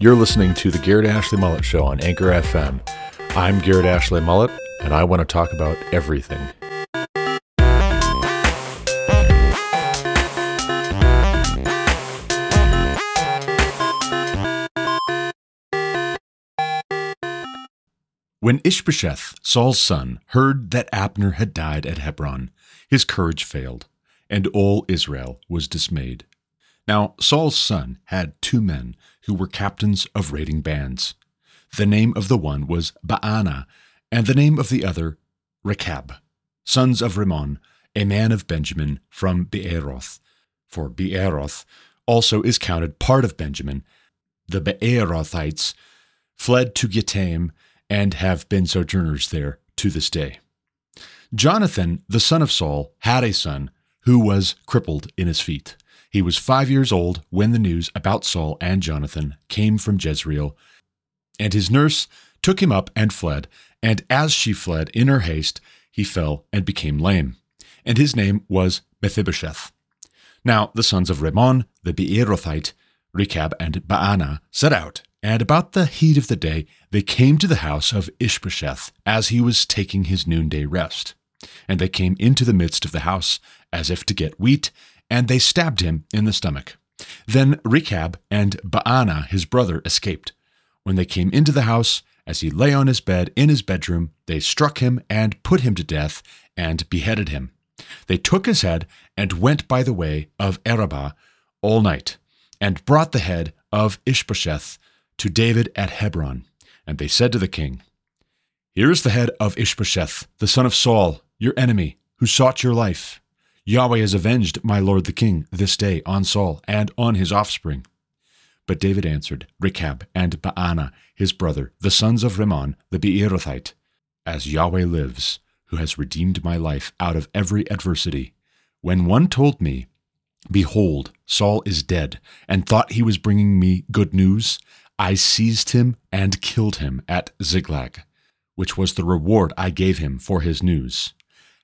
You're listening to the Garrett Ashley Mullet Show on Anchor FM. I'm Garrett Ashley Mullet, and I want to talk about everything. When Ishbosheth, Saul's son, heard that Abner had died at Hebron, his courage failed, and all Israel was dismayed. Now Saul's son had two men who were captains of raiding bands. The name of the one was Baana, and the name of the other Rechab, sons of Rimmon, a man of Benjamin from Beeroth. For Beeroth also is counted part of Benjamin. The Beerothites fled to Gittaim and have been sojourners there to this day. Jonathan, the son of Saul, had a son who was crippled in his feet. He was five years old when the news about Saul and Jonathan came from Jezreel, and his nurse took him up and fled. And as she fled in her haste, he fell and became lame. And his name was Mephibosheth. Now the sons of Rimmon, the Beerothite, Rechab, and Baana set out, and about the heat of the day they came to the house of Ishbosheth as he was taking his noonday rest. And they came into the midst of the house as if to get wheat, and they stabbed him in the stomach. Then Rechab and Baana, his brother, escaped. When they came into the house, as he lay on his bed in his bedroom, they struck him and put him to death and beheaded him. They took his head and went by the way of Arabah all night, and brought the head of Ishbosheth to David at Hebron. And they said to the king, Here is the head of Ishbosheth, the son of Saul, your enemy, who sought your life. Yahweh has avenged my lord the king this day on Saul and on his offspring. But David answered Rechab and Baana, his brother, the sons of Rimmon the Beerothite, As Yahweh lives, who has redeemed my life out of every adversity, when one told me, Behold, Saul is dead, and thought he was bringing me good news, I seized him and killed him at Ziklag, which was the reward I gave him for his news.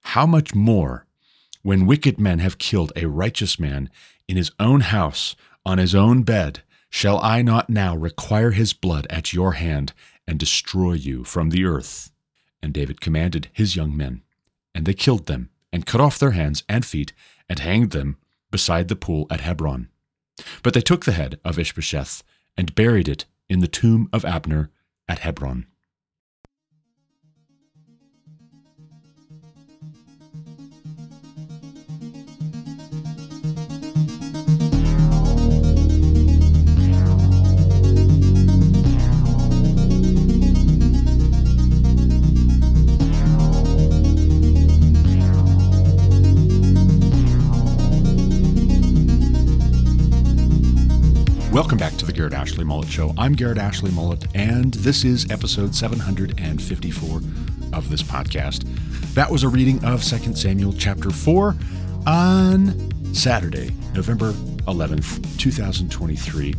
How much more when wicked men have killed a righteous man in his own house, on his own bed, shall I not now require his blood at your hand and destroy you from the earth? And David commanded his young men, and they killed them, and cut off their hands and feet, and hanged them beside the pool at Hebron. But they took the head of Ishbosheth and buried it in the tomb of Abner at Hebron. Welcome back to the Garrett Ashley Mullet Show. I'm Garrett Ashley Mullet, and this is episode 754 of this podcast. That was a reading of 2 Samuel chapter 4 on Saturday, November 11th, 2023.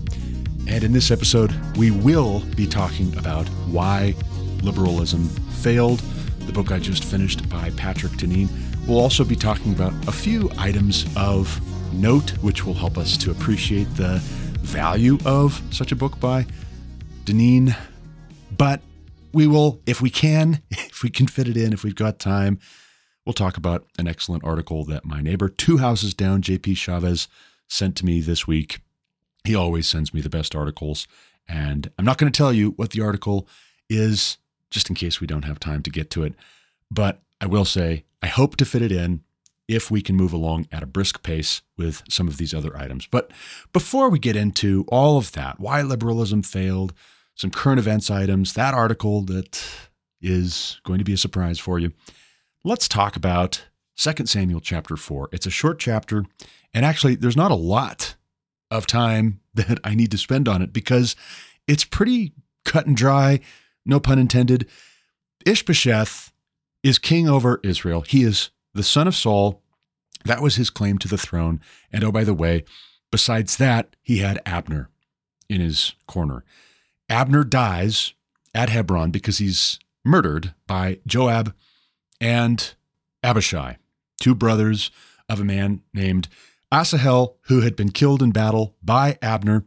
And in this episode, we will be talking about why liberalism failed, the book I just finished by Patrick Deneen. We'll also be talking about a few items of note, which will help us to appreciate the value of such a book by Deneen. But we will, if we can, if we can fit it in, if we've got time, we'll talk about an excellent article that my neighbor, two houses down, JP Chavez, sent to me this week. He always sends me the best articles. And I'm not going to tell you what the article is, just in case we don't have time to get to it. But I will say, I hope to fit it in if we can move along at a brisk pace with some of these other items. But before we get into all of that, why liberalism failed, some current events items, that article that is going to be a surprise for you, let's talk about 2 Samuel chapter 4. It's a short chapter, and actually, there's not a lot of time that I need to spend on it because it's pretty cut and dry, no pun intended. Ishbosheth is king over Israel. He is the son of Saul. That was his claim to the throne. And oh, by the way, besides that, he had Abner in his corner. Abner dies at Hebron because he's murdered by Joab and Abishai, two brothers of a man named Asahel, who had been killed in battle by Abner.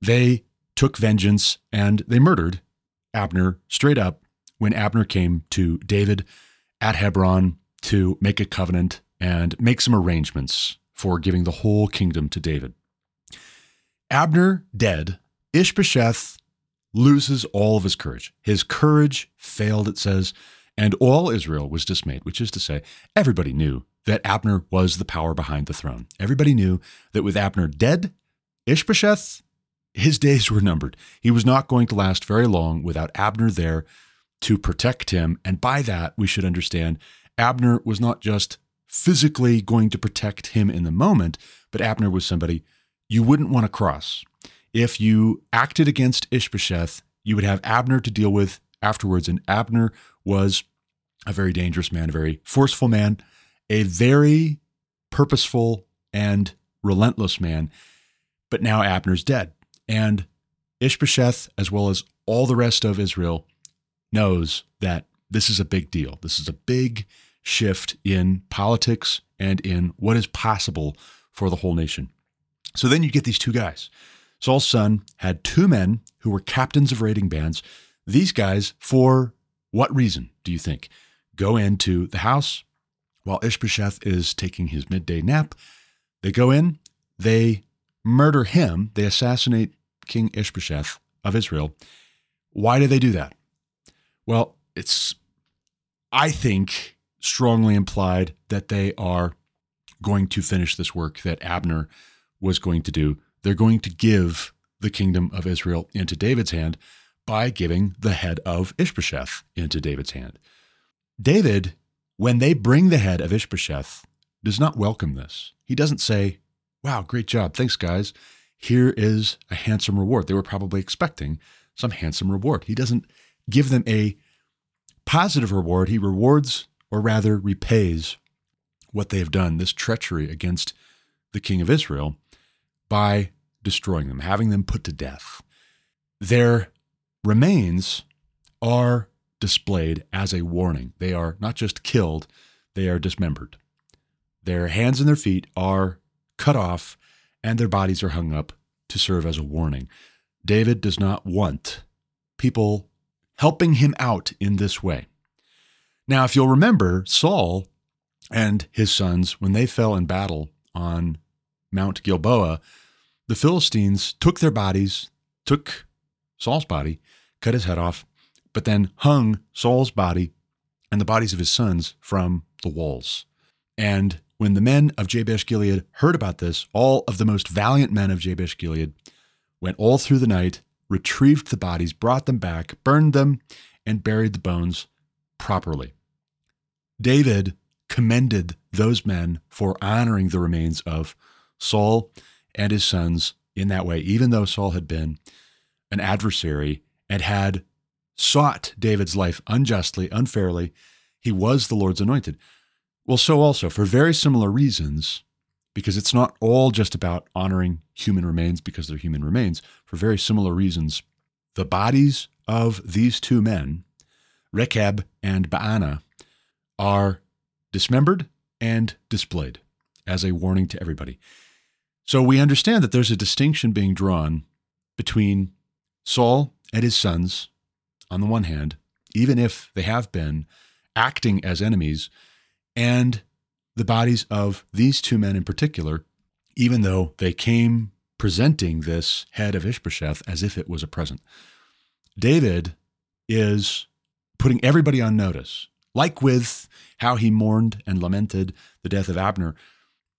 They took vengeance and they murdered Abner straight up when Abner came to David at Hebron to make a covenant and make some arrangements for giving the whole kingdom to David. Abner dead, Ishbosheth loses all of his courage. His courage failed, it says, and all Israel was dismayed, which is to say, everybody knew that Abner was the power behind the throne. Everybody knew that with Abner dead, Ishbosheth, his days were numbered. He was not going to last very long without Abner there to protect him. And by that, we should understand Abner was not just physically going to protect him in the moment, but Abner was somebody you wouldn't want to cross. If you acted against Ishbosheth, you would have Abner to deal with afterwards. And Abner was a very dangerous man, a very forceful man, a very purposeful and relentless man. But now Abner's dead. And Ishbosheth, as well as all the rest of Israel, knows that this is a big deal. This is a big shift in politics and in what is possible for the whole nation. So then you get these two guys. Saul's son had two men who were captains of raiding bands. These guys, for what reason do you think? Go into the house while Ishbosheth is taking his midday nap. They go in, they murder him, they assassinate King Ishbosheth of Israel. Why do they do that? Well, it's, I think, strongly implied that they are going to finish this work that Abner was going to do. They're going to give the kingdom of Israel into David's hand by giving the head of Ishbosheth into David's hand. David, when they bring the head of Ishbosheth, does not welcome this. He doesn't say, Wow, great job. Thanks, guys. Here is a handsome reward. They were probably expecting some handsome reward. He doesn't give them a positive reward. He rewards, or rather repays, what they have done, this treachery against the king of Israel by destroying them, having them put to death. Their remains are displayed as a warning. They are not just killed, they are dismembered. Their hands and their feet are cut off, and their bodies are hung up to serve as a warning. David does not want people helping him out in this way. Now, if you'll remember, Saul and his sons, when they fell in battle on Mount Gilboa, the Philistines took their bodies, took Saul's body, cut his head off, but then hung Saul's body and the bodies of his sons from the walls. And when the men of Jabesh Gilead heard about this, all of the most valiant men of Jabesh Gilead went all through the night, retrieved the bodies, brought them back, burned them, and buried the bones properly. David commended those men for honoring the remains of Saul and his sons in that way, even though Saul had been an adversary and had sought David's life unjustly, unfairly. He was the Lord's anointed. Well, so also, for very similar reasons, because it's not all just about honoring human remains because they're human remains, for very similar reasons, the bodies of these two men, Rechab and Baana, are dismembered and displayed as a warning to everybody. So we understand that there's a distinction being drawn between Saul and his sons on the one hand, even if they have been acting as enemies, and the bodies of these two men in particular, even though they came presenting this head of Ishbosheth as if it was a present. David is putting everybody on notice, like with how he mourned and lamented the death of Abner.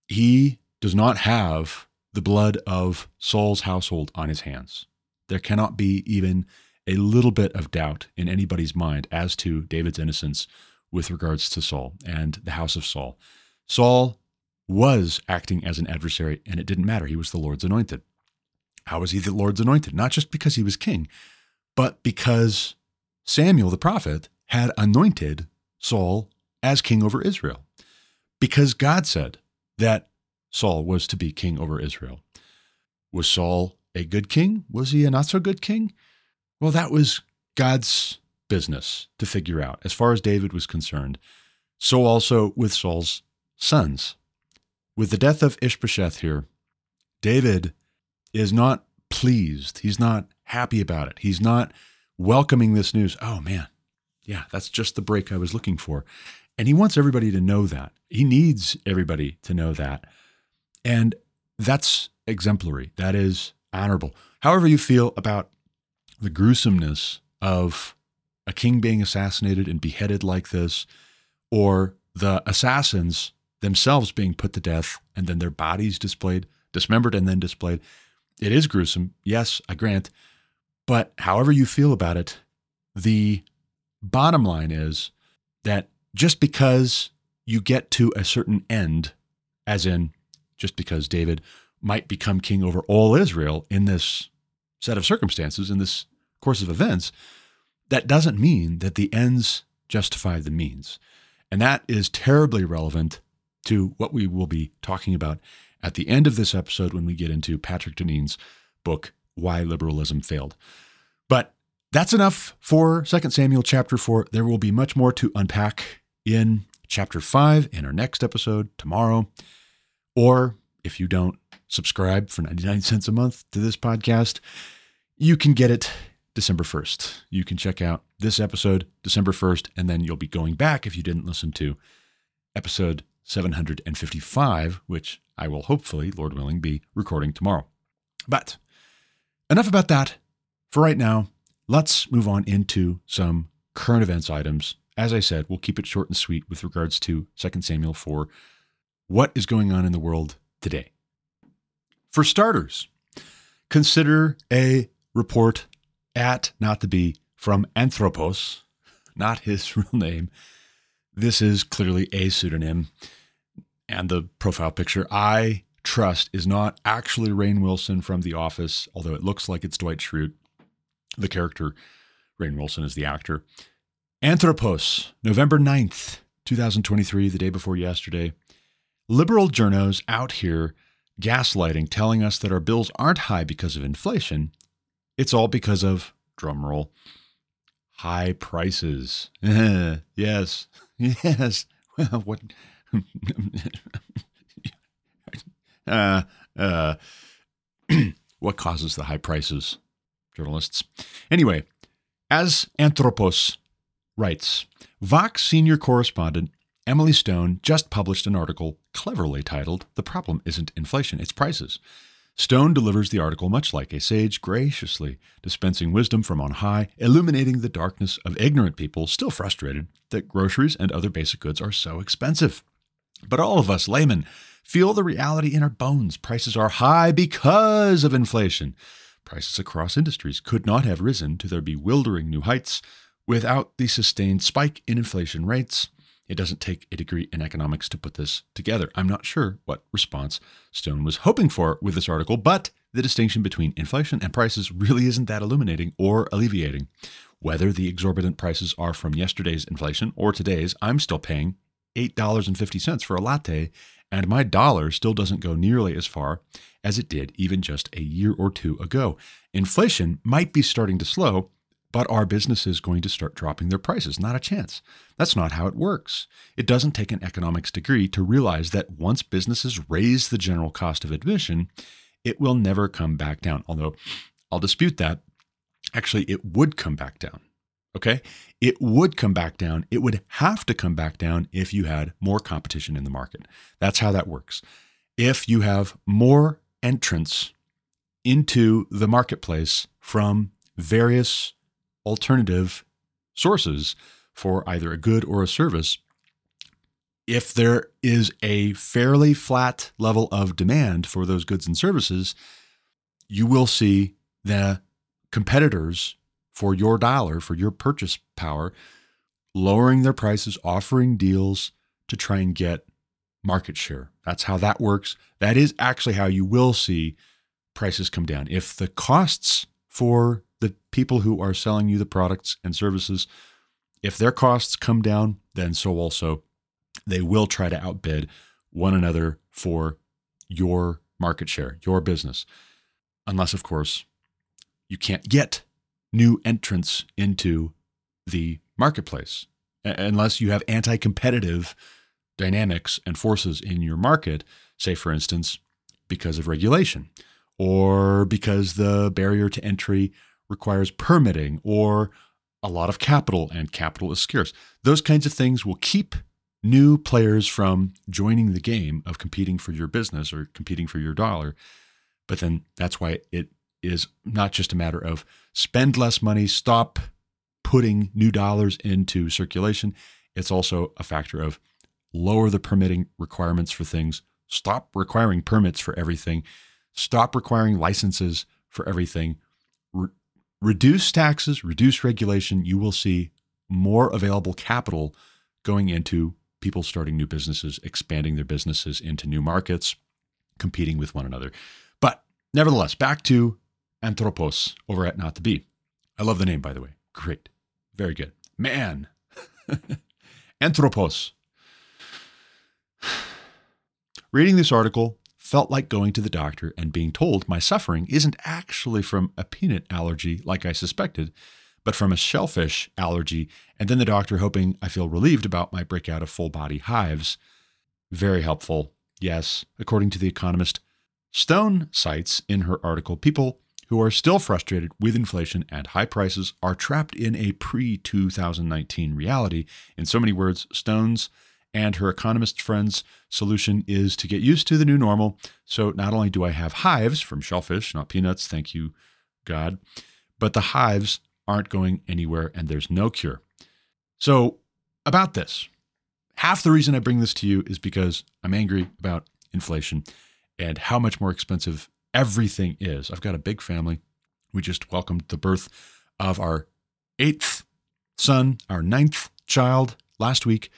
He does not have the blood of Saul's household on his hands. There cannot be even a little bit of doubt in anybody's mind as to David's innocence with regards to Saul and the house of Saul. Saul was acting as an adversary, and it didn't matter. He was the Lord's anointed. How was he the Lord's anointed? Not just because he was king, but because Samuel the prophet had anointed Saul as king over Israel. Because God said that Saul was to be king over Israel. Was Saul a good king? Was he a not so good king? Well, that was God's business to figure out as far as David was concerned. So also with Saul's sons. With the death of Ishbosheth here, David is not pleased. He's not happy about it. He's not welcoming this news. Oh man, yeah, that's just the break I was looking for. And he wants everybody to know that. He needs everybody to know that. And that's exemplary. That is honorable. However, you feel about the gruesomeness of a king being assassinated and beheaded like this, or the assassins themselves being put to death and then their bodies displayed, dismembered and then displayed. It is gruesome. Yes, I grant. But however you feel about it, the bottom line is that just because you get to a certain end, as in just because David might become king over all Israel in this set of circumstances, in this course of events, that doesn't mean that the ends justify the means. And that is terribly relevant to what we will be talking about at the end of this episode when we get into Patrick Deneen's book, Why Liberalism Failed. But that's enough for 2 Samuel chapter 4. There will be much more to unpack in chapter 5 in our next episode tomorrow. Or if you don't subscribe for 99 cents a month to this podcast, you can get it December 1st. You can check out this episode December 1st, and then you'll be going back if you didn't listen to episode 755, which I will hopefully, Lord willing, be recording tomorrow. But enough about that. For right now, let's move on into some current events items. As I said, we'll keep it short and sweet with regards to 2 Samuel 4. What is going on in the world today? For starters, consider a report at, Not the Bee, from Anthropos, not his real name. This is clearly a pseudonym. And the profile picture I trust is not actually Rainn Wilson from The Office, although it looks like it's Dwight Schrute. The character, Rainn Wilson, is the actor. Anthropos, November 9th, 2023, the day before yesterday. Liberal journos out here gaslighting, telling us that our bills aren't high because of inflation. It's all because of, drumroll, high prices. yes, yes. Well, what? Uh, uh, what causes the high prices, journalists? Anyway, as Anthropos writes, Vox senior correspondent Emily Stone just published an article cleverly titled The Problem Isn't Inflation, It's Prices. Stone delivers the article much like a sage, graciously dispensing wisdom from on high, illuminating the darkness of ignorant people still frustrated that groceries and other basic goods are so expensive. But all of us laymen feel the reality in our bones. Prices are high because of inflation. Prices across industries could not have risen to their bewildering new heights without the sustained spike in inflation rates. It doesn't take a degree in economics to put this together. I'm not sure what response Stone was hoping for with this article, but the distinction between inflation and prices really isn't that illuminating or alleviating. Whether the exorbitant prices are from yesterday's inflation or today's, I'm still paying $8.50 for a latte, and my dollar still doesn't go nearly as far as it did even just a year or two ago. Inflation might be starting to slow, but are businesses going to start dropping their prices? Not a chance. That's not how it works. It doesn't take an economics degree to realize that once businesses raise the general cost of admission, it will never come back down. Although I'll dispute that. Actually, it would come back down. Okay? It would come back down. It would have to come back down if you had more competition in the market. That's how that works. If you have more entrants into the marketplace from various alternative sources for either a good or a service, if there is a fairly flat level of demand for those goods and services, you will see the competitors for your dollar, for your purchase power, lowering their prices, offering deals to try and get market share. That's how that works. That is actually how you will see prices come down. If the costs for the people who are selling you the products and services, if their costs come down, then so also they will try to outbid one another for your market share, your business. Unless, of course, you can't get new entrants into the marketplace, unless you have anti competitive dynamics and forces in your market, say, for instance, because of regulation or because the barrier to entry requires permitting or a lot of capital, and capital is scarce. Those kinds of things will keep new players from joining the game of competing for your business or competing for your dollar. But then that's why it is not just a matter of spend less money, stop putting new dollars into circulation. It's also a factor of lower the permitting requirements for things, stop requiring permits for everything, stop requiring licenses for everything, Re- reduce taxes, reduce regulation. You will see more available capital going into people starting new businesses, expanding their businesses into new markets, competing with one another. But nevertheless, back to Anthropos over at Not the Bee. I love the name, by the way. Great. Very good. Man. Anthropos. Reading this article felt like going to the doctor and being told my suffering isn't actually from a peanut allergy like I suspected, but from a shellfish allergy, and then the doctor hoping I feel relieved about my breakout of full body hives. Very helpful. Yes, according to The Economist, Stone cites in her article people who are still frustrated with inflation and high prices are trapped in a pre 2019 reality. In so many words, Stone's and her economist friend's solution is to get used to the new normal. So not only do I have hives from shellfish, not peanuts, thank you, God, but the hives aren't going anywhere and there's no cure. So, about this, half the reason I bring this to you is because I'm angry about inflation and how much more expensive everything is. I've got a big family. We just welcomed the birth of our eighth son, our ninth child last week,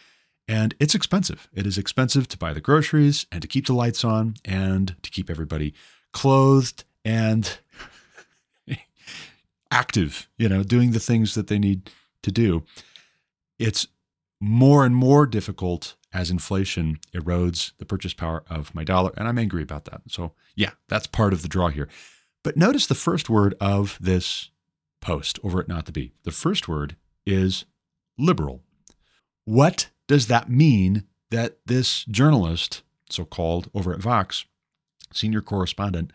and it's expensive. It is expensive to buy the groceries and to keep the lights on and to keep everybody clothed and active, you know, doing the things that they need to do. It's more and more difficult as inflation erodes the purchase power of my dollar. And I'm angry about that. So, yeah, that's part of the draw here. But notice the first word of this post over at Not the Bee. The first word is liberal. What does that mean that this journalist, so called over at Vox, senior correspondent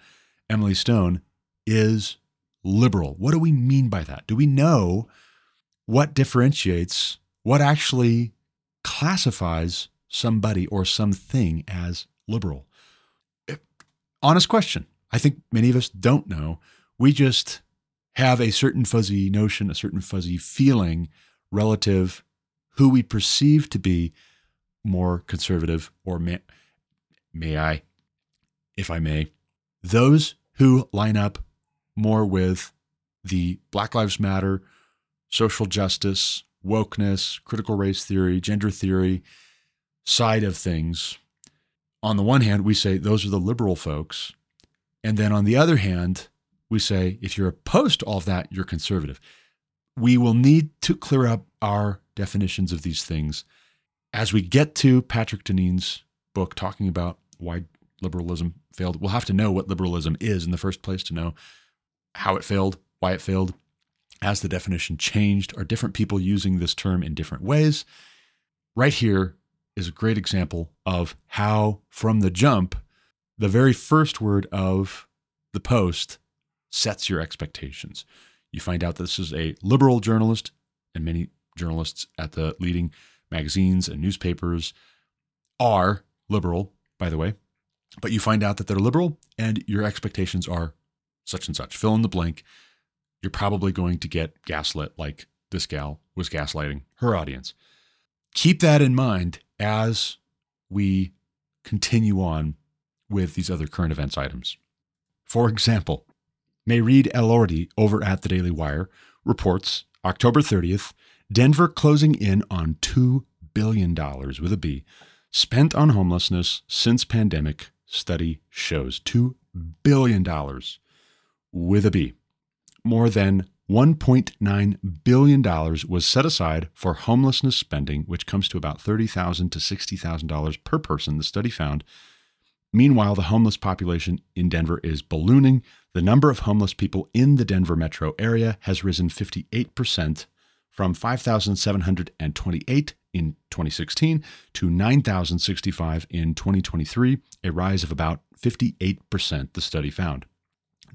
Emily Stone, is liberal? What do we mean by that? Do we know what differentiates, what actually classifies somebody or something as liberal? Honest question. I think many of us don't know. We just have a certain fuzzy notion, a certain fuzzy feeling relative who we perceive to be more conservative, or may, may I, if I may, those who line up more with the Black Lives Matter, social justice, wokeness, critical race theory, gender theory side of things. On the one hand, we say those are the liberal folks. And then on the other hand, we say if you're opposed to all of that, you're conservative. We will need to clear up our definitions of these things as we get to Patrick Deneen's book talking about why liberalism failed. We'll have to know what liberalism is in the first place to know how it failed, why it failed, as the definition changed? Are different people using this term in different ways? Right here is a great example of how, from the jump, the very first word of the post sets your expectations. You find out this is a liberal journalist, and many journalists at the leading magazines and newspapers are liberal, by the way. But you find out that they're liberal, and your expectations are such and such. Fill in the blank. You're probably going to get gaslit like this gal was gaslighting her audience. Keep that in mind as we continue on with these other current events items. For example, Mairead Elordi over at the Daily Wire reports October 30th Denver closing in on $2 billion with a B spent on homelessness since pandemic study shows $2 billion with a B. More than $1.9 billion was set aside for homelessness spending, which comes to about $30,000 to $60,000 per person, the study found. Meanwhile, the homeless population in Denver is ballooning. The number of homeless people in the Denver metro area has risen 58% from 5,728 in 2016 to 9,065 in 2023, a rise of about 58%, the study found.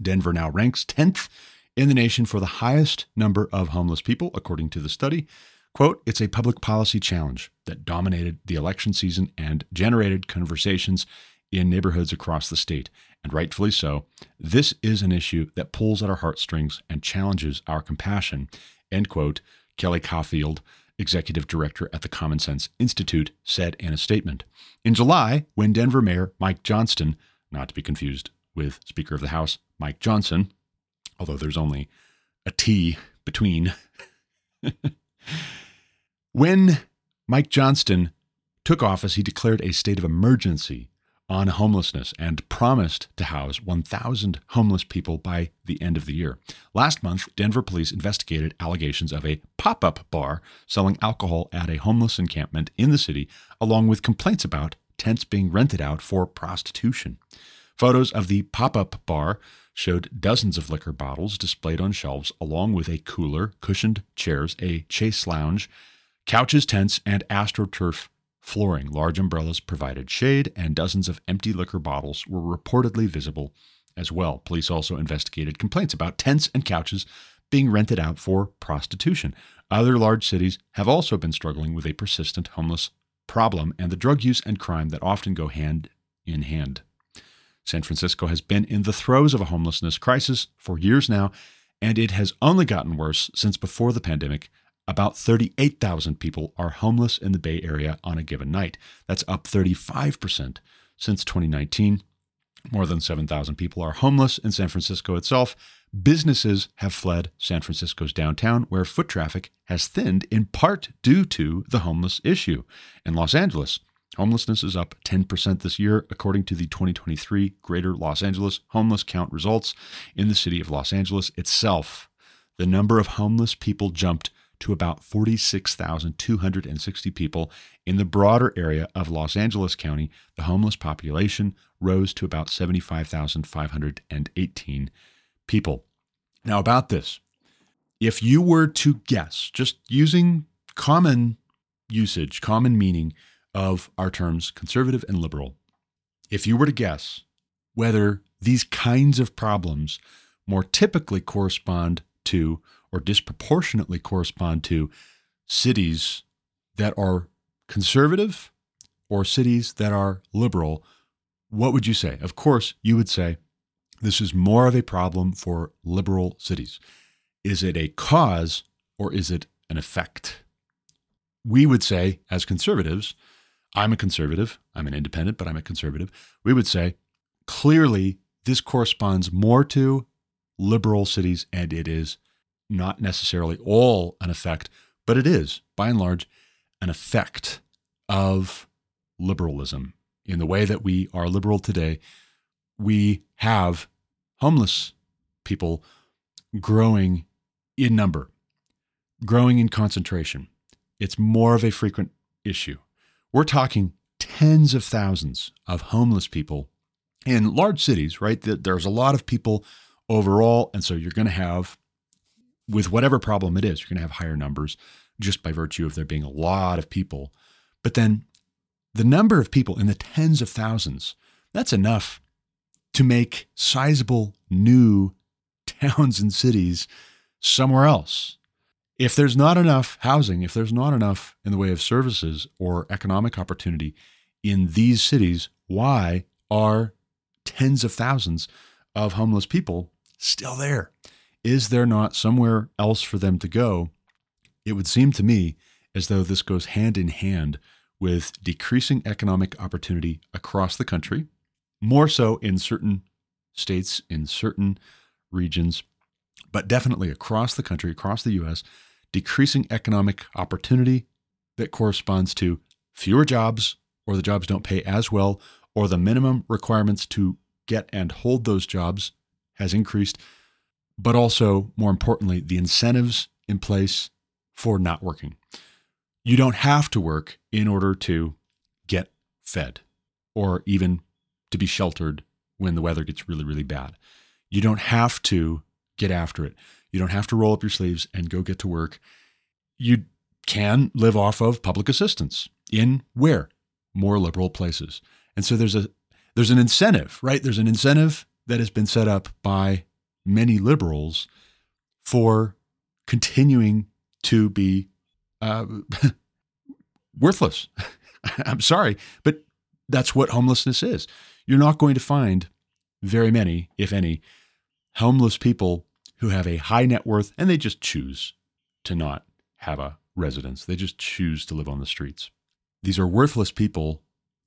Denver now ranks 10th in the nation for the highest number of homeless people, according to the study. Quote, it's a public policy challenge that dominated the election season and generated conversations in neighborhoods across the state, and rightfully so. This is an issue that pulls at our heartstrings and challenges our compassion, end quote, Kelly Caufield, executive director at the Common Sense Institute, said in a statement. In July, when Denver Mayor Mike Johnston, not to be confused with Speaker of the House Mike Johnson, although there's only a T between, when Mike Johnston took office, he declared a state of emergency on homelessness and promised to house 1,000 homeless people by the end of the year. Last month, Denver police investigated allegations of a pop up bar selling alcohol at a homeless encampment in the city, along with complaints about tents being rented out for prostitution. Photos of the pop up bar showed dozens of liquor bottles displayed on shelves, along with a cooler, cushioned chairs, a chase lounge, couches, tents, and astroturf flooring. Large umbrellas provided shade, and dozens of empty liquor bottles were reportedly visible as well. Police also investigated complaints about tents and couches being rented out for prostitution. Other large cities have also been struggling with a persistent homeless problem and the drug use and crime that often go hand in hand. San Francisco has been in the throes of a homelessness crisis for years now, and it has only gotten worse since before the pandemic about 38,000 people are homeless in the Bay Area on a given night. That's up 35% since 2019. More than 7,000 people are homeless in San Francisco itself. Businesses have fled San Francisco's downtown, where foot traffic has thinned in part due to the homeless issue. In Los Angeles, homelessness is up 10% this year, according to the 2023 Greater Los Angeles Homeless Count results. In the city of Los Angeles itself, the number of homeless people jumped to about 46,260 people. In the broader area of Los Angeles County, the homeless population rose to about 75,518 people. Now, about this, if you were to guess, just using common usage, common meaning of our terms conservative and liberal, if you were to guess whether these kinds of problems more typically correspond to or disproportionately correspond to cities that are conservative or cities that are liberal, what would you say? Of course, you would say this is more of a problem for liberal cities. Is it a cause or is it an effect? We would say, as conservatives, I'm a conservative, I'm an independent, but I'm a conservative. We would say clearly this corresponds more to liberal cities and it is not necessarily all an effect, but it is, by and large, an effect of liberalism. In the way that we are liberal today, we have homeless people growing in number, growing in concentration. It's more of a frequent issue. We're talking tens of thousands of homeless people in large cities, right? There's a lot of people overall. And so you're going to have with whatever problem it is, you're going to have higher numbers just by virtue of there being a lot of people. But then the number of people in the tens of thousands, that's enough to make sizable new towns and cities somewhere else. If there's not enough housing, if there's not enough in the way of services or economic opportunity in these cities, why are tens of thousands of homeless people still there? Is there not somewhere else for them to go? It would seem to me as though this goes hand in hand with decreasing economic opportunity across the country, more so in certain states, in certain regions, but definitely across the country, across the US, decreasing economic opportunity that corresponds to fewer jobs, or the jobs don't pay as well, or the minimum requirements to get and hold those jobs has increased but also, more importantly, the incentives in place for not working. You don't have to work in order to get fed or even to be sheltered when the weather gets really, really bad. You don't have to get after it. You don't have to roll up your sleeves and go get to work. You can live off of public assistance in where? More liberal places. And so there's a there's an incentive, right? There's an incentive that has been set up by many liberals for continuing to be uh, worthless. I'm sorry, but that's what homelessness is. You're not going to find very many, if any, homeless people who have a high net worth and they just choose to not have a residence. They just choose to live on the streets. These are worthless people.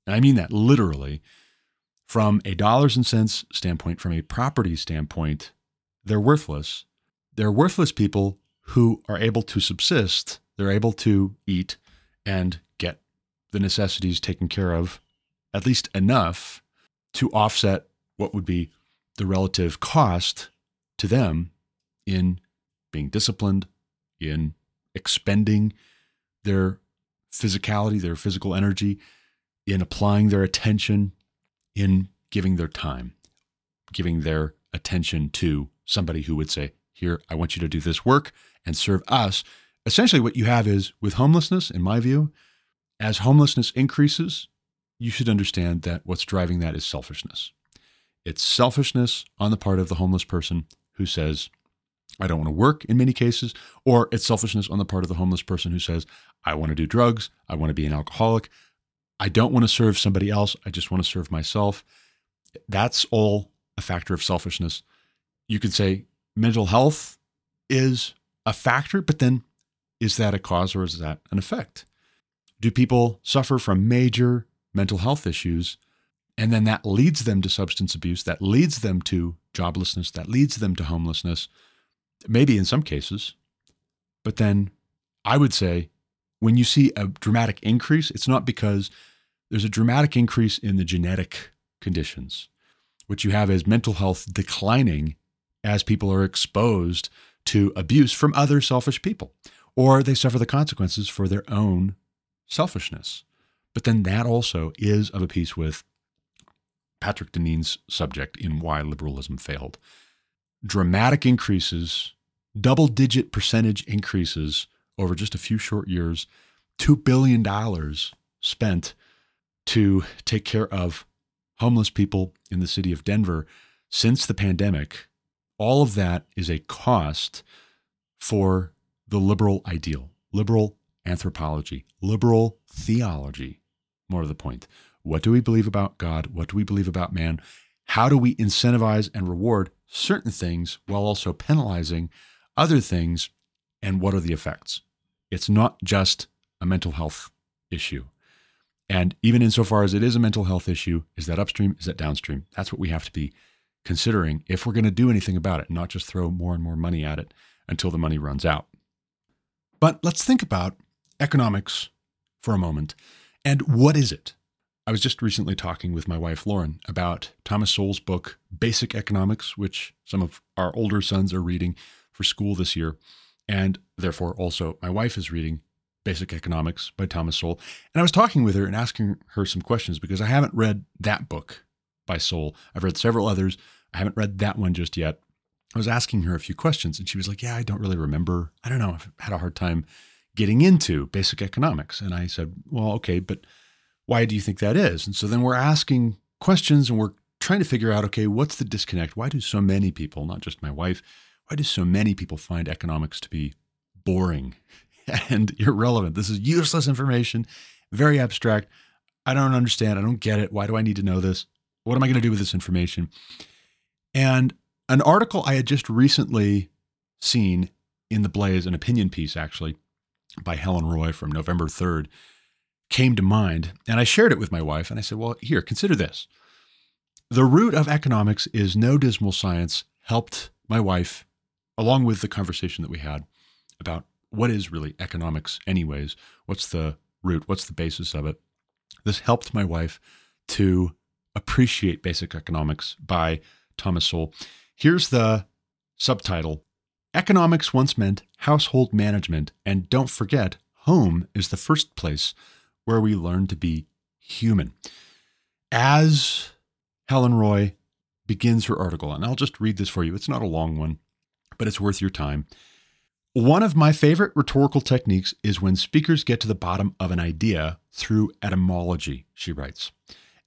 And I mean that literally from a dollars and cents standpoint, from a property standpoint, they're worthless. They're worthless people who are able to subsist, they're able to eat and get the necessities taken care of, at least enough to offset what would be the relative cost to them in being disciplined, in expending their physicality, their physical energy, in applying their attention, in giving their time, giving their attention to somebody who would say, Here, I want you to do this work and serve us. Essentially, what you have is with homelessness, in my view, as homelessness increases, you should understand that what's driving that is selfishness. It's selfishness on the part of the homeless person who says, I don't want to work in many cases, or it's selfishness on the part of the homeless person who says, I want to do drugs, I want to be an alcoholic, I don't want to serve somebody else, I just want to serve myself. That's all a factor of selfishness. You could say mental health is a factor, but then is that a cause or is that an effect? Do people suffer from major mental health issues and then that leads them to substance abuse, that leads them to joblessness, that leads them to homelessness, maybe in some cases. But then I would say when you see a dramatic increase, it's not because there's a dramatic increase in the genetic conditions. What you have is mental health declining as people are exposed to abuse from other selfish people, or they suffer the consequences for their own selfishness. But then that also is of a piece with Patrick Deneen's subject in Why Liberalism Failed. Dramatic increases, double digit percentage increases over just a few short years, $2 billion spent to take care of homeless people in the city of Denver since the pandemic. All of that is a cost for the liberal ideal, liberal anthropology, liberal theology, more to the point. What do we believe about God? What do we believe about man? How do we incentivize and reward certain things while also penalizing other things? And what are the effects? It's not just a mental health issue. And even insofar as it is a mental health issue, is that upstream? Is that downstream? That's what we have to be considering if we're going to do anything about it, not just throw more and more money at it until the money runs out. But let's think about economics for a moment. And what is it? I was just recently talking with my wife, Lauren, about Thomas Sowell's book, Basic Economics, which some of our older sons are reading for school this year. And therefore, also, my wife is reading Basic Economics by Thomas Sowell. And I was talking with her and asking her some questions because I haven't read that book by Sowell. I've read several others. I haven't read that one just yet. I was asking her a few questions and she was like, Yeah, I don't really remember. I don't know. I've had a hard time getting into basic economics. And I said, Well, okay, but why do you think that is? And so then we're asking questions and we're trying to figure out okay, what's the disconnect? Why do so many people, not just my wife, why do so many people find economics to be boring and irrelevant? This is useless information, very abstract. I don't understand. I don't get it. Why do I need to know this? What am I going to do with this information? And an article I had just recently seen in the Blaze, an opinion piece actually by Helen Roy from November 3rd, came to mind. And I shared it with my wife and I said, well, here, consider this. The root of economics is no dismal science helped my wife, along with the conversation that we had about what is really economics, anyways. What's the root? What's the basis of it? This helped my wife to appreciate basic economics by Thomas Sowell. Here's the subtitle Economics once meant household management, and don't forget, home is the first place where we learn to be human. As Helen Roy begins her article, and I'll just read this for you. It's not a long one, but it's worth your time. One of my favorite rhetorical techniques is when speakers get to the bottom of an idea through etymology, she writes.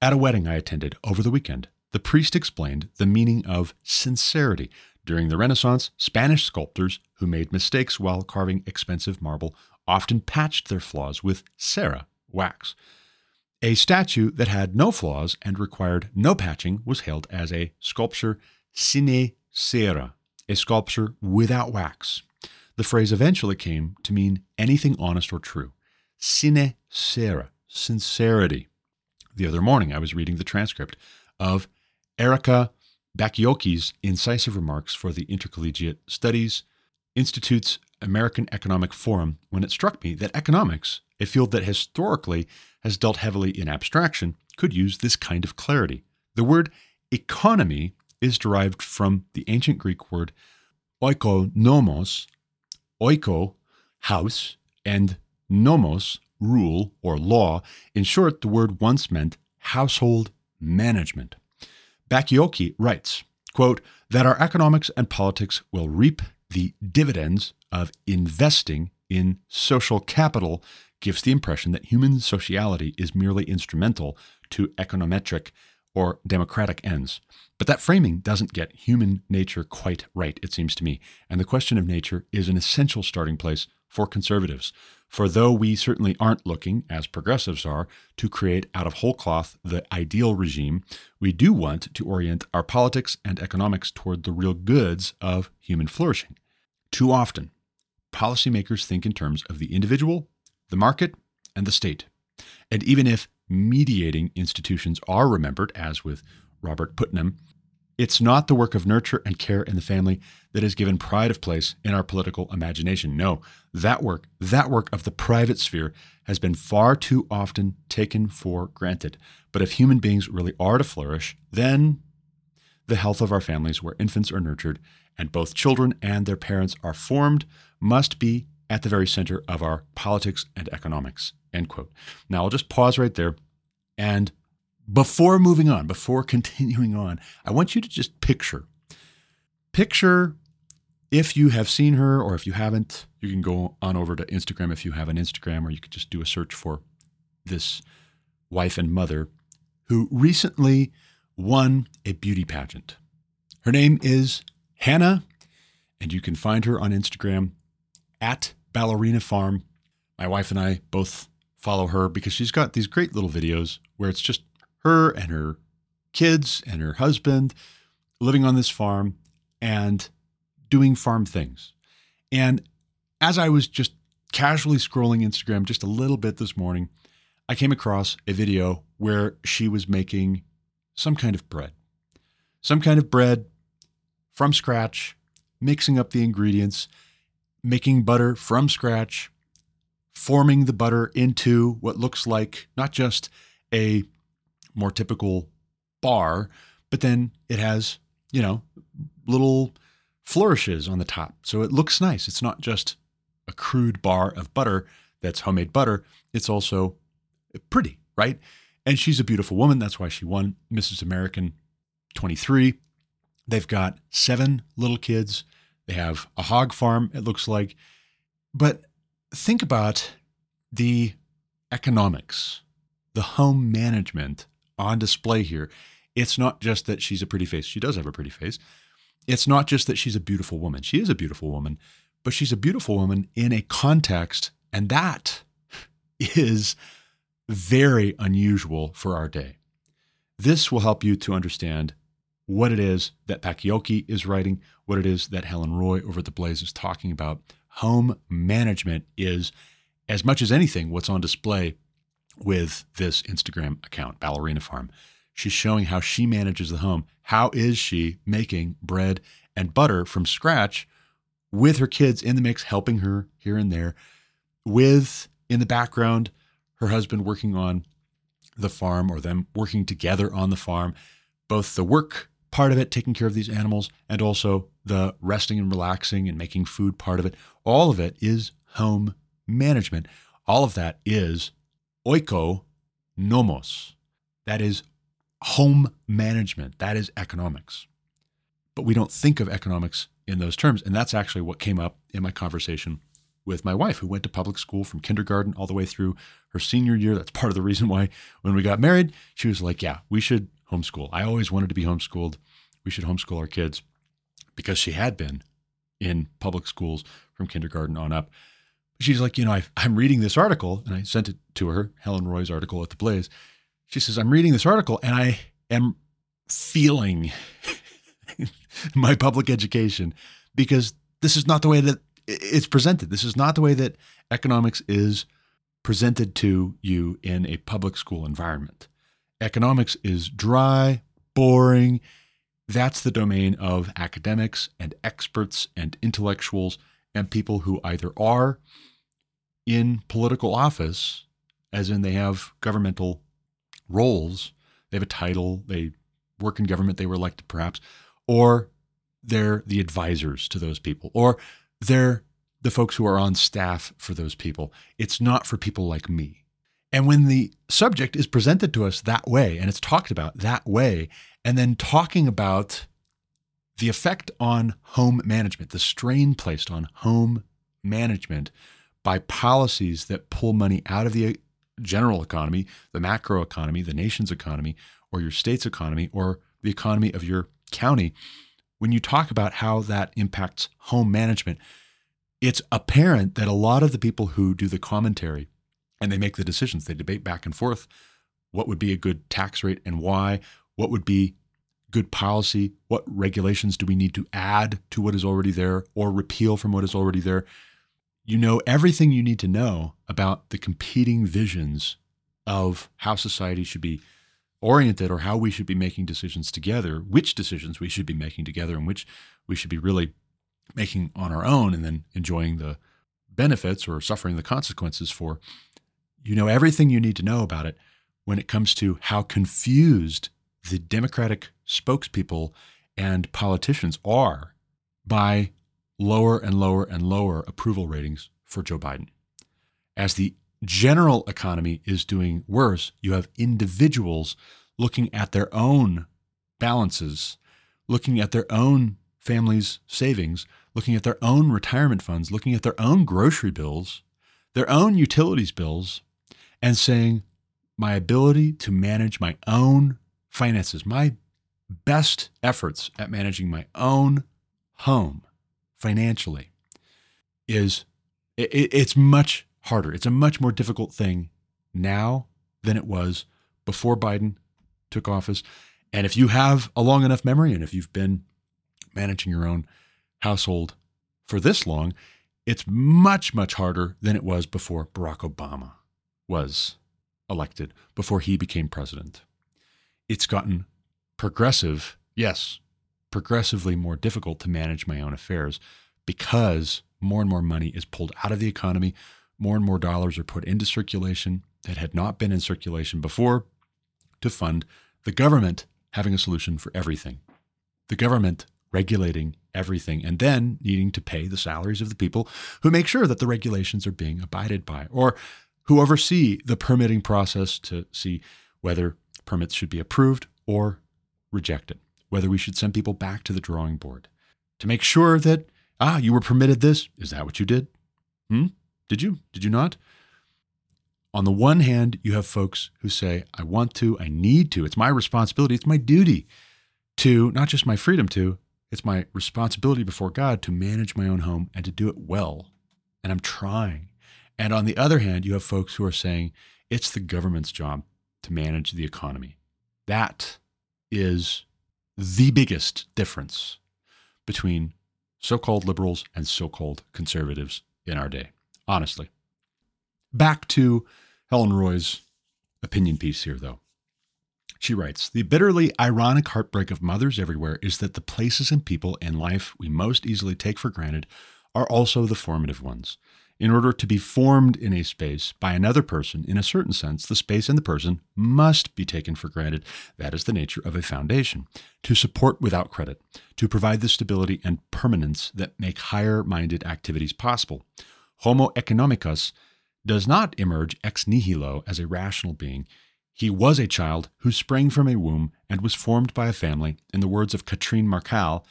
At a wedding I attended over the weekend, the priest explained the meaning of sincerity. During the Renaissance, Spanish sculptors who made mistakes while carving expensive marble often patched their flaws with cera, wax. A statue that had no flaws and required no patching was hailed as a sculpture sine cera, a sculpture without wax. The phrase eventually came to mean anything honest or true. Sine cera, sincerity. The other morning, I was reading the transcript of Erika Bachiochi's incisive remarks for the Intercollegiate Studies Institute's American Economic Forum when it struck me that economics, a field that historically has dealt heavily in abstraction, could use this kind of clarity. The word economy is derived from the ancient Greek word oikonomos, oiko, house, and nomos, rule or law. In short, the word once meant household management. Bachiochi writes, quote, that our economics and politics will reap the dividends of investing in social capital gives the impression that human sociality is merely instrumental to econometric or democratic ends. But that framing doesn't get human nature quite right, it seems to me. And the question of nature is an essential starting place for conservatives. For though we certainly aren't looking, as progressives are, to create out of whole cloth the ideal regime, we do want to orient our politics and economics toward the real goods of human flourishing. Too often, policymakers think in terms of the individual, the market, and the state. And even if mediating institutions are remembered, as with Robert Putnam, it's not the work of nurture and care in the family that is given pride of place in our political imagination. No, that work, that work of the private sphere, has been far too often taken for granted. But if human beings really are to flourish, then the health of our families, where infants are nurtured and both children and their parents are formed, must be at the very center of our politics and economics. End quote. Now I'll just pause right there and before moving on, before continuing on, I want you to just picture. Picture if you have seen her or if you haven't, you can go on over to Instagram if you have an Instagram, or you could just do a search for this wife and mother who recently won a beauty pageant. Her name is Hannah, and you can find her on Instagram at Ballerina Farm. My wife and I both follow her because she's got these great little videos where it's just her and her kids and her husband living on this farm and doing farm things. And as I was just casually scrolling Instagram just a little bit this morning, I came across a video where she was making some kind of bread. Some kind of bread from scratch, mixing up the ingredients, making butter from scratch, forming the butter into what looks like not just a more typical bar, but then it has, you know, little flourishes on the top. So it looks nice. It's not just a crude bar of butter that's homemade butter, it's also pretty, right? And she's a beautiful woman. That's why she won Mrs. American 23. They've got seven little kids. They have a hog farm, it looks like. But think about the economics, the home management on display here. It's not just that she's a pretty face. She does have a pretty face. It's not just that she's a beautiful woman. She is a beautiful woman, but she's a beautiful woman in a context, and that is very unusual for our day. This will help you to understand what it is that Bachiochi is writing, what it is that Helen Roy over at The Blaze is talking about. Home management is, as much as anything, what's on display with this Instagram account, Ballerina Farm. She's showing how she manages the home. How is she making bread and butter from scratch with her kids in the mix, helping her here and there, with in the background her husband working on the farm or them working together on the farm, both the work part of it, taking care of these animals, and also the resting and relaxing and making food part of it. All of it is home management. All of that is oiko nomos. That is home management. That is economics. But we don't think of economics in those terms. And that's actually what came up in my conversation with my wife, who went to public school from kindergarten all the way through her senior year. That's part of the reason why when we got married, she was like, Yeah, we should homeschool. I always wanted to be homeschooled. We should homeschool our kids because she had been in public schools from kindergarten on up. She's like, you know, I, I'm reading this article, and I sent it to her, Helen Roy's article at the Blaze. She says, I'm reading this article, and I am feeling my public education because this is not the way that it's presented. This is not the way that economics is presented to you in a public school environment. Economics is dry, boring. That's the domain of academics and experts and intellectuals and people who either are in political office, as in they have governmental roles, they have a title, they work in government, they were elected perhaps, or they're the advisors to those people, or they're the folks who are on staff for those people. It's not for people like me. And when the subject is presented to us that way and it's talked about that way, and then talking about the effect on home management, the strain placed on home management by policies that pull money out of the uh, general economy, the macro economy, the nation's economy, or your state's economy, or the economy of your county, when you talk about how that impacts home management, it's apparent that a lot of the people who do the commentary and they make the decisions, they debate back and forth what would be a good tax rate and why, what would be good policy, what regulations do we need to add to what is already there or repeal from what is already there. You know everything you need to know about the competing visions of how society should be oriented or how we should be making decisions together, which decisions we should be making together and which we should be really making on our own and then enjoying the benefits or suffering the consequences for. You know everything you need to know about it when it comes to how confused the Democratic spokespeople and politicians are by lower and lower and lower approval ratings for Joe Biden. As the general economy is doing worse, you have individuals looking at their own balances, looking at their own families' savings, looking at their own retirement funds, looking at their own grocery bills, their own utilities bills, and saying, my ability to manage my own finances, my best efforts at managing my own home financially is it, it's much harder. It's a much more difficult thing now than it was before Biden took office. And if you have a long enough memory and if you've been managing your own household for this long, it's much, much harder than it was before Barack Obama was elected, before he became president. It's gotten progressive, yes, progressively more difficult to manage my own affairs because more and more money is pulled out of the economy, more and more dollars are put into circulation that had not been in circulation before to fund the government having a solution for everything. The government regulating everything and then needing to pay the salaries of the people who make sure that the regulations are being abided by or who oversee the permitting process to see whether permits should be approved or rejected, whether we should send people back to the drawing board to make sure that, ah, you were permitted this. Is that what you did? Hmm? Did you? Did you not? On the one hand, you have folks who say, I want to, I need to, it's my responsibility, it's my duty to, not just my freedom to, it's my responsibility before God to manage my own home and to do it well. And I'm trying. And on the other hand, you have folks who are saying, it's the government's job to manage the economy. That is the biggest difference between so called liberals and so called conservatives in our day, honestly. Back to Helen Roy's opinion piece here, though. She writes The bitterly ironic heartbreak of mothers everywhere is that the places and people in life we most easily take for granted are also the formative ones. In order to be formed in a space by another person, in a certain sense, the space and the person must be taken for granted. That is the nature of a foundation. To support without credit, to provide the stability and permanence that make higher minded activities possible. Homo economicus does not emerge ex nihilo as a rational being. He was a child who sprang from a womb and was formed by a family, in the words of Catherine Marcal,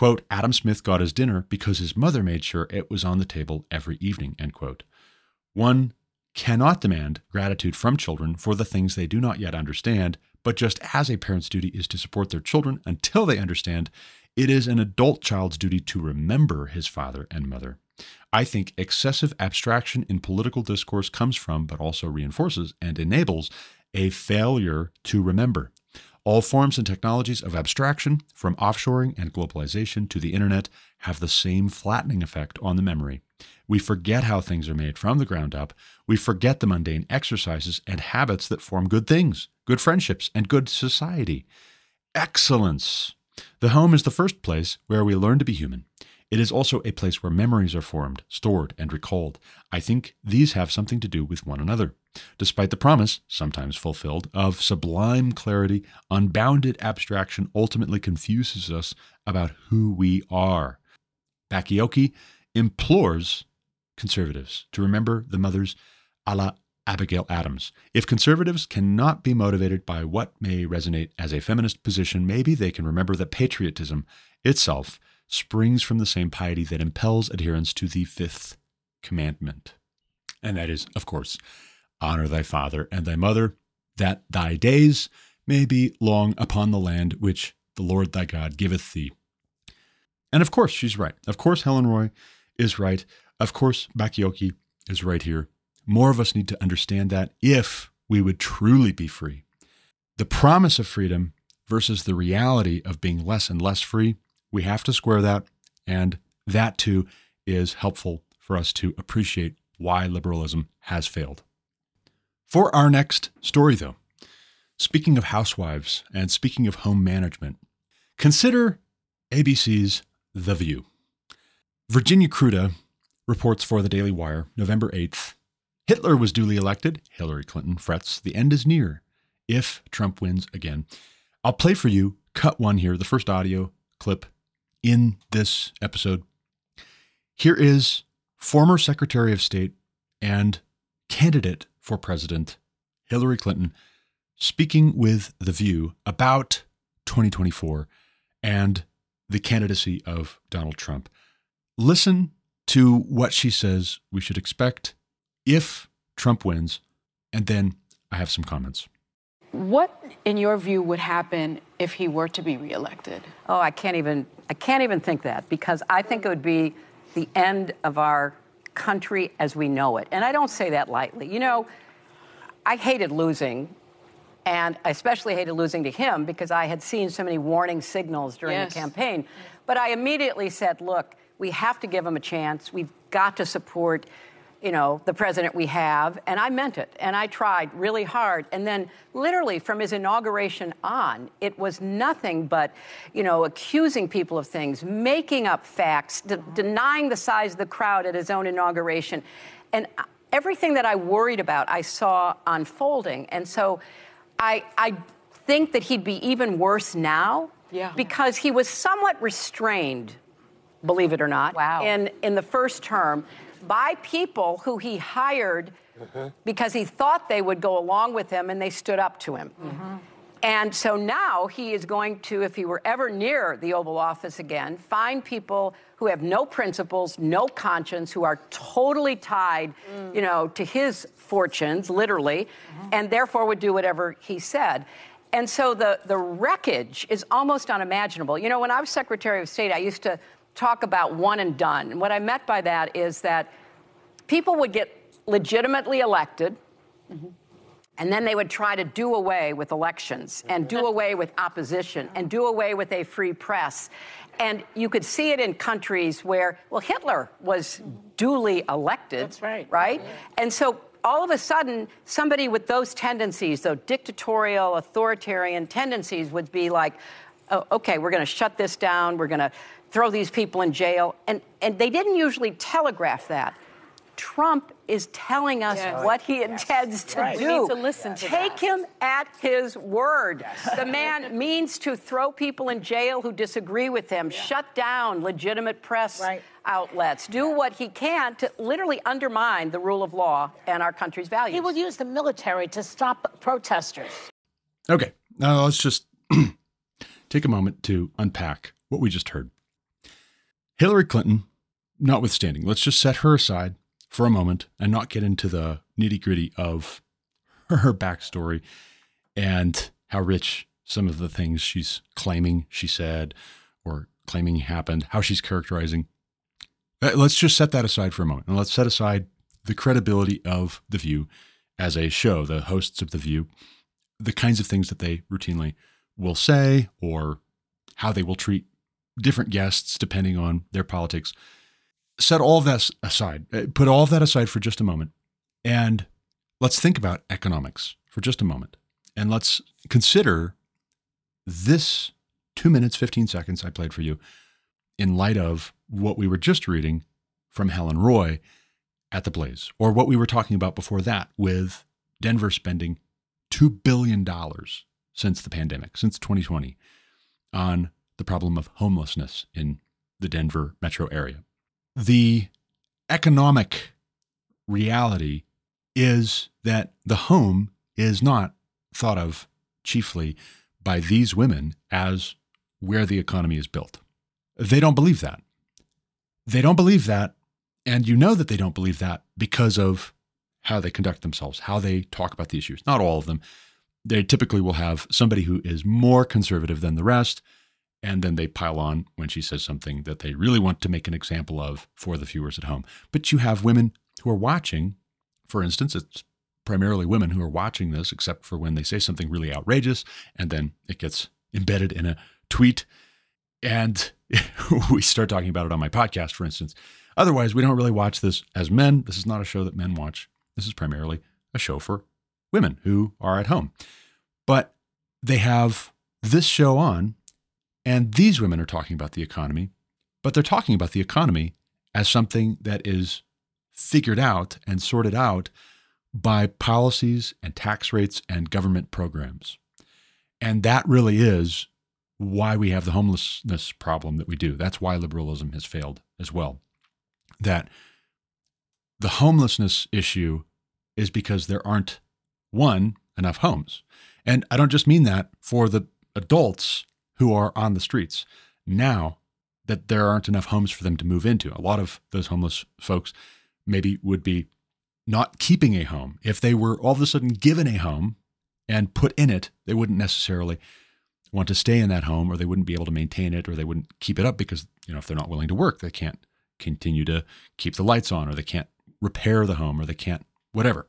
quote, Adam Smith got his dinner because his mother made sure it was on the table every evening, end quote. One cannot demand gratitude from children for the things they do not yet understand, but just as a parent's duty is to support their children until they understand, it is an adult child's duty to remember his father and mother. I think excessive abstraction in political discourse comes from, but also reinforces and enables, a failure to remember. All forms and technologies of abstraction, from offshoring and globalization to the internet, have the same flattening effect on the memory. We forget how things are made from the ground up. We forget the mundane exercises and habits that form good things, good friendships, and good society. Excellence. The home is the first place where we learn to be human. It is also a place where memories are formed, stored, and recalled. I think these have something to do with one another. Despite the promise, sometimes fulfilled, of sublime clarity, unbounded abstraction ultimately confuses us about who we are. Bachiochi implores conservatives to remember the mothers a la Abigail Adams. If conservatives cannot be motivated by what may resonate as a feminist position, maybe they can remember that patriotism itself springs from the same piety that impels adherence to the fifth commandment. And that is, of course, honor thy father and thy mother, that thy days may be long upon the land which the Lord thy God giveth thee. And of course, she's right. Of course, Helen Roy is right. Of course, Bachiochi is right here. More of us need to understand that if we would truly be free. The promise of freedom versus the reality of being less and less free we have to square that. And that too is helpful for us to appreciate why liberalism has failed. For our next story, though, speaking of housewives and speaking of home management, consider ABC's The View. Virginia Kruta reports for the Daily Wire, November 8th Hitler was duly elected. Hillary Clinton frets. The end is near if Trump wins again. I'll play for you cut one here, the first audio clip in this episode. Here is former Secretary of State and candidate for president Hillary Clinton speaking with The View about 2024 and the candidacy of Donald Trump. Listen to what she says we should expect if Trump wins, and then I have some comments. What, in your view, would happen if he were to be reelected? Oh, I can't even I can't even think that because I think it would be the end of our country as we know it. And I don't say that lightly. You know, I hated losing, and I especially hated losing to him because I had seen so many warning signals during yes. the campaign. But I immediately said, look, we have to give him a chance. We've got to support you know, the president we have. And I meant it. And I tried really hard. And then, literally, from his inauguration on, it was nothing but, you know, accusing people of things, making up facts, de- denying the size of the crowd at his own inauguration. And uh, everything that I worried about, I saw unfolding. And so I, I think that he'd be even worse now yeah. because he was somewhat restrained believe it or not, wow. in, in the first term by people who he hired mm-hmm. because he thought they would go along with him and they stood up to him. Mm-hmm. And so now he is going to, if he were ever near the Oval Office again, find people who have no principles, no conscience, who are totally tied, mm. you know, to his fortunes, literally, mm-hmm. and therefore would do whatever he said. And so the, the wreckage is almost unimaginable. You know, when I was Secretary of State, I used to talk about one and done. And what I meant by that is that people would get legitimately elected. Mm-hmm. And then they would try to do away with elections and do away with opposition and do away with a free press. And you could see it in countries where, well, Hitler was duly elected. That's right. Right? And so all of a sudden, somebody with those tendencies, those dictatorial, authoritarian tendencies, would be like, oh, okay, we're going to shut this down. We're going to throw these people in jail. And, and they didn't usually telegraph that. Trump is telling us yes. what he yes. intends to right. do. We need to listen to Take that. him at his word. Yes. The man means to throw people in jail who disagree with him, yeah. shut down legitimate press right. outlets, do what he can to literally undermine the rule of law and our country's values. He will use the military to stop protesters. Okay, now let's just take a moment to unpack what we just heard. Hillary Clinton, notwithstanding, let's just set her aside for a moment and not get into the nitty gritty of her backstory and how rich some of the things she's claiming she said or claiming happened, how she's characterizing. Uh, let's just set that aside for a moment and let's set aside the credibility of The View as a show, the hosts of The View, the kinds of things that they routinely will say or how they will treat different guests depending on their politics. Set all that aside, uh, put all of that aside for just a moment, and let's think about economics for just a moment. And let's consider this two minutes, 15 seconds I played for you in light of what we were just reading from Helen Roy at the Blaze, or what we were talking about before that with Denver spending $2 billion since the pandemic, since 2020, on the problem of homelessness in the Denver metro area. The economic reality is that the home is not thought of chiefly by these women as where the economy is built. They don't believe that. They don't believe that. And you know that they don't believe that because of how they conduct themselves, how they talk about the issues. Not all of them. They typically will have somebody who is more conservative than the rest, and then they pile on when she says something that they really want to make an example of for the viewers at home. But you have women who are watching, for instance, it's primarily women who are watching this, except for when they say something really outrageous, and then it gets embedded in a tweet. And we start talking about it on my podcast, for instance. Otherwise, we don't really watch this as men. This is not a show that men watch. This is primarily a show for women who are at home. But they have this show on, and these women are talking about the economy, but they're talking about the economy as something that is figured out and sorted out by policies and tax rates and government programs. And that really is why we have the homelessness problem that we do. That's why liberalism has failed as well. That the homelessness issue is because there aren't, one, enough homes. And I don't just mean that for the adults who are on the streets. Now that there aren't enough homes for them to move into, a lot of those homeless folks maybe would be not keeping a home. If they were all of a sudden given a home and put in it, they wouldn't necessarily want to stay in that home or they wouldn't be able to maintain it or they wouldn't keep it up because, you know, if they're not willing to work, they can't continue to keep the lights on or they can't repair the home or they can't whatever.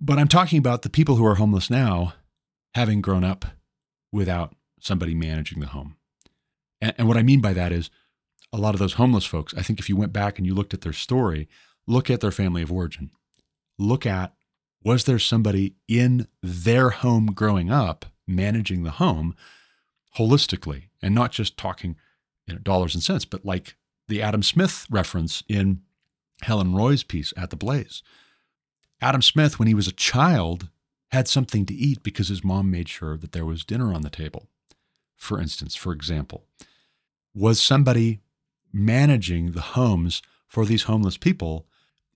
But I'm talking about the people who are homeless now having grown up without somebody managing the home. And, and what I mean by that is a lot of those homeless folks, I think if you went back and you looked at their story, look at their family of origin. Look at was there somebody in their home growing up managing the home holistically and not just talking you know, dollars and cents, but like the Adam Smith reference in Helen Roy's piece at the Blaze. Adam Smith, when he was a child, had something to eat because his mom made sure that there was dinner on the table. For instance, for example, was somebody managing the homes for these homeless people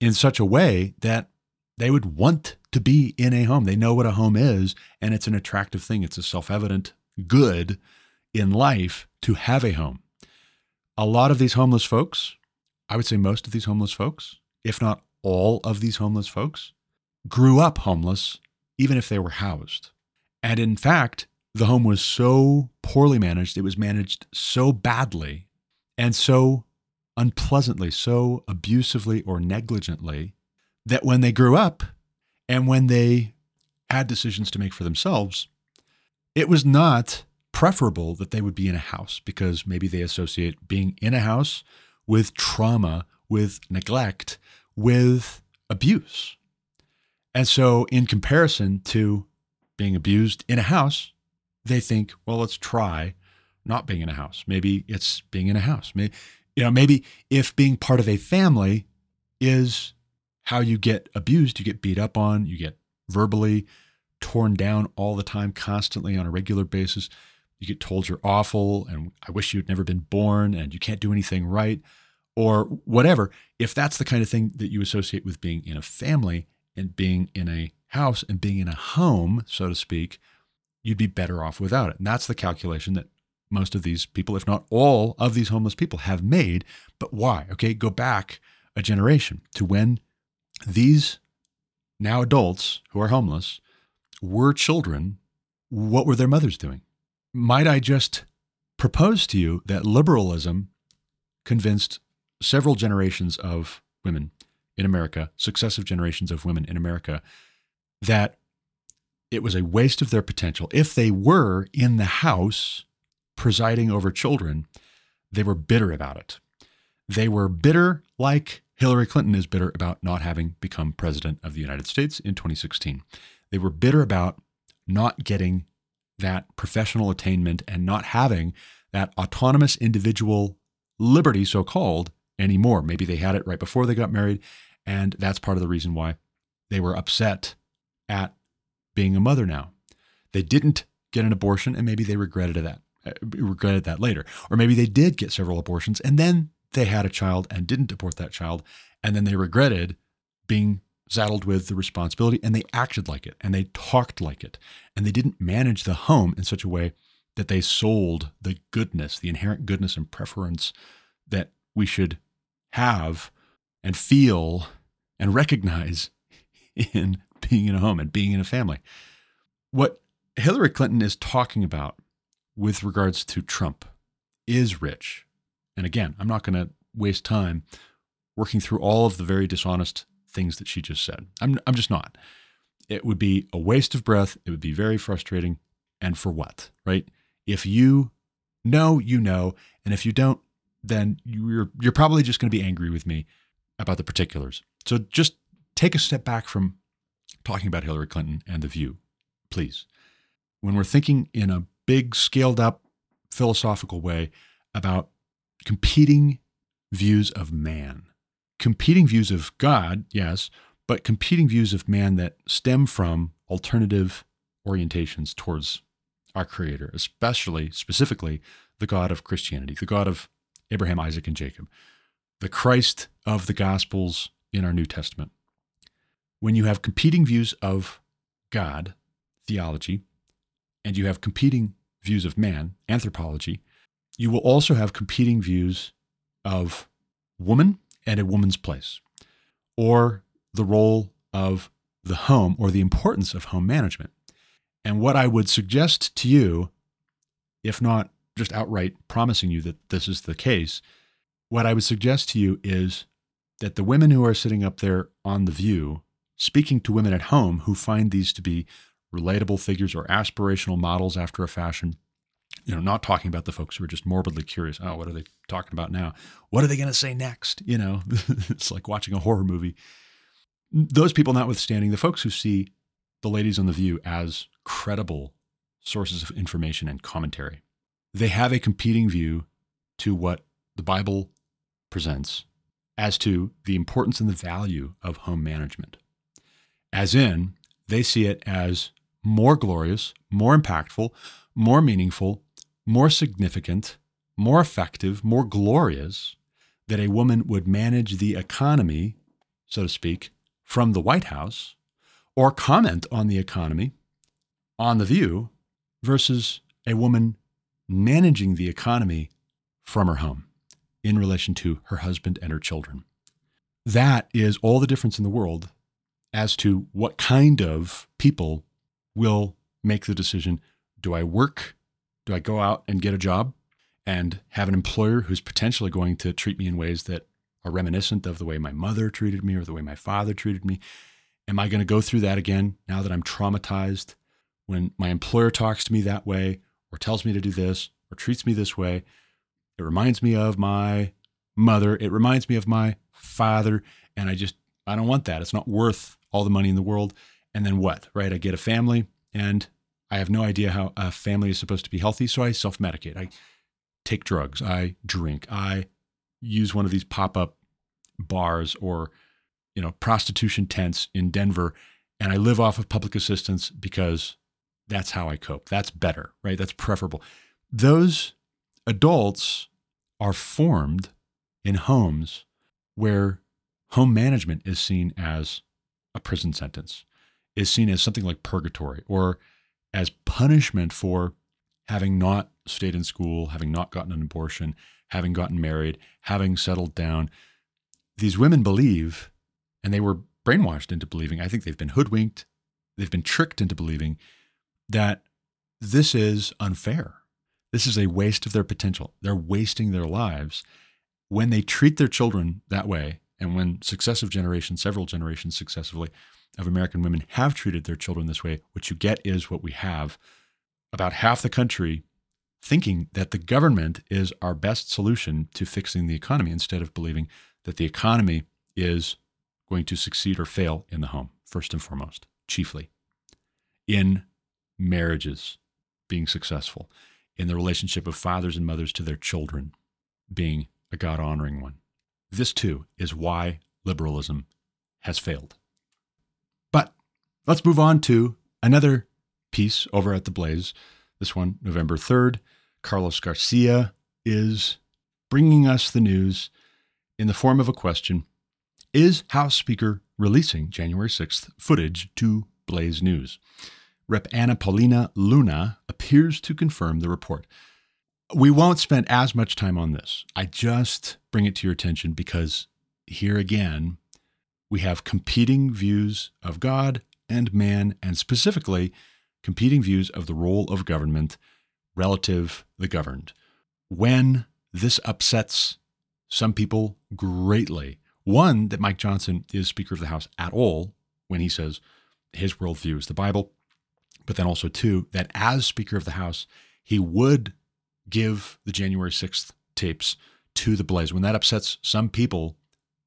in such a way that they would want to be in a home. They know what a home is, and it's an attractive thing. It's a self evident good in life to have a home. A lot of these homeless folks, I would say most of these homeless folks, if not all of these homeless folks, grew up homeless, even if they were housed. And in fact, the home was so poorly managed, it was managed so badly and so unpleasantly, so abusively or negligently, that when they grew up and when they had decisions to make for themselves, it was not preferable that they would be in a house because maybe they associate being in a house with trauma, with neglect, with abuse. And so, in comparison to being abused in a house, they think, well, let's try not being in a house. Maybe it's being in a house. Maybe, you know, maybe if being part of a family is how you get abused, you get beat up on, you get verbally torn down all the time, constantly on a regular basis. You get told you're awful and I wish you'd never been born and you can't do anything right or whatever. If that's the kind of thing that you associate with being in a family and being in a house and being in a home, so to speak, you'd be better off without it. And that's the calculation that most of these people, if not all of these homeless people, have made. But why? Okay, go back a generation to when these now adults who are homeless were children what were their mothers doing? Might I just propose to you that liberalism convinced several generations of women in America, successive generations of women in America, that it was a waste of their potential. If they were in the house presiding over children, they were bitter about it. They were bitter, like Hillary Clinton is bitter about not having become president of the United States in 2016. They were bitter about not getting that professional attainment and not having that autonomous individual liberty, so called, anymore. Maybe they had it right before they got married. And that's part of the reason why they were upset at being a mother now. They didn't get an abortion and maybe they regretted that uh, regretted that later. Or maybe they did get several abortions and then they had a child and didn't abort that child and then they regretted being saddled with the responsibility and they acted like it and they talked like it and they didn't manage the home in such a way that they sold the goodness, the inherent goodness and preference that we should have and feel and recognize in being in a home and being in a family. What Hillary Clinton is talking about with regards to Trump is rich. And again, I'm not going to waste time working through all of the very dishonest things that she just said. I'm, I'm just not. It would be a waste of breath. It would be very frustrating. And for what, right? If you know, you know. And if you don't, then you're, you're probably just going to be angry with me about the particulars. So just take a step back from talking about Hillary Clinton and The View, please. When we're thinking in a big, scaled up philosophical way about competing views of man, competing views of God, yes, but competing views of man that stem from alternative orientations towards our Creator, especially, specifically, the God of Christianity, the God of Abraham, Isaac, and Jacob, the Christ of the Gospels in our New Testament. When you have competing views of God, theology, and you have competing views of man, anthropology, you will also have competing views of woman and a woman's place, or the role of the home or the importance of home management. And what I would suggest to you, if not just outright promising you that this is the case, what I would suggest to you is that the women who are sitting up there on The View, speaking to women at home who find these to be relatable figures or aspirational models after a fashion, you know, not talking about the folks who are just morbidly curious. Oh, what are they talking about now? What are they going to say next? You know, it's like watching a horror movie. Those people, notwithstanding, the folks who see the ladies on The View as credible sources of information and commentary, they have a competing view to what the Bible presents as to the importance and the value of home management. As in, they see it as more glorious, more impactful, more meaningful, more significant, more effective, more glorious that a woman would manage the economy, so to speak, from the White House or comment on the economy on The View versus a woman managing the economy from her home in relation to her husband and her children. That is all the difference in the world as to what kind of people will make the decision do I work? Do I go out and get a job and have an employer who's potentially going to treat me in ways that are reminiscent of the way my mother treated me or the way my father treated me? Am I going to go through that again now that I'm traumatized? When my employer talks to me that way or tells me to do this or treats me this way, it reminds me of my mother. It reminds me of my father. And I just, I don't want that. It's not worth all the money in the world. And then what, right? I get a family and I have no idea how a family is supposed to be healthy. So I self medicate. I take drugs. I drink. I use one of these pop up bars or, you know, prostitution tents in Denver. And I live off of public assistance because that's how I cope. That's better, right? That's preferable. Those adults are formed in homes where home management is seen as a prison sentence, is seen as something like purgatory or as punishment for having not stayed in school, having not gotten an abortion, having gotten married, having settled down. These women believe, and they were brainwashed into believing, I think they've been hoodwinked, they've been tricked into believing that this is unfair. This is a waste of their potential. They're wasting their lives when they treat their children that way, and when successive generations, several generations successively, of American women have treated their children this way, what you get is what we have about half the country thinking that the government is our best solution to fixing the economy instead of believing that the economy is going to succeed or fail in the home, first and foremost, chiefly in marriages being successful, in the relationship of fathers and mothers to their children being a God honoring one. This too is why liberalism has failed. But let's move on to another piece over at the Blaze. This one, November 3rd. Carlos Garcia is bringing us the news in the form of a question Is House Speaker releasing January 6th footage to Blaze News? Rep. Anna Paulina Luna appears to confirm the report. We won't spend as much time on this. I just bring it to your attention because here again, we have competing views of God and man, and specifically competing views of the role of government relative the governed. When this upsets some people greatly, one, that Mike Johnson is Speaker of the House at all when he says his worldview is the Bible, but then also, two, that as Speaker of the House, he would give the January 6th tapes to the Blaze. When that upsets some people,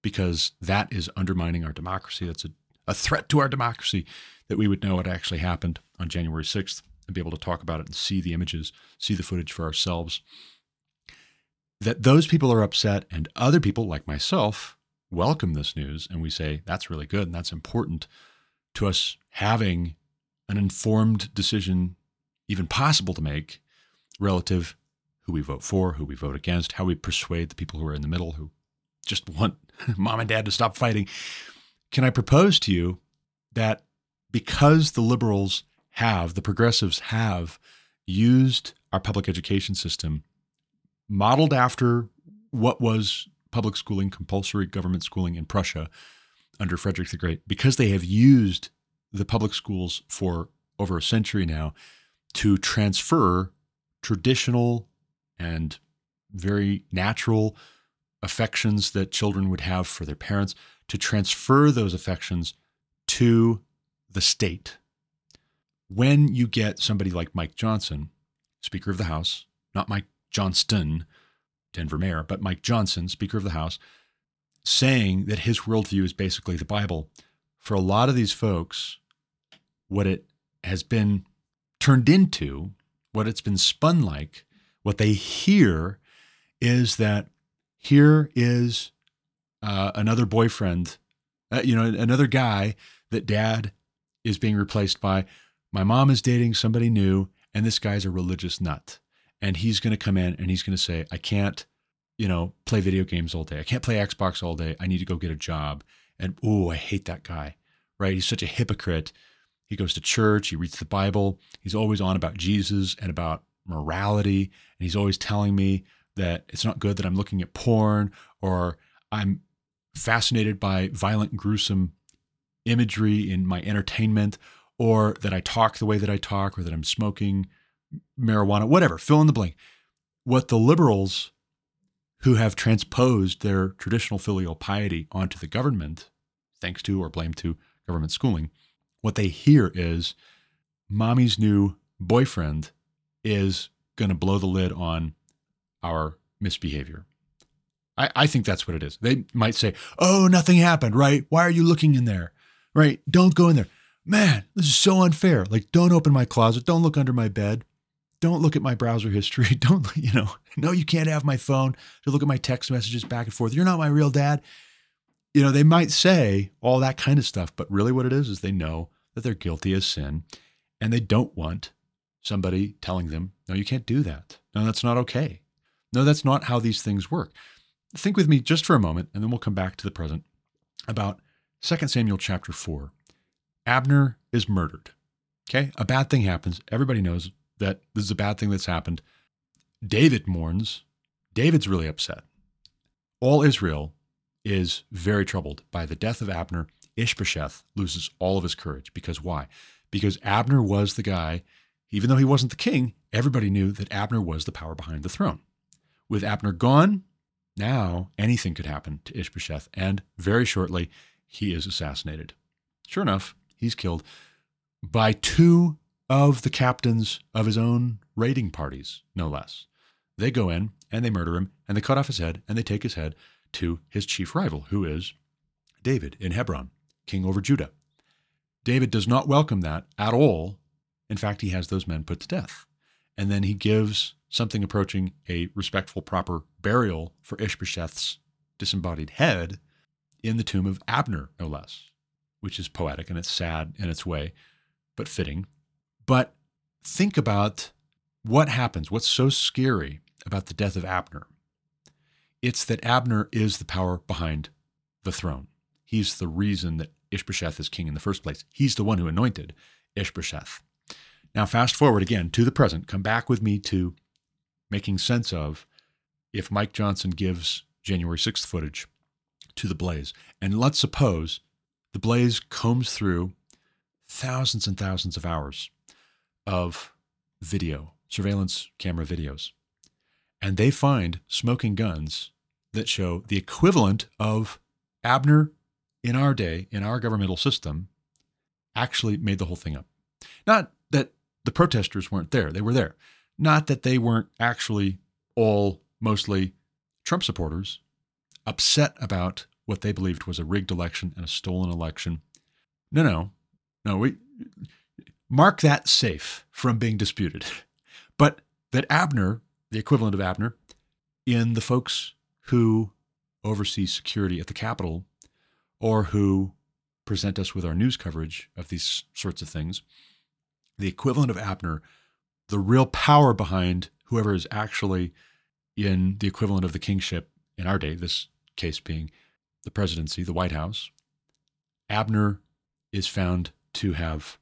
because that is undermining our democracy, that's a, a threat to our democracy, that we would know what actually happened on January 6th and be able to talk about it and see the images, see the footage for ourselves. That those people are upset, and other people like myself welcome this news, and we say that's really good and that's important to us having an informed decision even possible to make relative who we vote for, who we vote against, how we persuade the people who are in the middle who just want mom and dad to stop fighting. Can I propose to you that because the liberals have, the progressives have used our public education system modeled after what was public schooling, compulsory government schooling in Prussia under Frederick the Great, because they have used the public schools for over a century now to transfer traditional and very natural affections that children would have for their parents, to transfer those affections to the state. When you get somebody like Mike Johnson, Speaker of the House, not Mike Johnston, Denver mayor, but Mike Johnson, Speaker of the House, saying that his worldview is basically the Bible, for a lot of these folks, what it has been turned into, what it's been spun like, what they hear is that here is uh, another boyfriend, uh, you know, another guy that dad is being replaced by. My mom is dating somebody new, and this guy's a religious nut. And he's going to come in and he's going to say, I can't, you know, play video games all day. I can't play Xbox all day. I need to go get a job. And oh, I hate that guy, right? He's such a hypocrite. He goes to church, he reads the Bible, he's always on about Jesus and about morality. And he's always telling me that it's not good that I'm looking at porn or I'm fascinated by violent, gruesome imagery in my entertainment or that I talk the way that I talk or that I'm smoking marijuana, whatever, fill in the blank. What the liberals who have transposed their traditional filial piety onto the government, thanks to or blame to government schooling, what they hear is mommy's new boyfriend is going to blow the lid on our misbehavior. I, I think that's what it is. They might say, Oh, nothing happened, right? Why are you looking in there? Right? Don't go in there. Man, this is so unfair. Like, don't open my closet. Don't look under my bed. Don't look at my browser history. Don't, you know, no, you can't have my phone to look at my text messages back and forth. You're not my real dad. You know, they might say all that kind of stuff, but really what it is is they know that they're guilty as sin and they don't want somebody telling them, no, you can't do that. No, that's not okay. No, that's not how these things work. Think with me just for a moment, and then we'll come back to the present about 2 Samuel chapter 4. Abner is murdered. Okay, a bad thing happens. Everybody knows that this is a bad thing that's happened. David mourns. David's really upset. All Israel is very troubled by the death of Abner Ishbosheth loses all of his courage because why? Because Abner was the guy even though he wasn't the king, everybody knew that Abner was the power behind the throne. With Abner gone, now anything could happen to Ishbosheth, and very shortly, he is assassinated. Sure enough, he's killed by two of the captains of his own raiding parties, no less. They go in and they murder him and they cut off his head and they take his head to his chief rival, who is David in Hebron, king over Judah. David does not welcome that at all. In fact, he has those men put to death. And then he gives something approaching a respectful, proper burial for Ishbosheth's disembodied head in the tomb of Abner, no less, which is poetic and it's sad in its way, but fitting. But think about what happens, what's so scary about the death of Abner. It's that Abner is the power behind the throne. He's the reason that Ishbosheth is king in the first place. He's the one who anointed Ishbosheth. Now, fast forward again to the present. Come back with me to making sense of if Mike Johnson gives January 6th footage to the Blaze. And let's suppose the Blaze combs through thousands and thousands of hours of video, surveillance camera videos, and they find smoking guns that show the equivalent of Abner in our day, in our governmental system, actually made the whole thing up. Not that the protesters weren't there, they were there. Not that they weren't actually all mostly Trump supporters, upset about what they believed was a rigged election and a stolen election. No, no, no. We mark that safe from being disputed. But that Abner, the equivalent of Abner, in the folks who oversee security at the Capitol or who present us with our news coverage of these sorts of things, the equivalent of Abner, the real power behind whoever is actually in the equivalent of the kingship in our day, this case being the presidency, the White House, Abner is found to have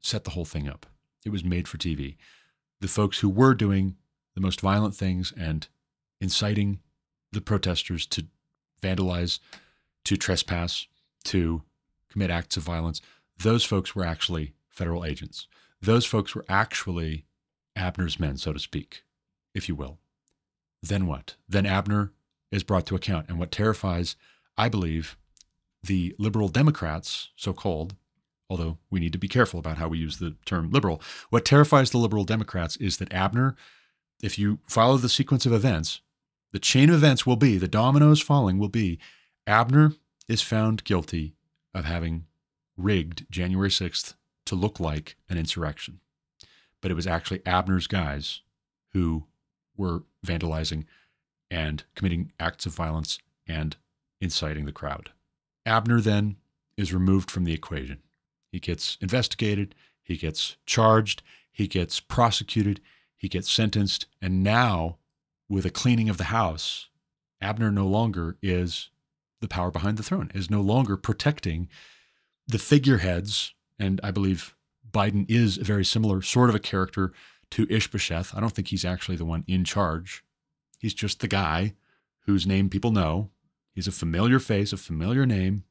set the whole thing up. It was made for TV. The folks who were doing the most violent things and inciting the protesters to vandalize, to trespass, to commit acts of violence, those folks were actually federal agents. Those folks were actually Abner's men, so to speak, if you will. Then what? Then Abner is brought to account. And what terrifies, I believe, the liberal Democrats, so called, although we need to be careful about how we use the term liberal, what terrifies the liberal Democrats is that Abner, if you follow the sequence of events, the chain of events will be, the dominoes falling will be, Abner is found guilty of having rigged January 6th to look like an insurrection. But it was actually Abner's guys who were vandalizing and committing acts of violence and inciting the crowd. Abner then is removed from the equation. He gets investigated, he gets charged, he gets prosecuted, he gets sentenced, and now, with a cleaning of the house, Abner no longer is the power behind the throne, is no longer protecting the figureheads. And I believe Biden is a very similar sort of a character to Ishbosheth. I don't think he's actually the one in charge. He's just the guy whose name people know. He's a familiar face, a familiar name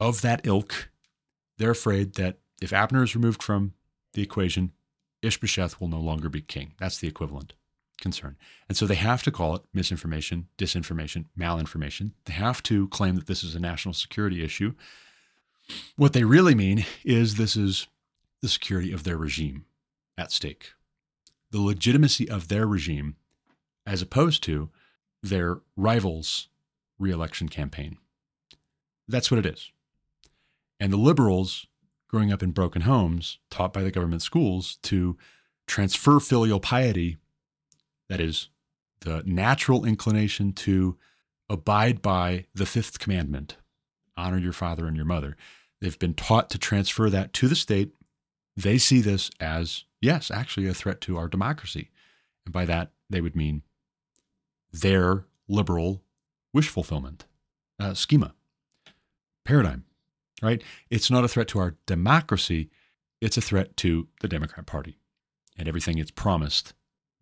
of that ilk. They're afraid that if Abner is removed from the equation, Ishbosheth will no longer be king. That's the equivalent concern. And so they have to call it misinformation, disinformation, malinformation. They have to claim that this is a national security issue. What they really mean is this is the security of their regime at stake, the legitimacy of their regime, as opposed to their rivals' reelection campaign. That's what it is. And the liberals, growing up in broken homes, taught by the government schools to transfer filial piety, that is, the natural inclination to abide by the fifth commandment honor your father and your mother. They've been taught to transfer that to the state. They see this as, yes, actually a threat to our democracy. And by that, they would mean their liberal wish fulfillment uh, schema, paradigm right? It's not a threat to our democracy, it's a threat to the Democrat Party and everything it's promised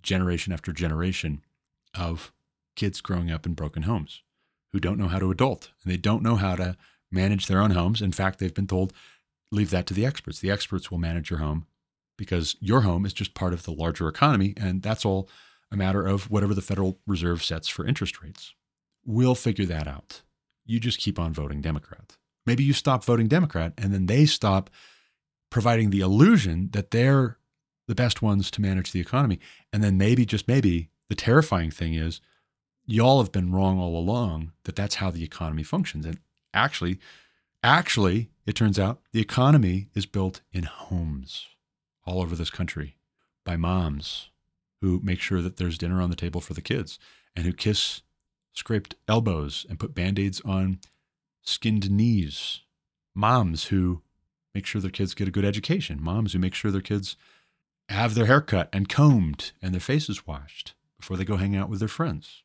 generation after generation of kids growing up in broken homes who don't know how to adult and they don't know how to manage their own homes. In fact, they've been told, leave that to the experts. The experts will manage your home because your home is just part of the larger economy, and that's all a matter of whatever the Federal Reserve sets for interest rates. We'll figure that out. You just keep on voting Democrat. Maybe you stop voting Democrat and then they stop providing the illusion that they're the best ones to manage the economy. And then maybe, just maybe, the terrifying thing is y'all have been wrong all along that that's how the economy functions. And actually, actually, it turns out the economy is built in homes all over this country by moms who make sure that there's dinner on the table for the kids and who kiss scraped elbows and put band aids on skinned knees. Moms who make sure their kids get a good education. Moms who make sure their kids have their hair cut and combed and their faces washed before they go hang out with their friends.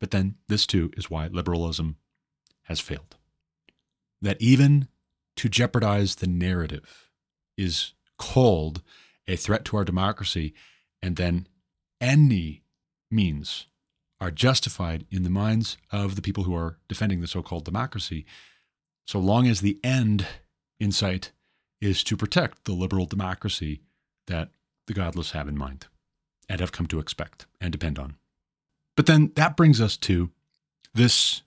But then this too is why liberalism has failed. That even to jeopardize the narrative is called a threat to our democracy, and then any means are justified in the minds of the people who are defending the so called democracy, so long as the end in sight is to protect the liberal democracy that the godless have in mind and have come to expect and depend on. But then that brings us to this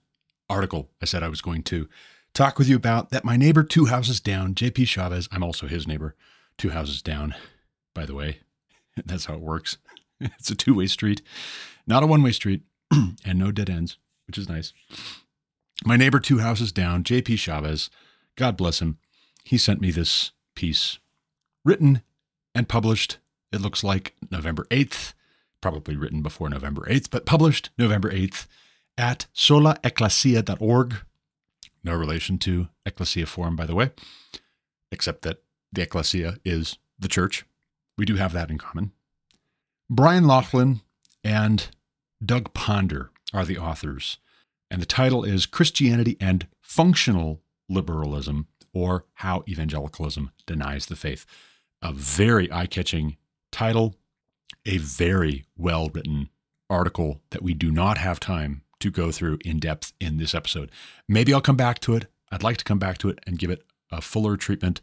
article I said I was going to talk with you about that my neighbor two houses down, JP Chavez, I'm also his neighbor, two houses down, by the way. That's how it works. It's a two way street, not a one way street, and no dead ends, which is nice. My neighbor two houses down, JP Chavez, God bless him, he sent me this piece written and published, it looks like November 8th, probably written before November 8th, but published November 8th at solaecclesia.org. No relation to Ecclesia Forum, by the way, except that the Ecclesia is the church. We do have that in common. Bryan Laughlin and Doug Ponder are the authors, and the title is Christianity and Functional Liberalism or How Evangelicalism Denies the Faith. A very eye catching title, a very well written article that we do not have time to go through in depth in this episode. Maybe I'll come back to it. I'd like to come back to it and give it a fuller treatment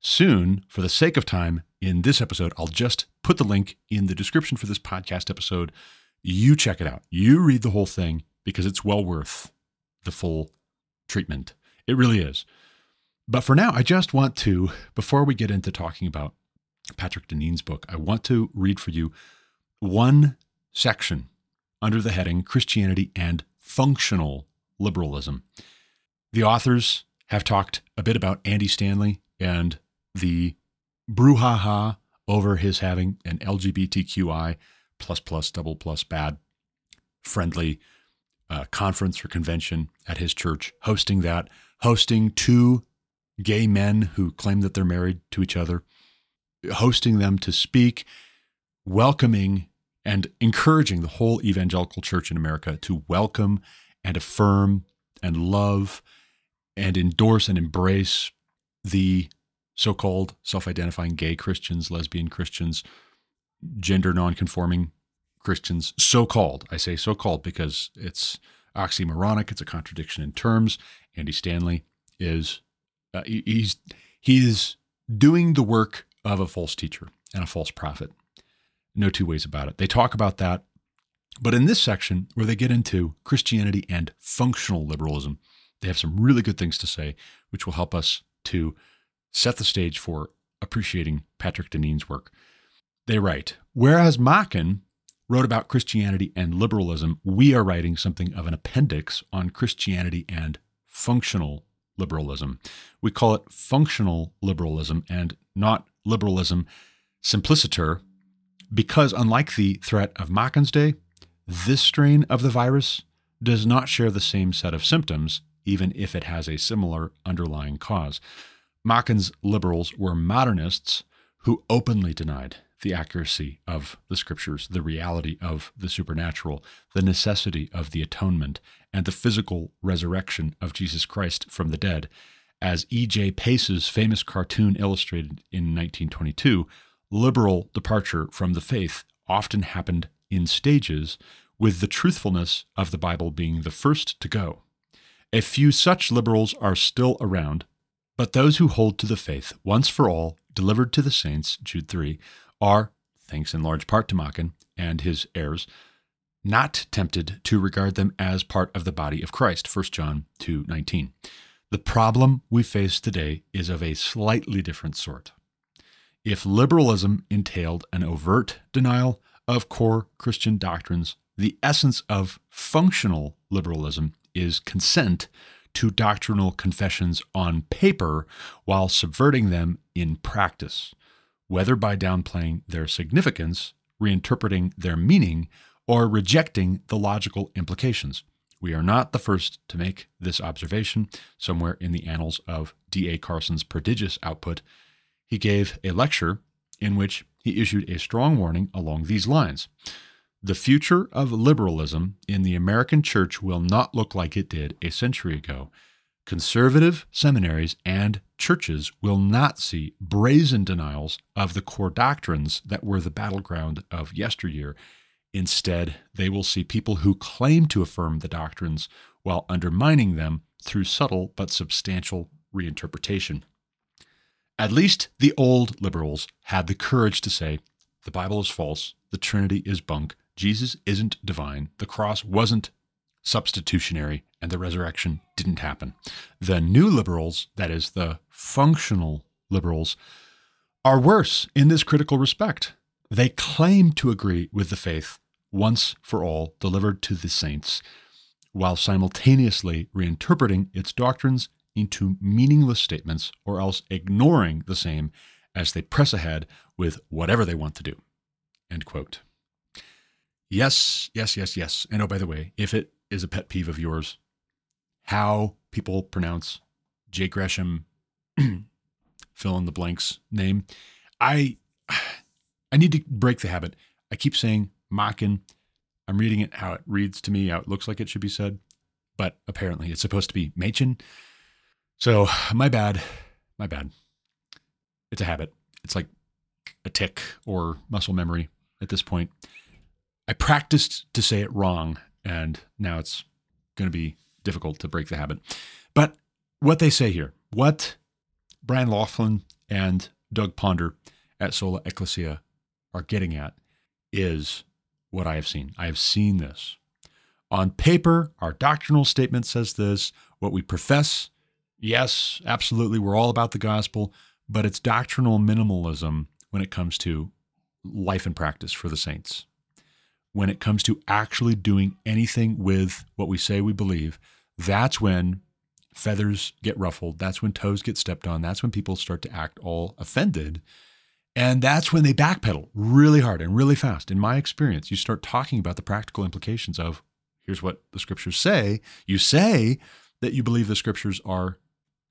soon. For the sake of time, in this episode, I'll just put the link in the description for this podcast episode. You check it out. You read the whole thing because it's well worth the full treatment. It really is. But for now, I just want to, before we get into talking about Patrick Deneen's book, I want to read for you one section under the heading Christianity and Functional Liberalism. The authors have talked a bit about Andy Stanley and the brouhaha over his having an LGBTQI plus plus double plus bad friendly uh, conference or convention at his church, hosting that, hosting two gay men who claim that they're married to each other, hosting them to speak, welcoming and encouraging the whole evangelical church in America to welcome and affirm and love and endorse and embrace the so called self identifying gay Christians, lesbian Christians, gender non conforming Christians, so called. I say so called because it's oxymoronic, it's a contradiction in terms. Andy Stanley is uh, he's he's doing the work of a false teacher and a false prophet. No two ways about it. They talk about that. But in this section, where they get into Christianity and functional liberalism, they have some really good things to say, which will help us to set the stage for appreciating Patrick Deneen's work. They write Whereas Machen wrote about Christianity and liberalism, we are writing something of an appendix on Christianity and functional liberalism. We call it functional liberalism and not liberalism simpliciter because, unlike the threat of Machen's day, this strain of the virus does not share the same set of symptoms, even if it has a similar underlying cause. Machen's liberals were modernists who openly denied the accuracy of the scriptures, the reality of the supernatural, the necessity of the atonement, and the physical resurrection of Jesus Christ from the dead. As E.J. Pace's famous cartoon illustrated in 1922, liberal departure from the faith often happened in stages, with the truthfulness of the Bible being the first to go. A few such liberals are still around, but those who hold to the faith once for all delivered to the saints, Jude 3, are, thanks in large part to Machen and his heirs, not tempted to regard them as part of the body of Christ, 1 John 2:19. The problem we face today is of a slightly different sort. If liberalism entailed an overt denial of core Christian doctrines, the essence of functional liberalism is consent to doctrinal confessions on paper while subverting them in practice, whether by downplaying their significance, reinterpreting their meaning, or rejecting the logical implications. We are not the first to make this observation. Somewhere in the annals of D.A. Carson's prodigious output, he gave a lecture in which he issued a strong warning along these lines. The future of liberalism in the American church will not look like it did a century ago. Conservative seminaries and churches will not see brazen denials of the core doctrines that were the battleground of yesteryear. Instead, they will see people who claim to affirm the doctrines while undermining them through subtle but substantial reinterpretation. At least the old liberals had the courage to say, the Bible is false, the Trinity is bunk, Jesus isn't divine, the cross wasn't substitutionary, and the resurrection didn't happen. The new liberals, that is, the functional liberals, are worse in this critical respect. They claim to agree with the faith once for all delivered to the saints, while simultaneously reinterpreting its doctrines into meaningless statements or else ignoring the same as they press ahead with whatever they want to do. End quote. Yes, yes, yes, yes. And oh, by the way, if it is a pet peeve of yours, how people pronounce J. Gresham, fill in the blanks name, I I need to break the habit. I keep saying Machen. I'm reading it how it reads to me, how it looks like it should be said, but apparently it's supposed to be Machen. So my bad, my bad. It's a habit. It's like a tick or muscle memory at this point. I practiced to say it wrong, and now it's going to be difficult to break the habit. But what they say here, what Bryan Laughlin and Doug Ponder at Sola Ecclesia are getting at is what I have seen. I have seen this. On paper, our doctrinal statement says this. What we profess, yes, absolutely, we're all about the gospel, but it's doctrinal minimalism when it comes to life and practice for the saints when it comes to actually doing anything with what we say we believe, that's when feathers get ruffled. That's when toes get stepped on. That's when people start to act all offended. And that's when they backpedal really hard and really fast. In my experience, you start talking about the practical implications of here's what the scriptures say. You say that you believe the scriptures are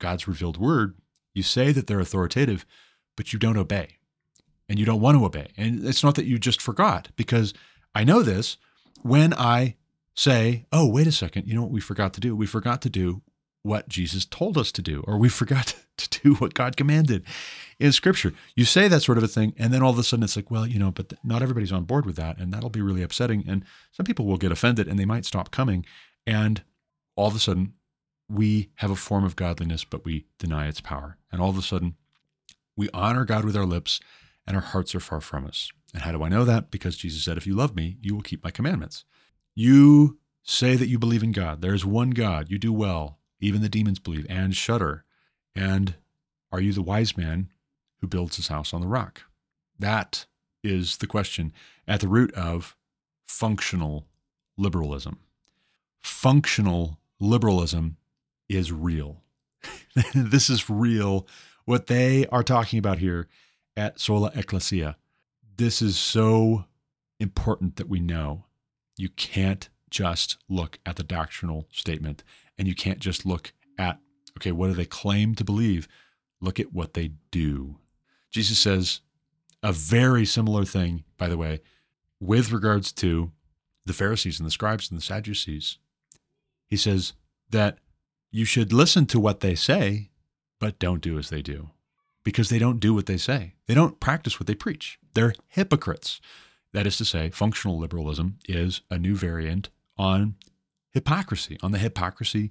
God's revealed word. You say that they're authoritative, but you don't obey and you don't want to obey. And it's not that you just forgot because I know this when I say, oh, wait a second, you know what we forgot to do? We forgot to do what Jesus told us to do, or we forgot to do what God commanded in Scripture. You say that sort of a thing, and then all of a sudden it's like, well, you know, but not everybody's on board with that, and that'll be really upsetting. And some people will get offended and they might stop coming. And all of a sudden, we have a form of godliness, but we deny its power. And all of a sudden, we honor God with our lips, and our hearts are far from us. And how do I know that? Because Jesus said, If you love me, you will keep my commandments. You say that you believe in God. There is one God. You do well. Even the demons believe and shudder. And are you the wise man who builds his house on the rock? That is the question at the root of functional liberalism. Functional liberalism is real. this is real. What they are talking about here at Sola Ecclesia this is so important that we know you can't just look at the doctrinal statement and you can't just look at, okay, what do they claim to believe? Look at what they do. Jesus says a very similar thing, by the way, with regards to the Pharisees and the scribes and the Sadducees. He says that you should listen to what they say, but don't do as they do because they don't do what they say. They don't practice what they preach. They're hypocrites. That is to say, functional liberalism is a new variant on hypocrisy, on the hypocrisy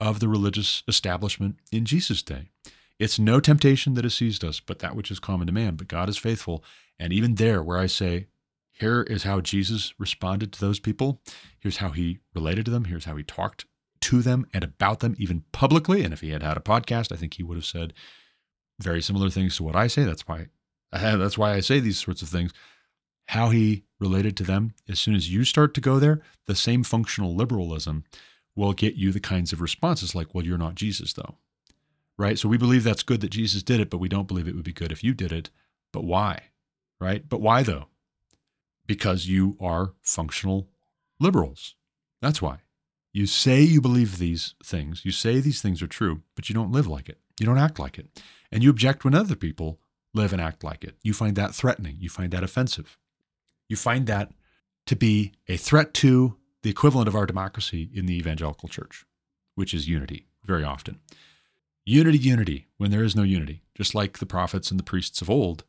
of the religious establishment in Jesus' day. It's no temptation that has seized us, but that which is common to man. But God is faithful. And even there, where I say, here is how Jesus responded to those people, here's how he related to them, here's how he talked to them and about them, even publicly. And if he had had a podcast, I think he would have said very similar things to what I say. That's why that's why I say these sorts of things. How he related to them, as soon as you start to go there, the same functional liberalism will get you the kinds of responses like, well, you're not Jesus, though. Right? So we believe that's good that Jesus did it, but we don't believe it would be good if you did it. But why? Right? But why, though? Because you are functional liberals. That's why. You say you believe these things, you say these things are true, but you don't live like it. You don't act like it. And you object when other people live and act like it. You find that threatening. You find that offensive. You find that to be a threat to the equivalent of our democracy in the evangelical church, which is unity very often. Unity, unity, when there is no unity, just like the prophets and the priests of old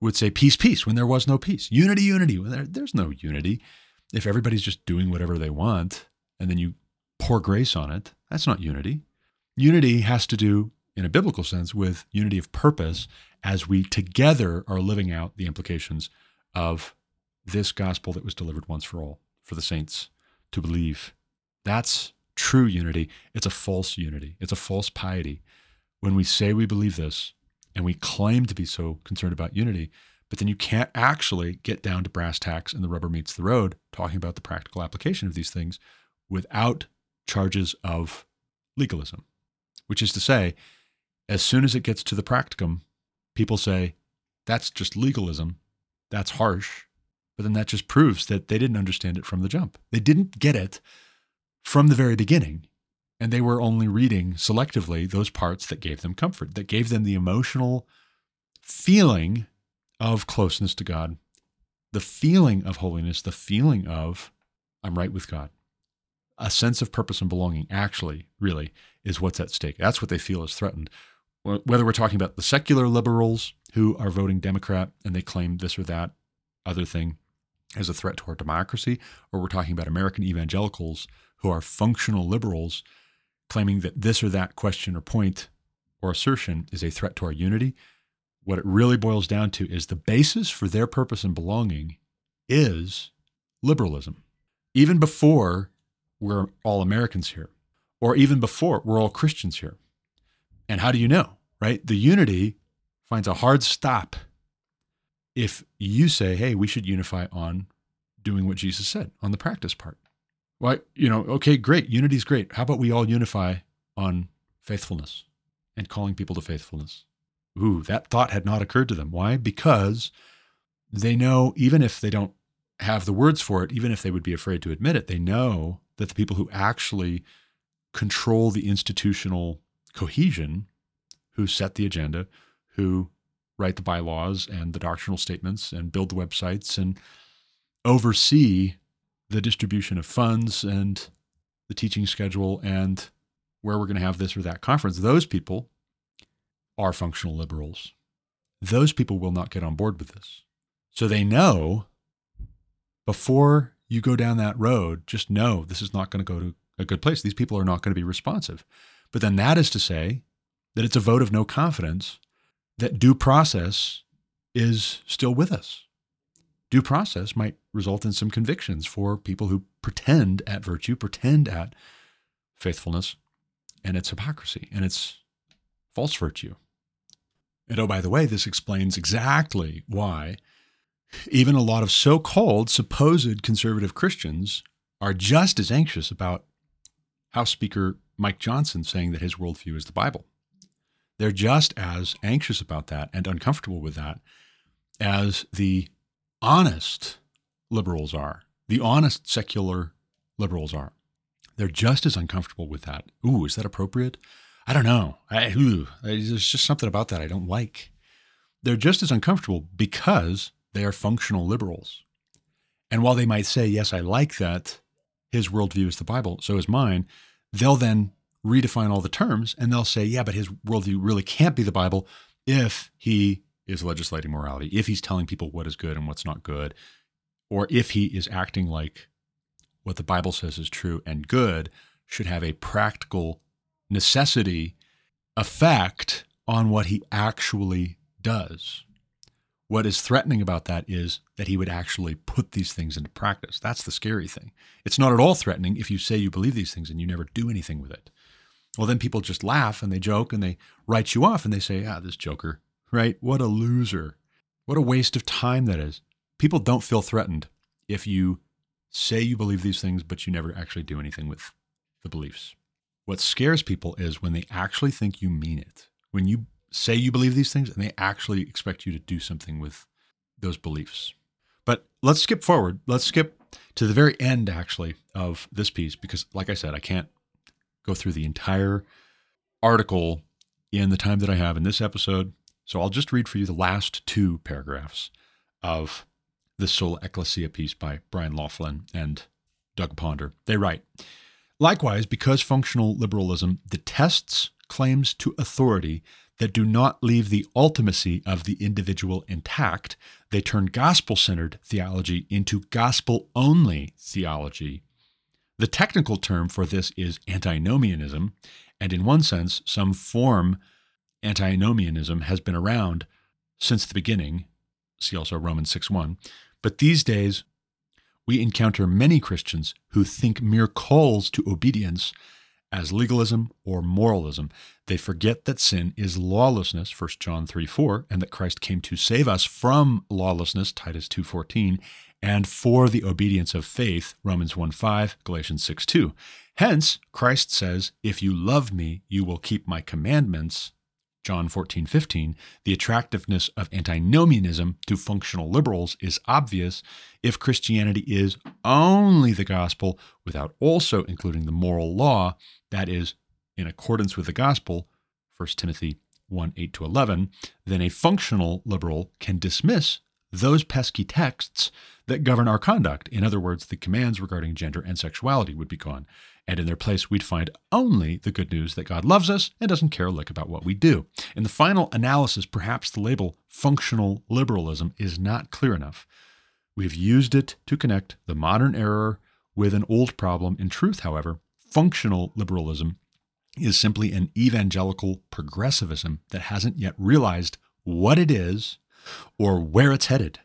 would say peace, peace, when there was no peace. Unity, unity, when there, there's no unity. If everybody's just doing whatever they want and then you pour grace on it, that's not unity. Unity has to do, in a biblical sense, with unity of purpose as we together are living out the implications of this gospel that was delivered once for all for the saints to believe. That's true unity. It's a false unity, it's a false piety. When we say we believe this and we claim to be so concerned about unity, but then you can't actually get down to brass tacks and the rubber meets the road talking about the practical application of these things without charges of legalism, which is to say, as soon as it gets to the practicum, people say, that's just legalism. That's harsh. But then that just proves that they didn't understand it from the jump. They didn't get it from the very beginning. And they were only reading selectively those parts that gave them comfort, that gave them the emotional feeling of closeness to God, the feeling of holiness, the feeling of I'm right with God a sense of purpose and belonging actually, really, is what's at stake. That's what they feel is threatened. Whether we're talking about the secular liberals who are voting Democrat and they claim this or that other thing as a threat to our democracy, or we're talking about American evangelicals who are functional liberals claiming that this or that question or point or assertion is a threat to our unity, what it really boils down to is the basis for their purpose and belonging is liberalism. Even before we're all Americans here, or even before, we're all Christians here. And how do you know, right? The unity finds a hard stop if you say, hey, we should unify on doing what Jesus said on the practice part. Why, you know, okay, great. Unity's great. How about we all unify on faithfulness and calling people to faithfulness? Ooh, that thought had not occurred to them. Why? Because they know, even if they don't have the words for it, even if they would be afraid to admit it, they know that the people who actually control the institutional cohesion, who set the agenda, who write the bylaws and the doctrinal statements and build the websites and oversee the distribution of funds and the teaching schedule and where we're going to have this or that conference, those people are functional liberals. Those people will not get on board with this. So they know before you go down that road, just know this is not going to go to a good place. These people are not going to be responsive. But then that is to say that it's a vote of no confidence that due process is still with us. Due process might result in some convictions for people who pretend at virtue, pretend at faithfulness, and it's hypocrisy and it's false virtue. And oh, by the way, this explains exactly why even a lot of so called supposed conservative Christians are just as anxious about House Speaker Mike Johnson saying that his worldview is the Bible. They're just as anxious about that and uncomfortable with that as the honest liberals are, the honest secular liberals are. They're just as uncomfortable with that. Ooh, is that appropriate? I don't know. I, ooh, there's just something about that I don't like. They're just as uncomfortable because they are functional liberals. And while they might say, yes, I like that, his worldview is the Bible, so is mine, they'll then redefine all the terms and they'll say, yeah, but his worldview really can't be the Bible if he is legislating morality, if he's telling people what is good and what's not good, or if he is acting like what the Bible says is true and good should have a practical necessity effect on what he actually does. What is threatening about that is that he would actually put these things into practice. That's the scary thing. It's not at all threatening if you say you believe these things and you never do anything with it. Well, then people just laugh and they joke and they write you off and they say, ah, this joker, right? What a loser. What a waste of time that is. People don't feel threatened if you say you believe these things, but you never actually do anything with the beliefs. What scares people is when they actually think you mean it. When you say you believe these things and they actually expect you to do something with those beliefs. But let's skip forward. Let's skip to the very end, actually, of this piece, because, like I said, I can't go through the entire article in the time that I have in this episode. So I'll just read for you the last two paragraphs of the Sola Ecclesia piece by Bryan Laughlin and Doug Ponder. They write Likewise, because functional liberalism detests claims to authority that do not leave the ultimacy of the individual intact, they turn gospel centered theology into gospel only theology. The technical term for this is antinomianism, and in one sense, some form antinomianism has been around since the beginning. See also Romans 6 1. But these days, we encounter many Christians who think mere calls to obedience as legalism or moralism. They forget that sin is lawlessness, 1 John 3 4, and that Christ came to save us from lawlessness, Titus 2 14, and for the obedience of faith, Romans 1 5, Galatians 6 2. Hence, Christ says, If you love me, you will keep my commandments, John 14, 15, the attractiveness of antinomianism to functional liberals is obvious if Christianity is only the gospel without also including the moral law, that is, in accordance with the gospel, 1 Timothy 1 8 to 11, then a functional liberal can dismiss those pesky texts that govern our conduct. In other words, the commands regarding gender and sexuality would be gone. And in their place, we'd find only the good news that God loves us and doesn't care a lick about what we do. In the final analysis, perhaps the label functional liberalism is not clear enough. We've used it to connect the modern error with an old problem. In truth, however, functional liberalism is simply an evangelical progressivism that hasn't yet realized what it is or where it's headed.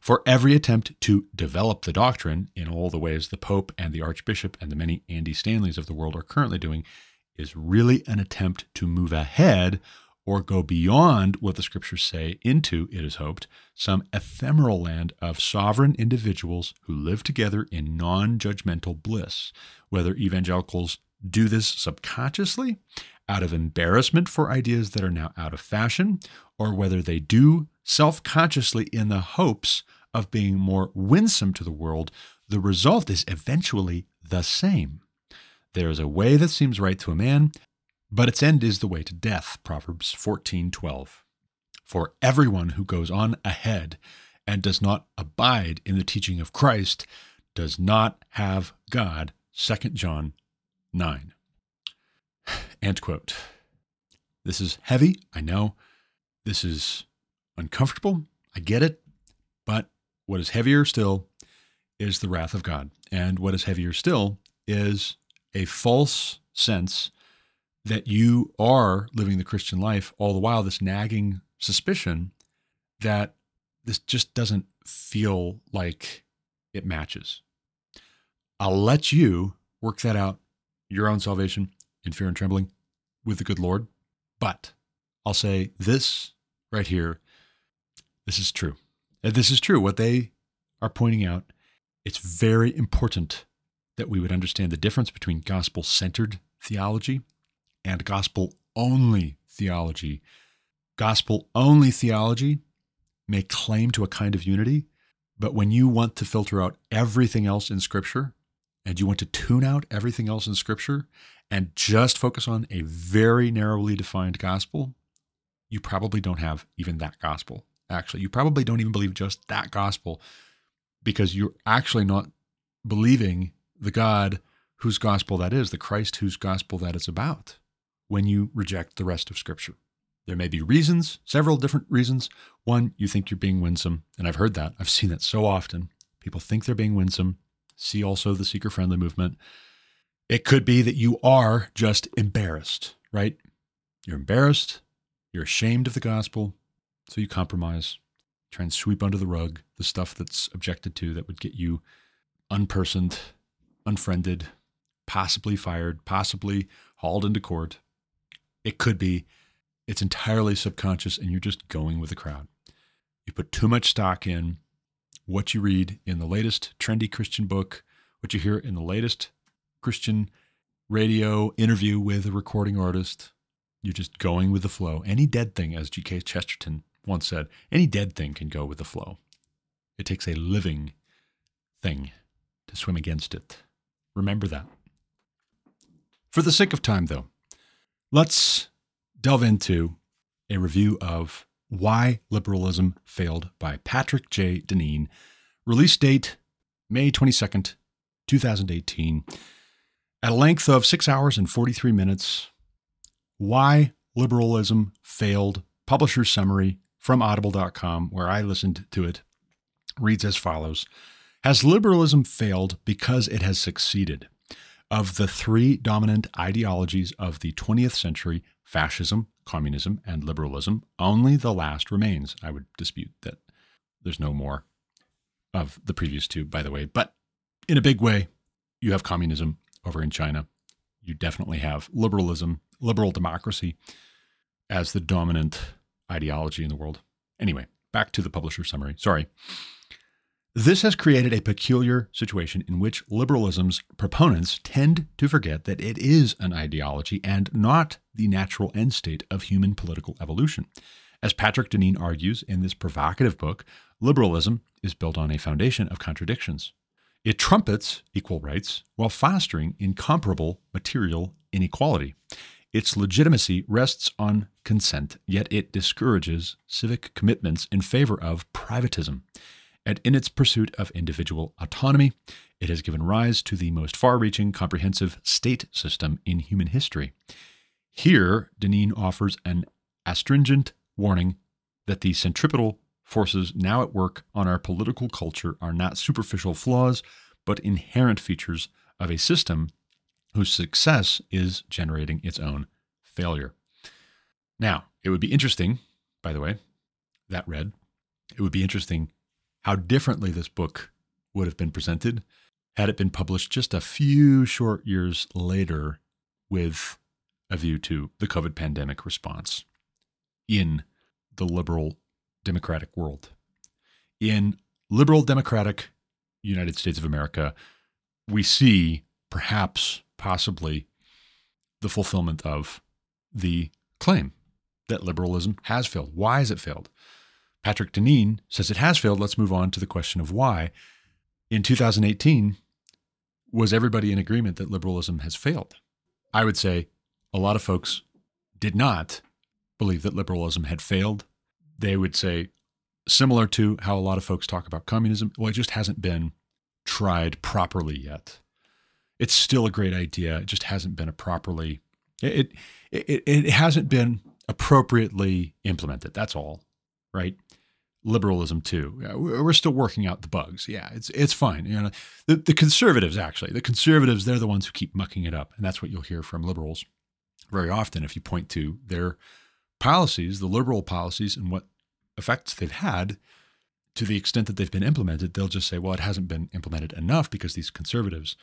For every attempt to develop the doctrine in all the ways the Pope and the Archbishop and the many Andy Stanleys of the world are currently doing is really an attempt to move ahead or go beyond what the scriptures say into, it is hoped, some ephemeral land of sovereign individuals who live together in non judgmental bliss. Whether evangelicals do this subconsciously out of embarrassment for ideas that are now out of fashion, or whether they do self consciously in the hopes of being more winsome to the world, the result is eventually the same. There is a way that seems right to a man, but its end is the way to death. Proverbs 14:12. For everyone who goes on ahead and does not abide in the teaching of Christ does not have God. 2 John 9. End quote. This is heavy, I know. This is uncomfortable. I get it. But what is heavier still is the wrath of God. And what is heavier still is a false sense that you are living the Christian life, all the while this nagging suspicion that this just doesn't feel like it matches. I'll let you work that out, your own salvation in fear and trembling with the good Lord. But I'll say this right here this is true. Uh, this is true. What they are pointing out, it's very important that we would understand the difference between gospel centered theology and gospel only theology. Gospel only theology may claim to a kind of unity, but when you want to filter out everything else in Scripture and you want to tune out everything else in Scripture and just focus on a very narrowly defined gospel, you probably don't have even that gospel actually. You probably don't even believe just that gospel because you're actually not believing the God whose gospel that is, the Christ whose gospel that is about, when you reject the rest of Scripture. There may be reasons, several different reasons. One, you think you're being winsome, and I've heard that. I've seen that so often. People think they're being winsome. See also the seeker friendly movement. It could be that you are just embarrassed, right? You're embarrassed You're ashamed of the gospel, so you compromise, try and sweep under the rug the stuff that's objected to that would get you unpersoned, unfriended, possibly fired, possibly hauled into court. It could be. It's entirely subconscious, and you're just going with the crowd. You put too much stock in what you read in the latest trendy Christian book, what you hear in the latest Christian radio interview with a recording artist. You're just going with the flow. Any dead thing, as G.K. Chesterton once said, any dead thing can go with the flow. It takes a living thing to swim against it. Remember that. For the sake of time, though, let's delve into a review of Why Liberalism Failed by Patrick J. Deneen. Release date May 22nd, 2018. At a length of six hours and 43 minutes, Why Liberalism Failed, publisher's summary from audible.com, where I listened to it, reads as follows Has liberalism failed because it has succeeded? Of the three dominant ideologies of the 20th century, fascism, communism, and liberalism, only the last remains. I would dispute that there's no more of the previous two, by the way. But in a big way, you have communism over in China. You definitely have liberalism, liberal democracy as the dominant ideology in the world. Anyway, back to the publisher summary. Sorry. This has created a peculiar situation in which liberalism's proponents tend to forget that it is an ideology and not the natural end state of human political evolution. As Patrick Deneen argues in this provocative book, liberalism is built on a foundation of contradictions. It trumpets equal rights while fostering incomparable material inequality. Its legitimacy rests on consent, yet it discourages civic commitments in favor of privatism. And in its pursuit of individual autonomy, it has given rise to the most far reaching comprehensive state system in human history. Here, Deneen offers an astringent warning that the centripetal forces now at work on our political culture are not superficial flaws, but inherent features of a system whose success is generating its own failure. Now, it would be interesting, by the way, that read, it would be interesting how differently this book would have been presented had it been published just a few short years later with a view to the COVID pandemic response in the liberal democratic world. In liberal democratic United States of America, we see perhaps, possibly, the fulfillment of the claim that liberalism has failed. Why has it failed? Patrick Deneen says it has failed. Let's move on to the question of why. In 2018, was everybody in agreement that liberalism has failed? I would say a lot of folks did not believe that liberalism had failed. They would say, similar to how a lot of folks talk about communism, well, it just hasn't been tried properly yet. It's still a great idea. It just hasn't been a properly it it it hasn't been appropriately implemented. That's all, right? Liberalism too. We're still working out the bugs. Yeah, it's it's fine. You know, the the conservatives actually, the conservatives, they're the ones who keep mucking it up, and that's what you'll hear from liberals very often if you point to their policies, the liberal policies, and what effects they've had to the extent that they've been implemented, they'll just say, well, it hasn't been implemented enough because these conservatives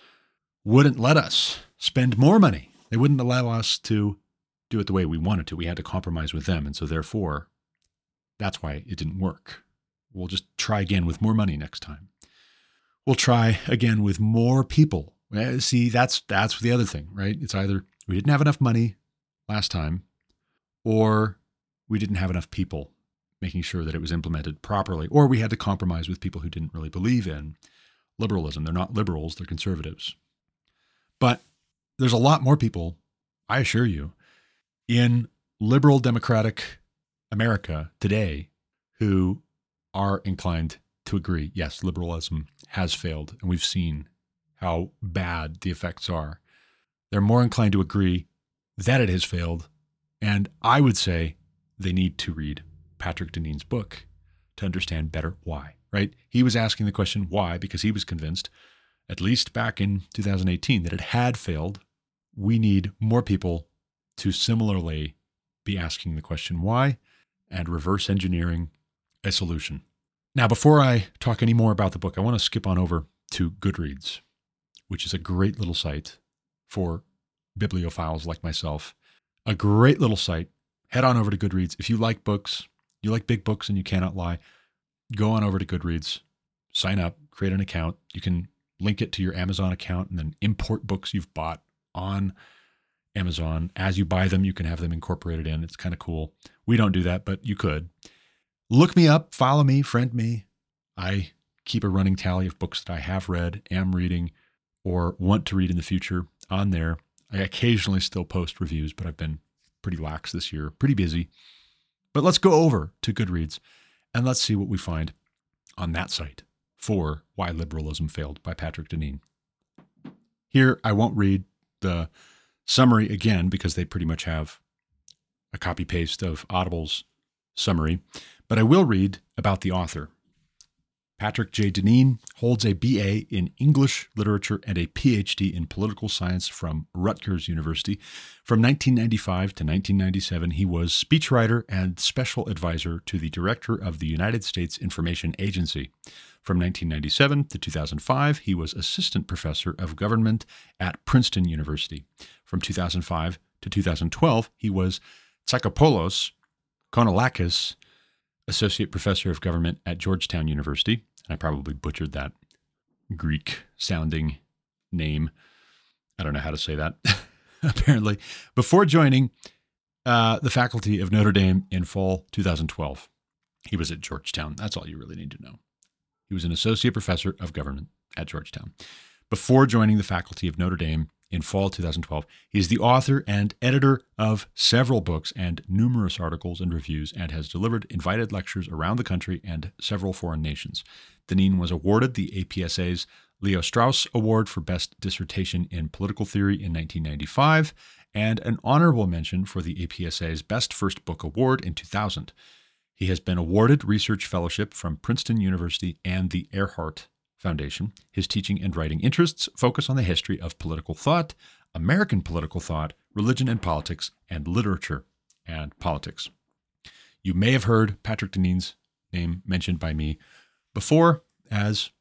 wouldn't let us spend more money. They wouldn't allow us to do it the way we wanted to. We had to compromise with them. And so, therefore, that's why it didn't work. We'll just try again with more money next time. We'll try again with more people. Eh, see, that's that's the other thing, right? It's either we didn't have enough money last time, or we didn't have enough people making sure that it was implemented properly, or we had to compromise with people who didn't really believe in liberalism. They're not liberals, they're conservatives. But there's a lot more people, I assure you, in liberal democratic America today who are inclined to agree yes, liberalism has failed, and we've seen how bad the effects are. They're more inclined to agree that it has failed. And I would say they need to read Patrick Deneen's book to understand better why, right? He was asking the question why because he was convinced, at least back in 2018, that it had failed. We need more people to similarly be asking the question why and reverse engineering a solution. Now, before I talk any more about the book, I want to skip on over to Goodreads, which is a great little site for bibliophiles like myself. A great little site. Head on over to Goodreads. If you like books, you like big books and you cannot lie, go on over to Goodreads, sign up, create an account. You can link it to your Amazon account and then import books you've bought on Amazon. As you buy them, you can have them incorporated in. It's kind of cool. We don't do that, but you could. Look me up, follow me, friend me. I keep a running tally of books that I have read, am reading, or want to read in the future on there. I occasionally still post reviews, but I've been pretty lax this year, pretty busy. But let's go over to Goodreads and let's see what we find on that site for Why Liberalism Failed by Patrick Deneen. Here, I won't read the summary again because they pretty much have a copy paste of Audible's summary, but I will read about the author. Patrick J. Deneen holds a BA in English literature and a PhD in political science from Rutgers University. From 1995 to 1997, he was speechwriter and special advisor to the director of the United States Information Agency. From 1997 to 2005, he was assistant professor of government at Princeton University. From 2005 to 2012, he was Tsakopoulos Kounalakis associate professor of government at Georgetown University. And I probably butchered that Greek sounding name. I don't know how to say that, apparently. Before joining uh, the faculty of Notre Dame in fall 2012, he was at Georgetown. That's all you really need to know. He was an associate professor of government at Georgetown. Before joining the faculty of Notre Dame in fall 2012. He is the author and editor of several books and numerous articles and reviews, and has delivered invited lectures around the country and several foreign nations. Deneen was awarded the APSA's Leo Strauss Award for Best Dissertation in Political Theory in 1995, and an honorable mention for the APSA's Best First Book Award in 2000. He has been awarded research fellowship from Princeton University and the Earhart Foundation. His teaching and writing interests focus on the history of political thought, American political thought, religion and politics, and literature and politics. You may have heard Patrick Deneen's name mentioned by me before, as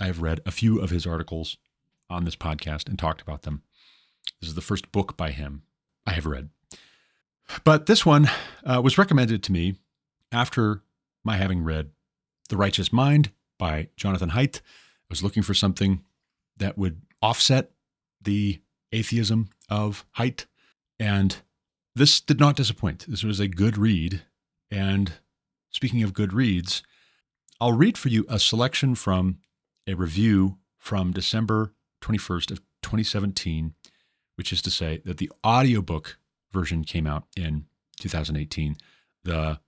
I have read a few of his articles on this podcast and talked about them. This is the first book by him I have read. But this one uh, was recommended to me after my having read The Righteous Mind by Jonathan Haidt I was looking for something that would offset the atheism of Haidt. And this did not disappoint. This was a good read. And speaking of good reads, I'll read for you a selection from a review from December 21st of 2017, which is to say that the audiobook version came out in 2018. The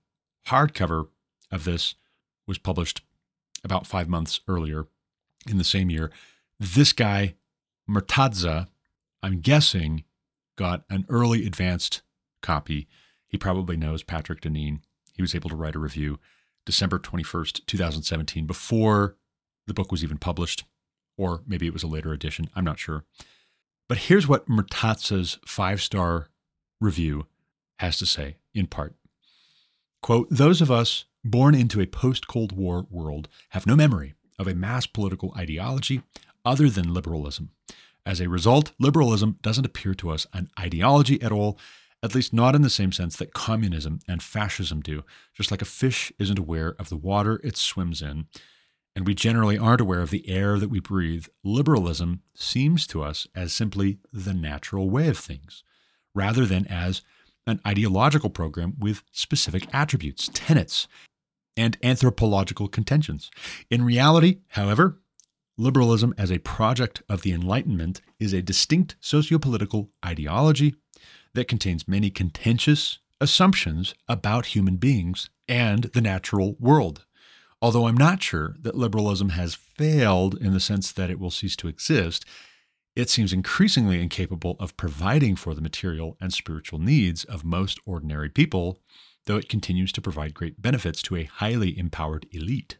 hardcover of this was published about five months earlier in the same year. This guy, Murtaza, I'm guessing, got an early advanced copy. He probably knows Patrick Deneen. He was able to write a review December 21st, 2017, before the book was even published, or maybe it was a later edition. I'm not sure. But here's what Murtaza's five star review has to say, in part. Quote, those of us born into a post Cold War world have no memory of a mass political ideology other than liberalism. As a result, liberalism doesn't appear to us an ideology at all, at least not in the same sense that communism and fascism do, just like a fish isn't aware of the water it swims in. And we generally aren't aware of the air that we breathe. Liberalism seems to us as simply the natural way of things, rather than as an ideological program with specific attributes, tenets, and anthropological contentions. In reality, however, liberalism as a project of the Enlightenment is a distinct sociopolitical ideology that contains many contentious assumptions about human beings and the natural world. Although I'm not sure that liberalism has failed in the sense that it will cease to exist, it seems increasingly incapable of providing for the material and spiritual needs of most ordinary people though it continues to provide great benefits to a highly empowered elite.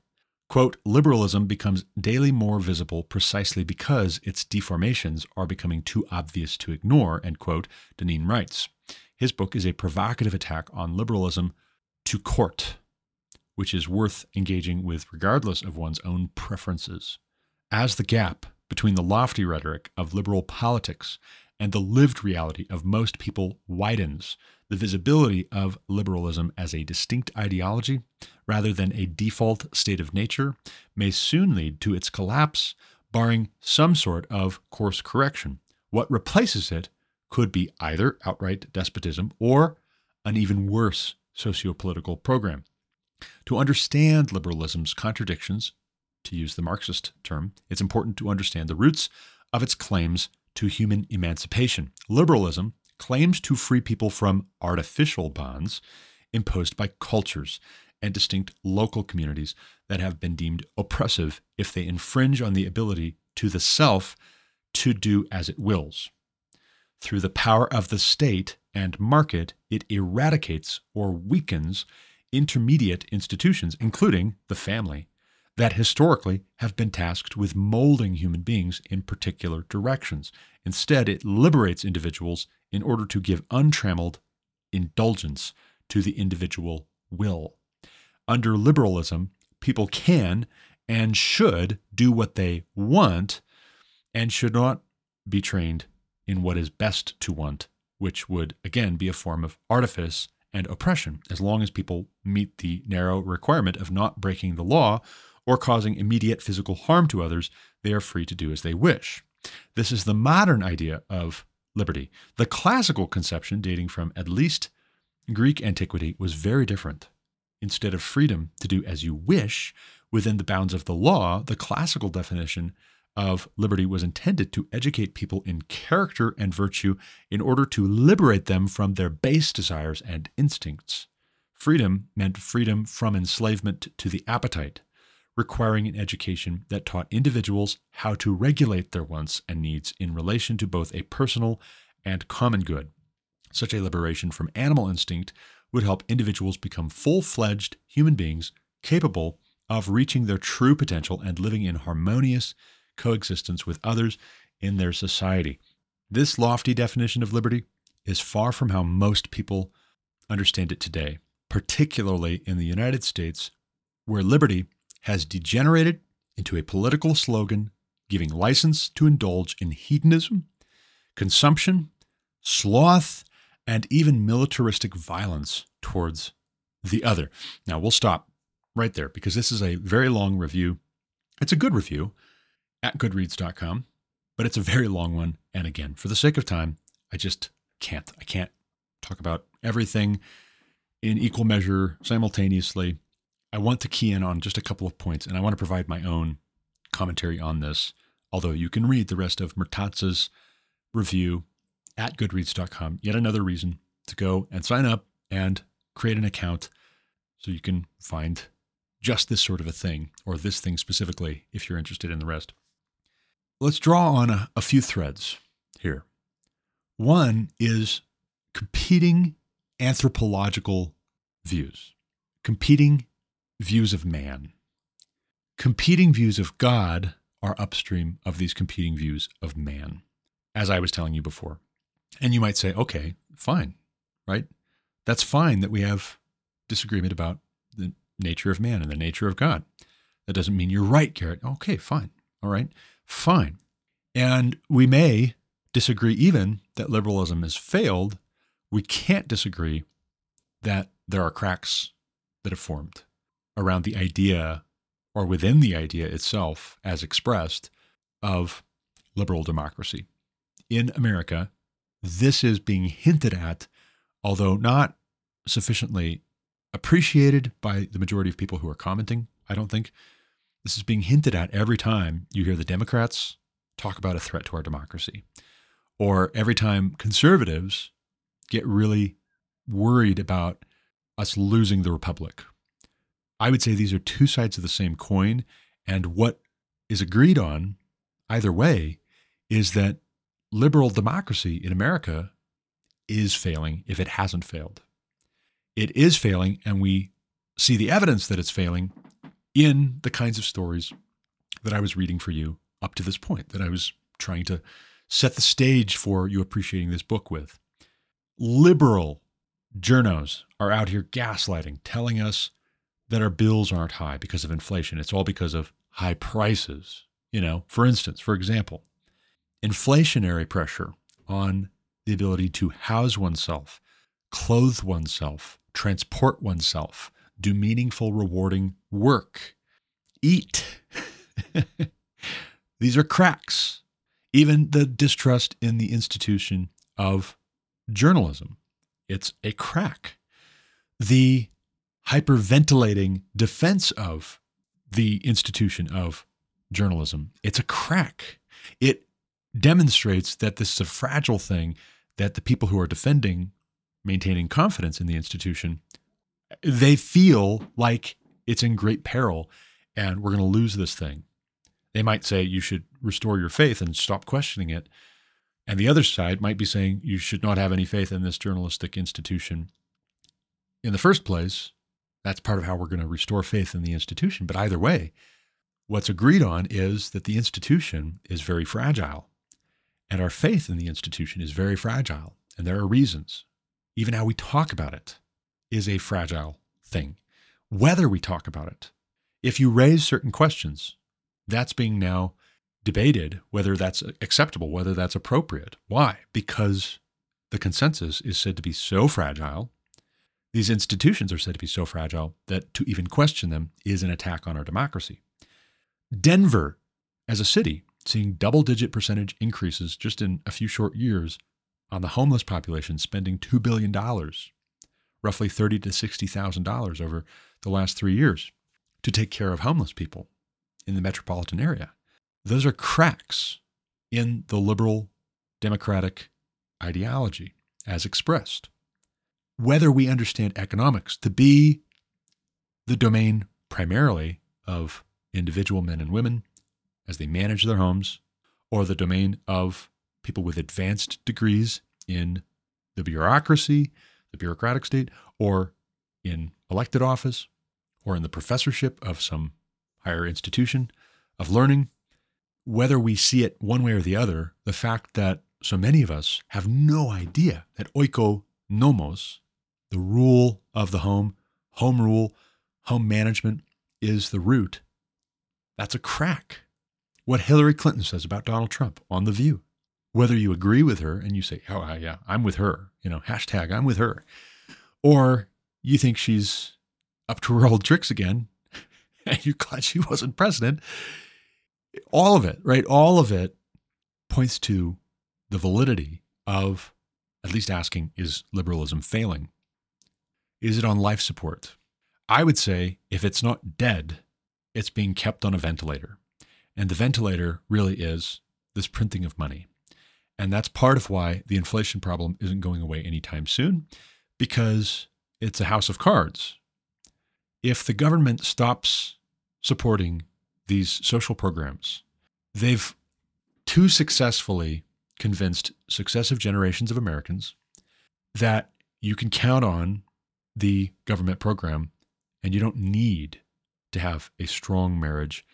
Quote, liberalism becomes daily more visible precisely because its deformations are becoming too obvious to ignore, end quote, Deneen writes. His book is a provocative attack on liberalism to court, which is worth engaging with regardless of one's own preferences. As the gap between the lofty rhetoric of liberal politics and the lived reality of most people widens, the visibility of liberalism as a distinct ideology rather than a default state of nature may soon lead to its collapse, barring some sort of course correction. What replaces it could be either outright despotism or an even worse sociopolitical program. To understand liberalism's contradictions, to use the Marxist term, it's important to understand the roots of its claims to human emancipation. Liberalism claims to free people from artificial bonds imposed by cultures and distinct local communities that have been deemed oppressive if they infringe on the ability to the self to do as it wills. Through the power of the state and market, it eradicates or weakens intermediate institutions, including the family, that historically have been tasked with molding human beings in particular directions. Instead, it liberates individuals in order to give untrammeled indulgence to the individual will. Under liberalism, people can and should do what they want and should not be trained in what is best to want, which would again be a form of artifice and oppression, as long as people meet the narrow requirement of not breaking the law or causing immediate physical harm to others, they are free to do as they wish. This is the modern idea of liberty. The classical conception, dating from at least Greek antiquity, was very different. Instead of freedom to do as you wish within the bounds of the law, the classical definition of liberty was intended to educate people in character and virtue in order to liberate them from their base desires and instincts. Freedom meant freedom from enslavement to the appetite, requiring an education that taught individuals how to regulate their wants and needs in relation to both a personal and common good. Such a liberation from animal instinct would help individuals become full fledged human beings capable of reaching their true potential and living in harmonious coexistence with others in their society. This lofty definition of liberty is far from how most people understand it today, particularly in the United States, where liberty has degenerated into a political slogan giving license to indulge in hedonism, consumption, sloth, and even militaristic violence towards the other. Now, we'll stop right there because this is a very long review. It's a good review at goodreads.com, but it's a very long one. And again, for the sake of time, I just can't. I can't talk about everything in equal measure simultaneously. I want to key in on just a couple of points, and I want to provide my own commentary on this. Although you can read the rest of Murtaza's review at goodreads.com. Yet another reason to go and sign up and create an account so you can find just this sort of a thing, or this thing specifically, if you're interested in the rest. Let's draw on a, a few threads here. One is competing anthropological views, competing views of man. Competing views of God are upstream of these competing views of man, as I was telling you before. And you might say, okay, fine, right? That's fine that we have disagreement about the nature of man and the nature of God. That doesn't mean you're right, Garrett. Okay, fine. All right, fine. And we may disagree even that liberalism has failed. We can't disagree that there are cracks that have formed around the idea or within the idea itself as expressed of liberal democracy. In America, this is being hinted at, although not sufficiently appreciated by the majority of people who are commenting, I don't think. This is being hinted at every time you hear the Democrats talk about a threat to our democracy, or every time conservatives get really worried about us losing the republic I would say these are two sides of the same coin. And what is agreed on either way is that liberal democracy in America is failing if it hasn't failed. It is failing, and we see the evidence that it's failing in the kinds of stories that I was reading for you up to this point, that I was trying to set the stage for you appreciating this book with. liberal journos are out here gaslighting, telling us that our bills aren't high because of inflation. It's all because of high prices. You know, for instance, for example, inflationary pressure on the ability to house oneself, clothe oneself, transport oneself, do meaningful, rewarding work, eat. These are cracks. Even the distrust in the institution of journalism, it's a crack. The hyperventilating defense of the institution of journalism, it's a crack. It demonstrates that this is a fragile thing that the people who are defending maintaining confidence in the institution they feel like it's in great peril and we're going to lose this thing. They might say you should restore your faith and stop questioning it. And the other side might be saying you should not have any faith in this journalistic institution. In the first place that's part of how we're going to restore faith in the institution but either way what's agreed on is that the institution is very fragile and our faith in the institution is very fragile. And there are reasons. Even how we talk about it is a fragile thing. Whether we talk about it, if you raise certain questions, that's being now debated whether that's acceptable, whether that's appropriate. Why? Because the consensus is said to be so fragile. These institutions are said to be so fragile that to even question them is an attack on our democracy. Denver, as a city, seeing double digit percentage increases just in a few short years on the homeless population spending $2 billion, roughly 30 to $60,000 over the last three years to take care of homeless people in the metropolitan area. Those are cracks in the liberal democratic ideology as expressed. Whether we understand economics to be the domain primarily of individual men and women as they manage their homes, or the domain of people with advanced degrees in the bureaucracy, the bureaucratic state, or in elected office, or in the professorship of some higher institution of learning. Whether we see it one way or the other, the fact that so many of us have no idea that oiko nomos, the rule of the home, home rule, home management, is the root, that's a crack what Hillary Clinton says about Donald Trump on The View. Whether you agree with her and you say, oh, yeah, I'm with her, you know, hashtag I'm with her, or you think she's up to her old tricks again and you're glad she wasn't president. All of it, right? All of it points to the validity of at least asking, is liberalism failing? Is it on life support? I would say if it's not dead, it's being kept on a ventilator. And the ventilator really is this printing of money. And that's part of why the inflation problem isn't going away anytime soon, because it's a house of cards. If the government stops supporting these social programs, they've too successfully convinced successive generations of Americans that you can count on the government program and you don't need to have a strong marriage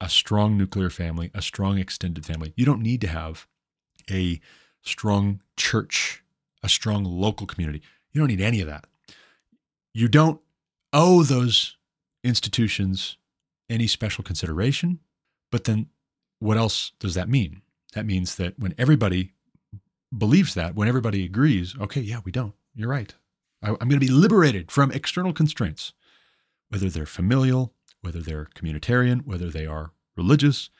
a strong nuclear family, a strong extended family. You don't need to have a strong church, a strong local community. You don't need any of that. You don't owe those institutions any special consideration. But then what else does that mean? That means that when everybody believes that, when everybody agrees, okay, yeah, we don't. You're right. I, am going to be liberated from external constraints, whether they're familial, whether they're communitarian, whether they are religious.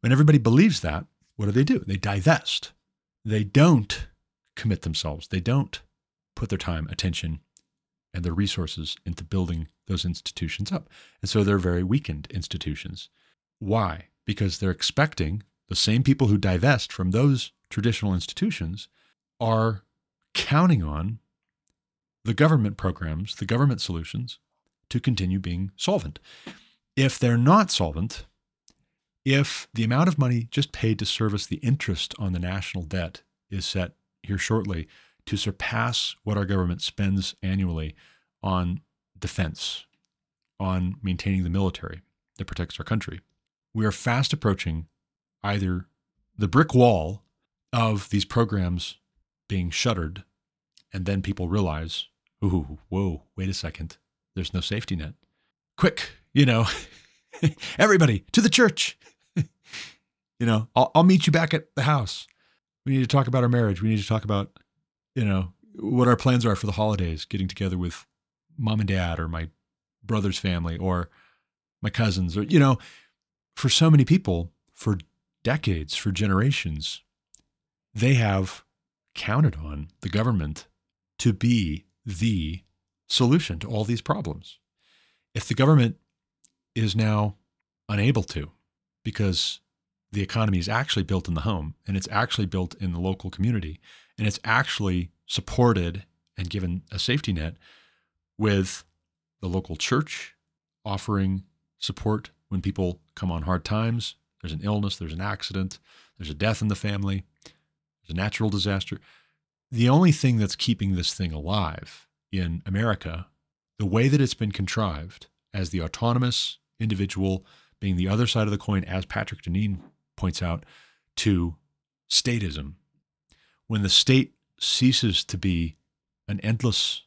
When everybody believes that, what do they do? They divest. They don't commit themselves. They don't put their time, attention, and their resources into building those institutions up. And so they're very weakened institutions. Why? Because they're expecting the same people who divest from those traditional institutions are counting on the government programs, the government solutions to continue being solvent. If they're not solvent, if the amount of money just paid to service the interest on the national debt is set here shortly to surpass what our government spends annually on defense, on maintaining the military that protects our country, we are fast approaching either the brick wall of these programs being shuttered And then people realize, ooh, whoa, wait a second. There's no safety net. Quick, you know, everybody to the church. you know, I'll, I'll meet you back at the house. We need to talk about our marriage. We need to talk about, you know, what our plans are for the holidays, getting together with mom and dad or my brother's family or my cousins or, you know, for so many people, for decades, for generations, they have counted on the government to be the solution to all these problems. If the government is now unable to, because the economy is actually built in the home and it's actually built in the local community and it's actually supported and given a safety net with the local church offering support when people come on hard times. There's an illness, there's an accident, there's a death in the family, there's a natural disaster. The only thing that's keeping this thing alive in America, the way that it's been contrived as the autonomous individual being the other side of the coin, as Patrick Deneen points out, to statism. When the state ceases to be an endless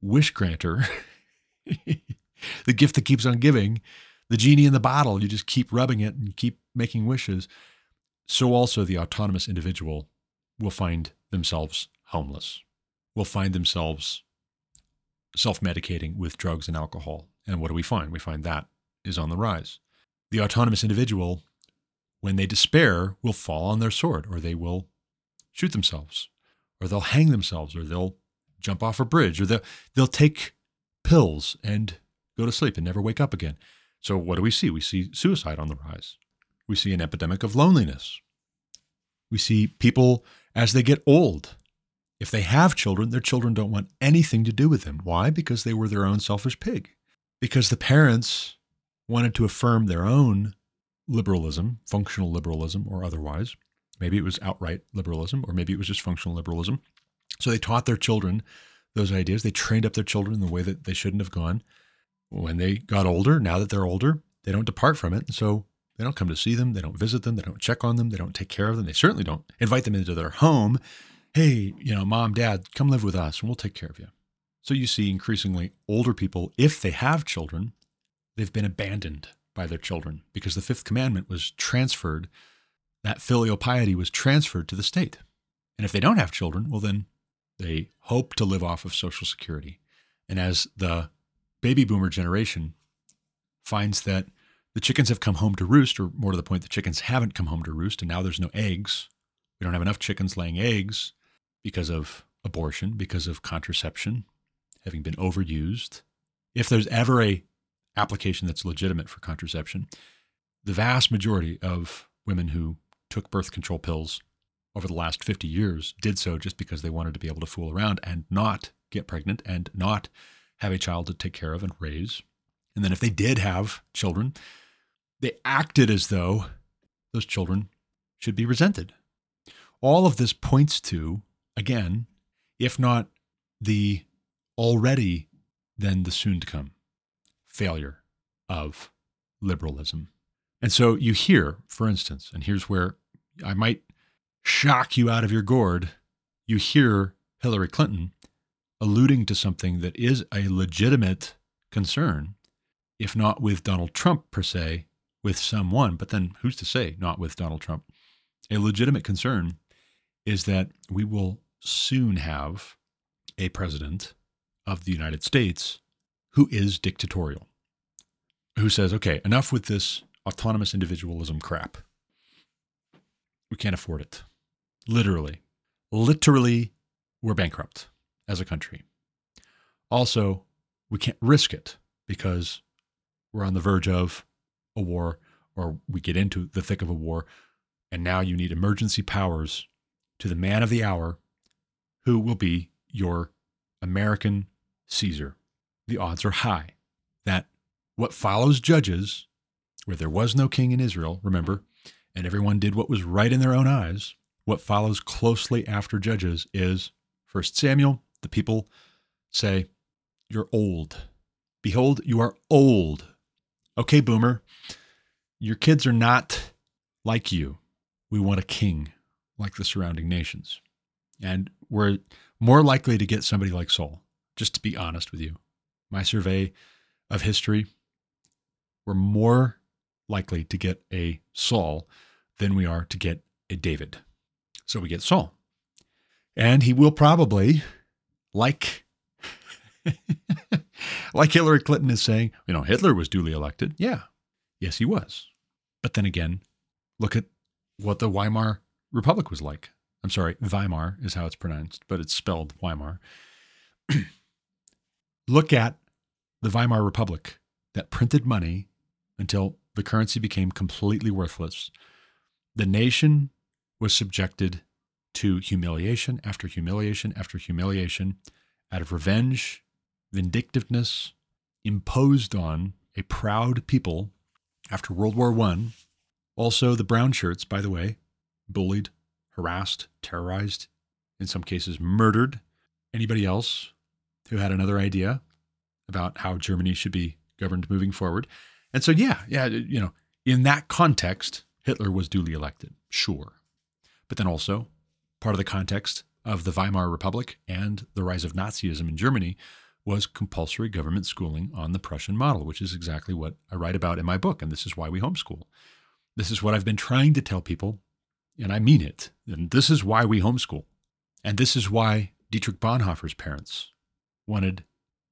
wish granter, the gift that keeps on giving, the genie in the bottle, you just keep rubbing it and keep making wishes. So also the autonomous individual will find themselves homeless, will find themselves self medicating with drugs and alcohol. And what do we find? We find that is on the rise. The autonomous individual, when they despair, will fall on their sword or they will shoot themselves or they'll hang themselves or they'll jump off a bridge or they'll, they'll take pills and go to sleep and never wake up again. So, what do we see? We see suicide on the rise. We see an epidemic of loneliness. We see people as they get old. If they have children, their children don't want anything to do with them. Why? Because they were their own selfish pig. Because the parents wanted to affirm their own liberalism, functional liberalism or otherwise. Maybe it was outright liberalism, or maybe it was just functional liberalism. So they taught their children those ideas. They trained up their children in the way that they shouldn't have gone. When they got older, now that they're older, they don't depart from it. And so they don't come to see them. They don't visit them. They don't check on them. They don't take care of them. They certainly don't invite them into their home. Hey, you know, mom, dad, come live with us and we'll take care of you. So you see increasingly older people, if they have children, they've been abandoned by their children because the fifth commandment was transferred, that filial piety was transferred to the state. And if they don't have children, well, then they hope to live off of Social Security. And as the baby boomer generation finds that the chickens have come home to roost, or more to the point, the chickens haven't come home to roost, and now there's no eggs. We don't have enough chickens laying eggs because of abortion, because of contraception having been overused. If there's ever a application that's legitimate for contraception, the vast majority of women who took birth control pills over the last 50 years did so just because they wanted to be able to fool around and not get pregnant and not have a child to take care of and raise. And then if they did have children, they acted as though those children should be resented. All of this points to, again, if not the already, then the soon to come failure of liberalism. And so you hear, for instance, and here's where I might shock you out of your gourd, you hear Hillary Clinton alluding to something that is a legitimate concern, if not with Donald Trump per se, with someone, but then who's to say not with Donald Trump? A legitimate concern is that we will soon have a president of the United States who is dictatorial, who says, okay, enough with this autonomous individualism crap. We can't afford it. Literally. Literally, we're bankrupt as a country. Also, we can't risk it because we're on the verge of a war or we get into the thick of a war. And now you need emergency powers to the man of the hour who will be your American Caesar. The odds are high that what follows Judges, where there was no king in Israel, remember, and everyone did what was right in their own eyes, what follows closely after Judges is First Samuel. The people say, You're old. Behold, you are old. Okay, boomer, your kids are not like you. We want a king like the surrounding nations. And we're more likely to get somebody like Saul, just to be honest with you. My survey of history, we're more likely to get a Saul than we are to get a David. So we get Saul. And he will probably, like, like Hillary Clinton is saying, you know, Hitler was duly elected. Yeah. Yes, he was. But then again, look at what the Weimar Republic was like. I'm sorry, Weimar is how it's pronounced, but it's spelled Weimar. look at the Weimar Republic that printed money until the currency became completely worthless. The nation was subjected to humiliation after humiliation after humiliation out of revenge, vindictiveness, imposed on a proud people after World War I. Also, the brown shirts, by the way, bullied, harassed, terrorized, in some cases murdered anybody else who had another idea about how Germany should be governed moving forward. And so, yeah, yeah, you know, in that context, Hitler was duly elected, sure. But then also, part of the context of the Weimar Republic and the rise of Nazism in Germany was compulsory government schooling on the Prussian model, which is exactly what I write about in my book. And this is why we homeschool. This is what I've been trying to tell people, and I mean it. And this is why we homeschool. And this is why Dietrich Bonhoeffer's parents wanted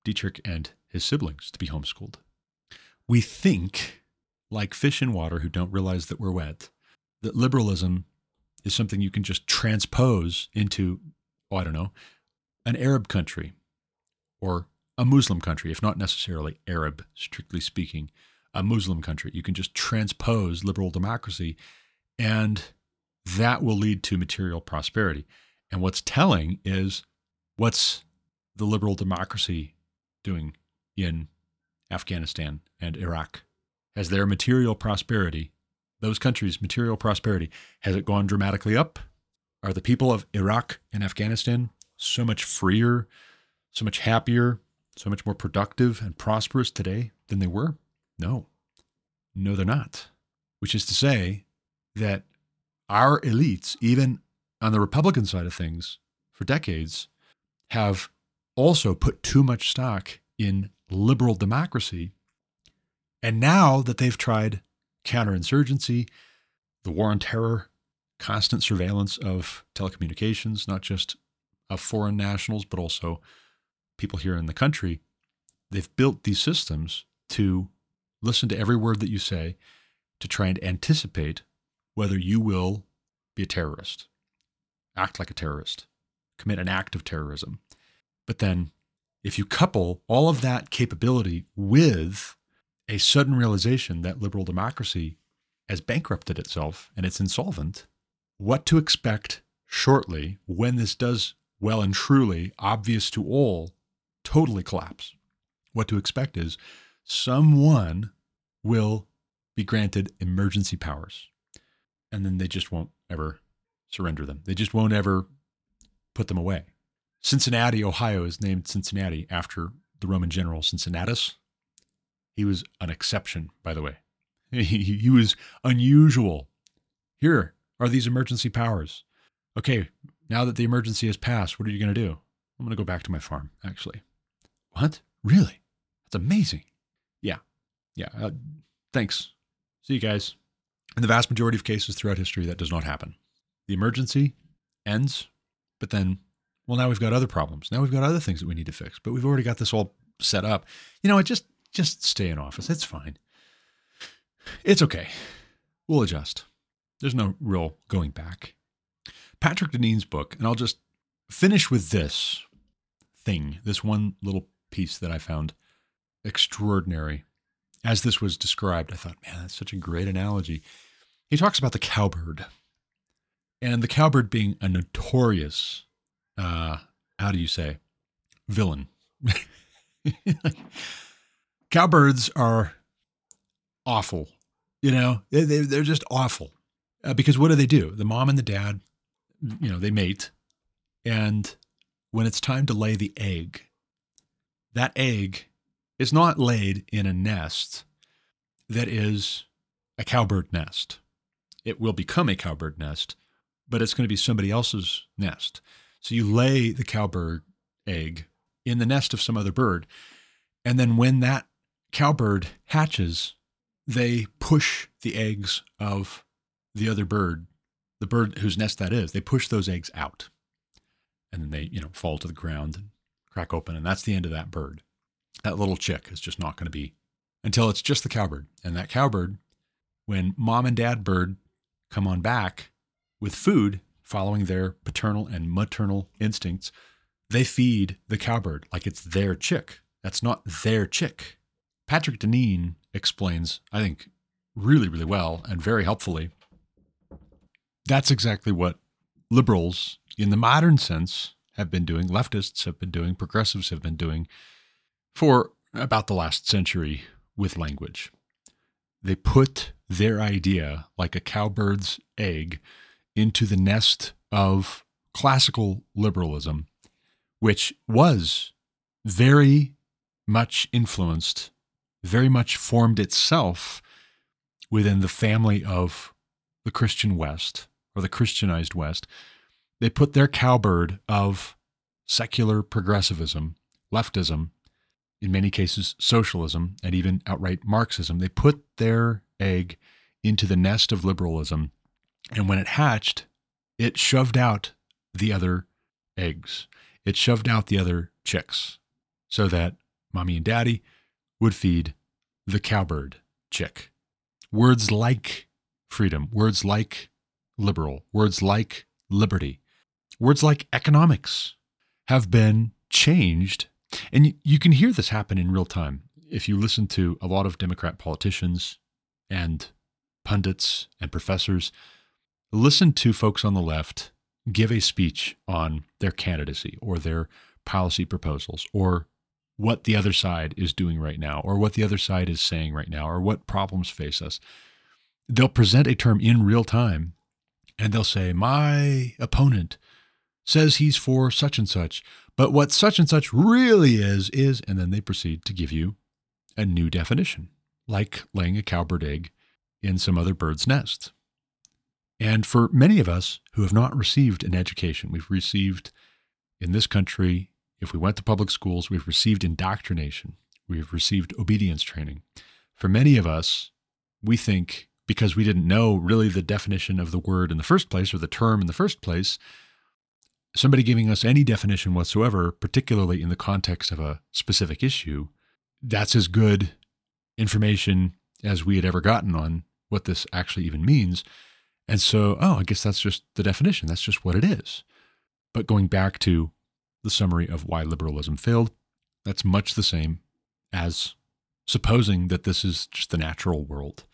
Dietrich and his siblings to be homeschooled. We think, like fish in water who don't realize that we're wet, that liberalism is something you can just transpose into, oh, I don't know, an Arab country or a Muslim country, if not necessarily Arab, strictly speaking, a Muslim country. You can just transpose liberal democracy, and that will lead to material prosperity. And what's telling is what's the liberal democracy doing in Afghanistan and Iraq? Has their material prosperity, those countries' material prosperity, has it gone dramatically up? Are the people of Iraq and Afghanistan so much freer, so much happier, so much more productive and prosperous today than they were? No. No, they're not. Which is to say that our elites, even on the Republican side of things, for decades, have also put too much stock in liberal democracy. And now that they've tried counterinsurgency, the war on terror, constant surveillance of telecommunications, not just of foreign nationals, but also people here in the country, they've built these systems to listen to every word that you say to try and anticipate whether you will be a terrorist, act like a terrorist, commit an act of terrorism. But then, if you couple all of that capability with a sudden realization that liberal democracy has bankrupted itself and it's insolvent, what to expect shortly when this does well and truly, obvious to all, totally collapse. What to expect is someone will be granted emergency powers, and then they just won't ever surrender them. They just won't ever put them away. Cincinnati, Ohio is named Cincinnati after the Roman general Cincinnatus. He was an exception, by the way. He, was unusual. Here are these emergency powers. Okay, now that the emergency has passed, what are you going to do? I'm going to go back to my farm, actually. What? Really? That's amazing. Yeah. Yeah. Uh, thanks. See you guys. In the vast majority of cases throughout history, that does not happen. The emergency ends, but then, well, now we've got other problems. Now we've got other things that we need to fix, but we've already got this all set up. You know, just just stay in office. It's fine. It's okay. We'll adjust. There's no real going back. Patrick Deneen's book, and I'll just finish with this thing, this one little piece that I found extraordinary. As this was described, I thought, man, that's such a great analogy. He talks about the cowbird, and the cowbird being a notorious, uh, how do you say, villain. Cowbirds are awful. You know, they, they, they're just awful. Uh, because what do they do? The mom and the dad, you know, they mate. And when it's time to lay the egg, that egg is not laid in a nest that is a cowbird nest. It will become a cowbird nest, but it's going to be somebody else's nest. So you lay the cowbird egg in the nest of some other bird. And then when that cowbird hatches, they push the eggs of the other bird, the bird whose nest that is, they push those eggs out. And then they, you know, fall to the ground and crack open. And that's the end of that bird. That little chick is just not going to be until it's just the cowbird. And that cowbird, when mom and dad bird come on back with food following their paternal and maternal instincts, they feed the cowbird like it's their chick. That's not their chick. Patrick Deneen explains, I think, really, really well and very helpfully. That's exactly what liberals, in the modern sense, have been doing, leftists have been doing, progressives have been doing for about the last century with language. They put their idea, like a cowbird's egg, into the nest of classical liberalism, which was very much influenced, very much formed itself within the family of the Christian West or the Christianized West. They put their cowbird of secular progressivism, leftism, in many cases socialism, and even outright Marxism. They put their egg into the nest of liberalism. And when it hatched, it shoved out the other eggs. It shoved out the other chicks so that mommy and daddy would feed the cowbird chick. Words like freedom, words like liberal, words like liberty, words like economics have been changed and you can hear this happen in real time. If you listen to a lot of Democrat politicians and pundits and professors, listen to folks on the left give a speech on their candidacy or their policy proposals or what the other side is doing right now or what the other side is saying right now or what problems face us. They'll present a term in real time and they'll say, My opponent says he's for such and such, but what such and such really is, is, and then they proceed to give you a new definition, like laying a cowbird egg in some other bird's nest. And for many of us who have not received an education, we've received in this country, if we went to public schools, we've received indoctrination, we've received obedience training. For many of us, we think because we didn't know really the definition of the word in the first place or the term in the first place, somebody giving us any definition whatsoever, particularly in the context of a specific issue, that's as good information as we had ever gotten on what this actually even means. And so, oh, I guess that's just the definition. That's just what it is. But going back to the summary of why liberalism failed, that's much the same as supposing that this is just the natural world.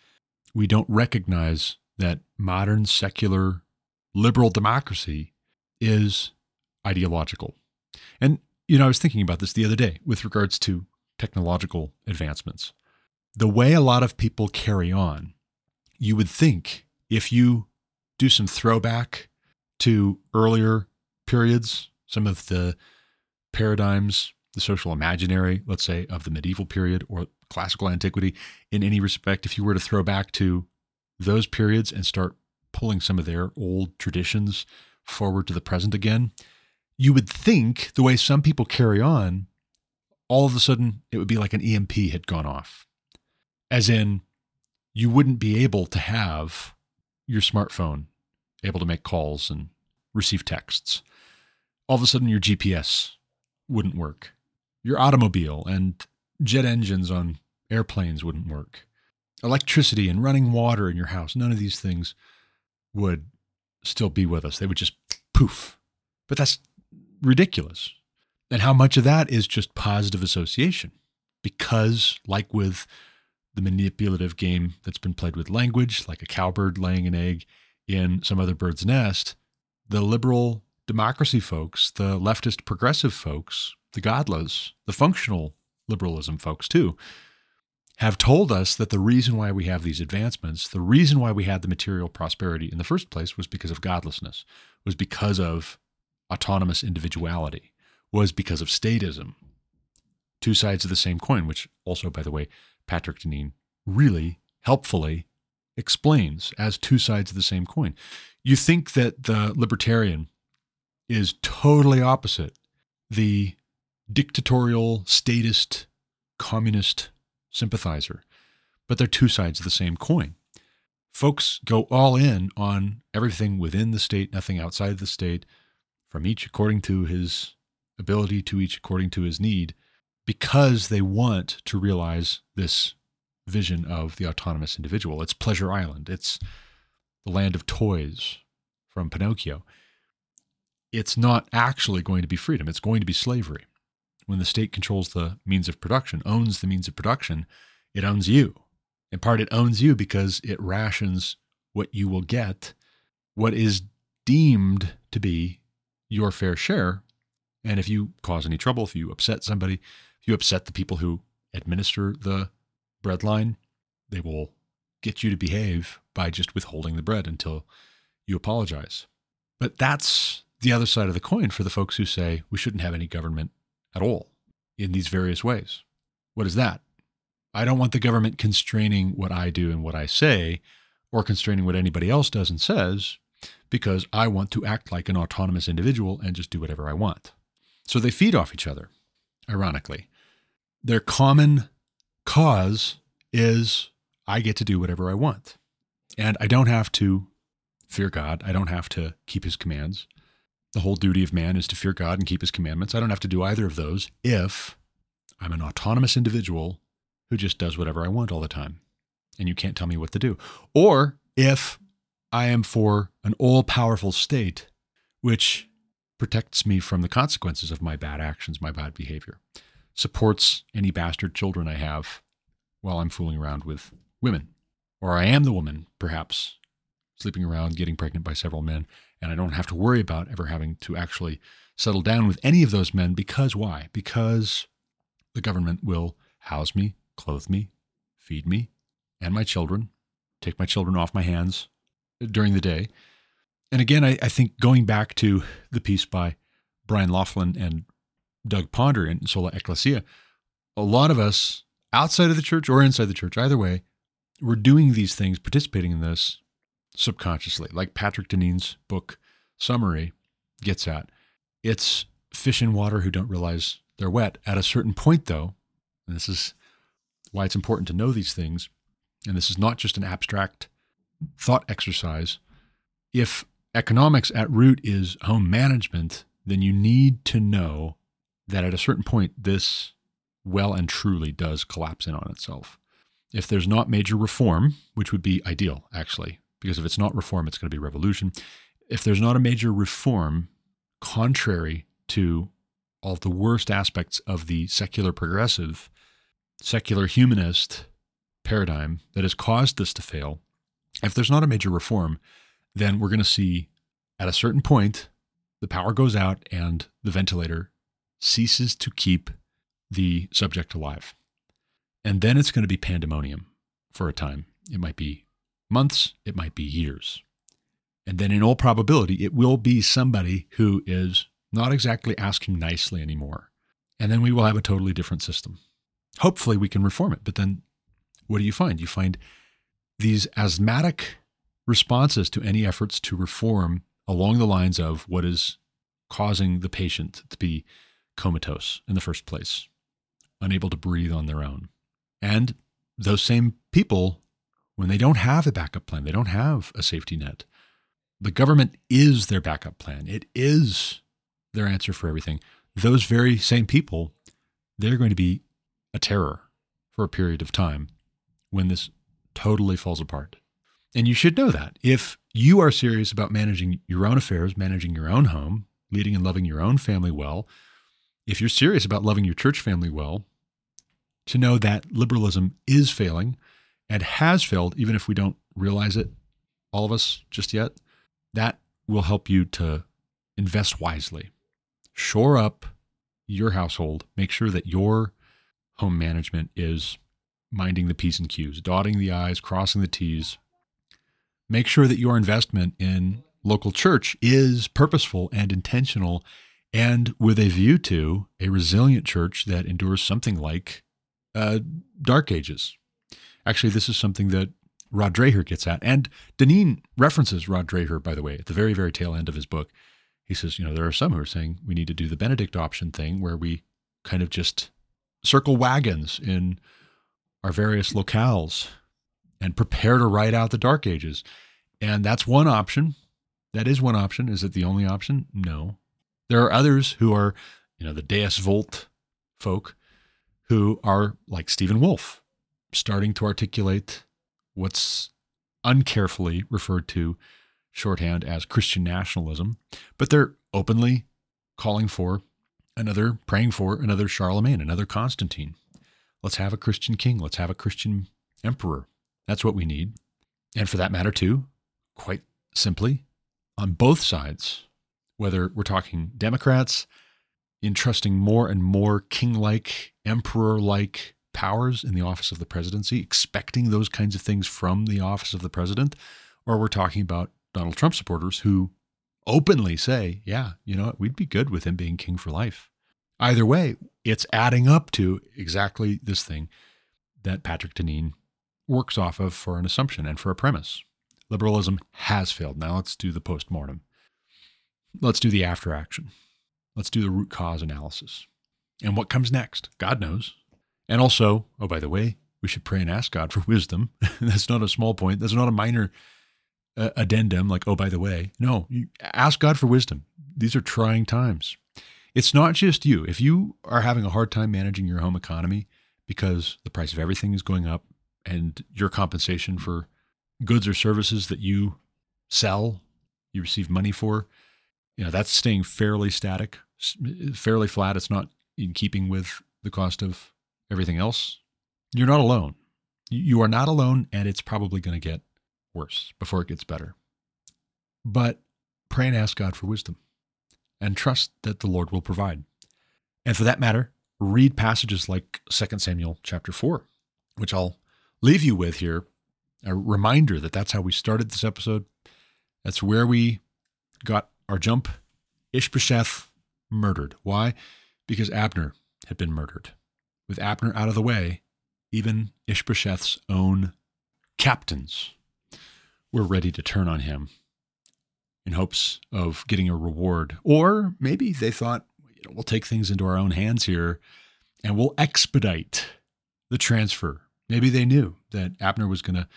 We don't recognize that modern secular liberal democracy is ideological. And, you know, I was thinking about this the other day with regards to technological advancements. The way a lot of people carry on, you would think if you do some throwback to earlier periods, some of the paradigms, the social imaginary, let's say, of the medieval period or classical antiquity, in any respect, if you were to throw back to those periods and start pulling some of their old traditions forward to the present again, you would think the way some people carry on, all of a sudden it would be like an EMP had gone off. As in, you wouldn't be able to have your smartphone able to make calls and receive texts. All of a sudden, your GPS wouldn't work. Your automobile and jet engines on airplanes wouldn't work. Electricity and running water in your house, none of these things would still be with us. They would just poof. But that's ridiculous. And how much of that is just positive association? Because, like with the manipulative game that's been played with language, like a cowbird laying an egg in some other bird's nest, the liberal democracy folks, the leftist progressive folks, the godless, the functional liberalism folks, too, have told us that the reason why we have these advancements, the reason why we had the material prosperity in the first place was because of godlessness, was because of autonomous individuality, was because of statism. Two sides of the same coin, which also, by the way, Patrick Deneen really helpfully explains as two sides of the same coin. You think that the libertarian is totally opposite the dictatorial, statist, communist sympathizer. But they're two sides of the same coin. Folks go all in on everything within the state, nothing outside the state, from each according to his ability to each according to his need, because they want to realize this vision of the autonomous individual. It's Pleasure Island. It's the land of toys from Pinocchio. It's not actually going to be freedom, it's going to be slavery. When the state controls the means of production, owns the means of production, it owns you. In part, it owns you because it rations what you will get, what is deemed to be your fair share. And if you cause any trouble, if you upset somebody, if you upset the people who administer the breadline, they will get you to behave by just withholding the bread until you apologize. But that's the other side of the coin for the folks who say we shouldn't have any government at all in these various ways. What is that? I don't want the government constraining what I do and what I say or constraining what anybody else does and says because I want to act like an autonomous individual and just do whatever I want. So they feed off each other, ironically. Their common cause is I get to do whatever I want. And I don't have to fear God. I don't have to keep his commands. The whole duty of man is to fear God and keep his commandments. I don't have to do either of those if I'm an autonomous individual who just does whatever I want all the time. And you can't tell me what to do. Or if I am for an all powerful state, which protects me from the consequences of my bad actions, my bad behavior, supports any bastard children I have while I'm fooling around with women. Or I am the woman, perhaps, sleeping around, getting pregnant by several men, and I don't have to worry about ever having to actually settle down with any of those men because why? Because the government will house me, clothe me, feed me, and my children, take my children off my hands during the day. And again, I, I think going back to the piece by Bryan Laughlin and Doug Ponder in Sola Ecclesia, a lot of us outside of the church or inside the church, either way, we're doing these things, participating in this subconsciously, like Patrick Deneen's book summary gets at. It's fish in water who don't realize they're wet. At a certain point, though, and this is why it's important to know these things, and this is not just an abstract thought exercise. If economics at root is home management, then you need to know that at a certain point, this well and truly does collapse in on itself. If there's not major reform, which would be ideal, actually, because if it's not reform, it's going to be revolution. If there's not a major reform, contrary to all the worst aspects of the secular progressive, secular humanist paradigm that has caused this to fail, if there's not a major reform, then we're going to see at a certain point the power goes out and the ventilator ceases to keep the subject alive. And then it's going to be pandemonium for a time. It might be months, it might be years. And then, in all probability, it will be somebody who is not exactly asking nicely anymore. And then we will have a totally different system. Hopefully, we can reform it. But then, what do you find? You find these asthmatic responses to any efforts to reform along the lines of what is causing the patient to be comatose in the first place, unable to breathe on their own. And those same people, when they don't have a backup plan, they don't have a safety net, the government is their backup plan. It is their answer for everything. Those very same people, they're going to be a terror for a period of time when this totally falls apart. And you should know that. If you are serious about managing your own affairs, managing your own home, leading and loving your own family well, if you're serious about loving your church family well, to know that liberalism is failing and has failed, even if we don't realize it, all of us just yet, that will help you to invest wisely. Shore up your household. Make sure that your home management is minding the P's and Q's, dotting the I's, crossing the T's. Make sure that your investment in local church is purposeful and intentional and with a view to a resilient church that endures something like uh, Dark Ages. Actually, this is something that Rod Dreher gets at. And Deneen references Rod Dreher, by the way, at the very, very tail end of his book. he says, you know, there are some who are saying we need to do the Benedict option thing where we kind of just circle wagons in our various locales and prepare to ride out the dark ages. And that's one option. That is one option. Is it the only option? No. There are others who are, you know, the Deus Vult folk who are like Stephen Wolfe, starting to articulate what's uncarefully referred to shorthand as Christian nationalism, but they're openly calling for another, praying for another Charlemagne, another Constantine. Let's have a Christian king. Let's have a Christian emperor. That's what we need. And for that matter, too, quite simply, on both sides, whether we're talking Democrats entrusting more and more king like, emperor like powers in the office of the presidency, expecting those kinds of things from the office of the president, or we're talking about Donald Trump supporters who openly say, yeah, you know what, we'd be good with him being king for life. Either way, it's adding up to exactly this thing that Patrick Deneen works off of for an assumption and for a premise. Liberalism has failed. Now let's do the post-mortem. Let's do the after action. Let's do the root cause analysis. And what comes next? God knows. And also, oh, by the way, we should pray and ask God for wisdom. That's not a small point. That's not a minor uh, addendum, like, oh, by the way. No, you ask God for wisdom. These are trying times. It's not just you. If you are having a hard time managing your home economy because the price of everything is going up and your compensation for goods or services that you sell, you receive money for, you know, that's staying fairly static, fairly flat. It's not in keeping with the cost of everything else. You're not alone. You are not alone, and it's probably going to get worse before it gets better. But pray and ask God for wisdom and trust that the Lord will provide. And for that matter, read passages like 2 Samuel chapter 4, which I'll leave you with here. A reminder that that's how we started this episode. That's where we got our jump. Ishbosheth murdered. Why? Because Abner had been murdered. With Abner out of the way, even Ishbosheth's own captains were ready to turn on him in hopes of getting a reward. Or maybe they thought, you know, we'll take things into our own hands here and we'll expedite the transfer. Maybe they knew that Abner was going to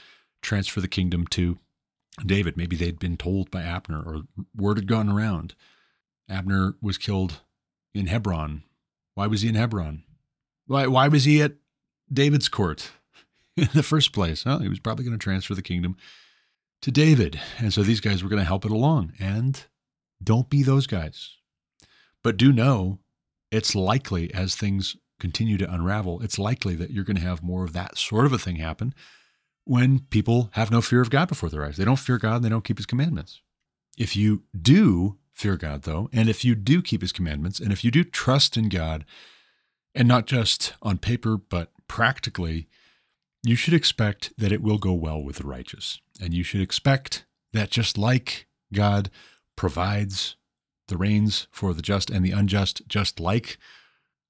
transfer the kingdom to David. Maybe they'd been told by Abner or word had gone around. Abner was killed in Hebron. Why was he in Hebron? Why, why was he at David's court in the first place? Well, he was probably going to transfer the kingdom to David. And so these guys were going to help it along. And don't be those guys. But do know it's likely as things continue to unravel, it's likely that you're going to have more of that sort of a thing happen when people have no fear of God before their eyes. They don't fear God and they don't keep his commandments. If you do fear God, though, and if you do keep his commandments, and if you do trust in God, and not just on paper, but practically, you should expect that it will go well with the righteous. And you should expect that just like God provides the rains for the just and the unjust, just like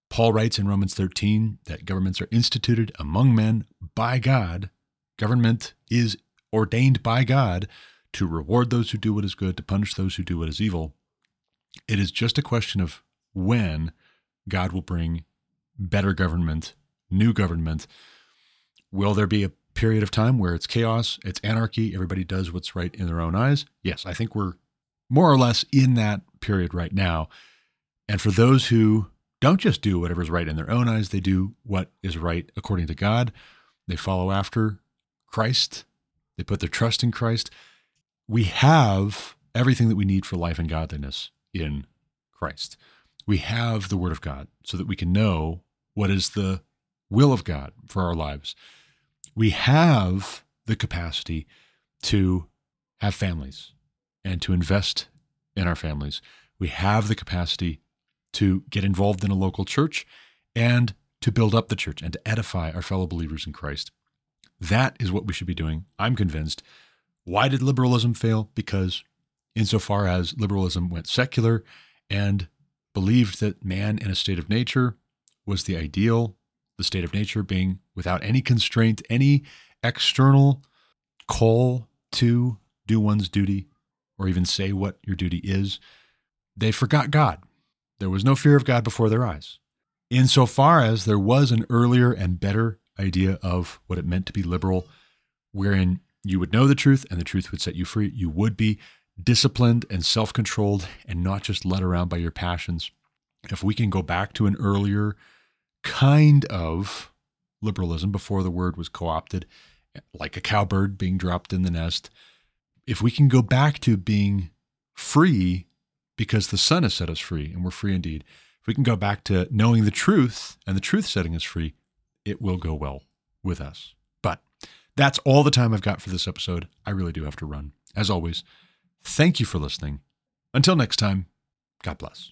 Paul writes in Romans 13 that governments are instituted among men by God, government is ordained by God to reward those who do what is good, to punish those who do what is evil. It is just a question of when God will bring better government, new government. Will there be a period of time where it's chaos, it's anarchy, everybody does what's right in their own eyes. Yes, I think we're more or less in that period right now. And for those who don't just do whatever's right in their own eyes, they do what is right according to God. They follow after Christ, they put their trust in Christ. We have everything that we need for life and godliness in Christ. We have the Word of God so that we can know what is the will of God for our lives we have the capacity to have families and to invest in our families. We have the capacity to get involved in a local church and to build up the church and to edify our fellow believers in Christ. That is what we should be doing. I'm convinced. Why did liberalism fail? Because insofar as liberalism went secular and believed that man in a state of nature was the ideal the state of nature being without any constraint, any external call to do one's duty or even say what your duty is. they forgot God. There was no fear of God before their eyes. Insofar as there was an earlier and better idea of what it meant to be liberal, wherein you would know the truth and the truth would set you free, you would be disciplined and self controlled and not just led around by your passions. If we can go back to an earlier kind of liberalism before the word was co opted, like a cowbird being dropped in the nest, if we can go back to being free because the Son has set us free and we're free indeed, if we can go back to knowing the truth and the truth setting us free, it will go well with us. But that's all the time I've got for this episode. I really do have to run. As always, thank you for listening. Until next time, God bless.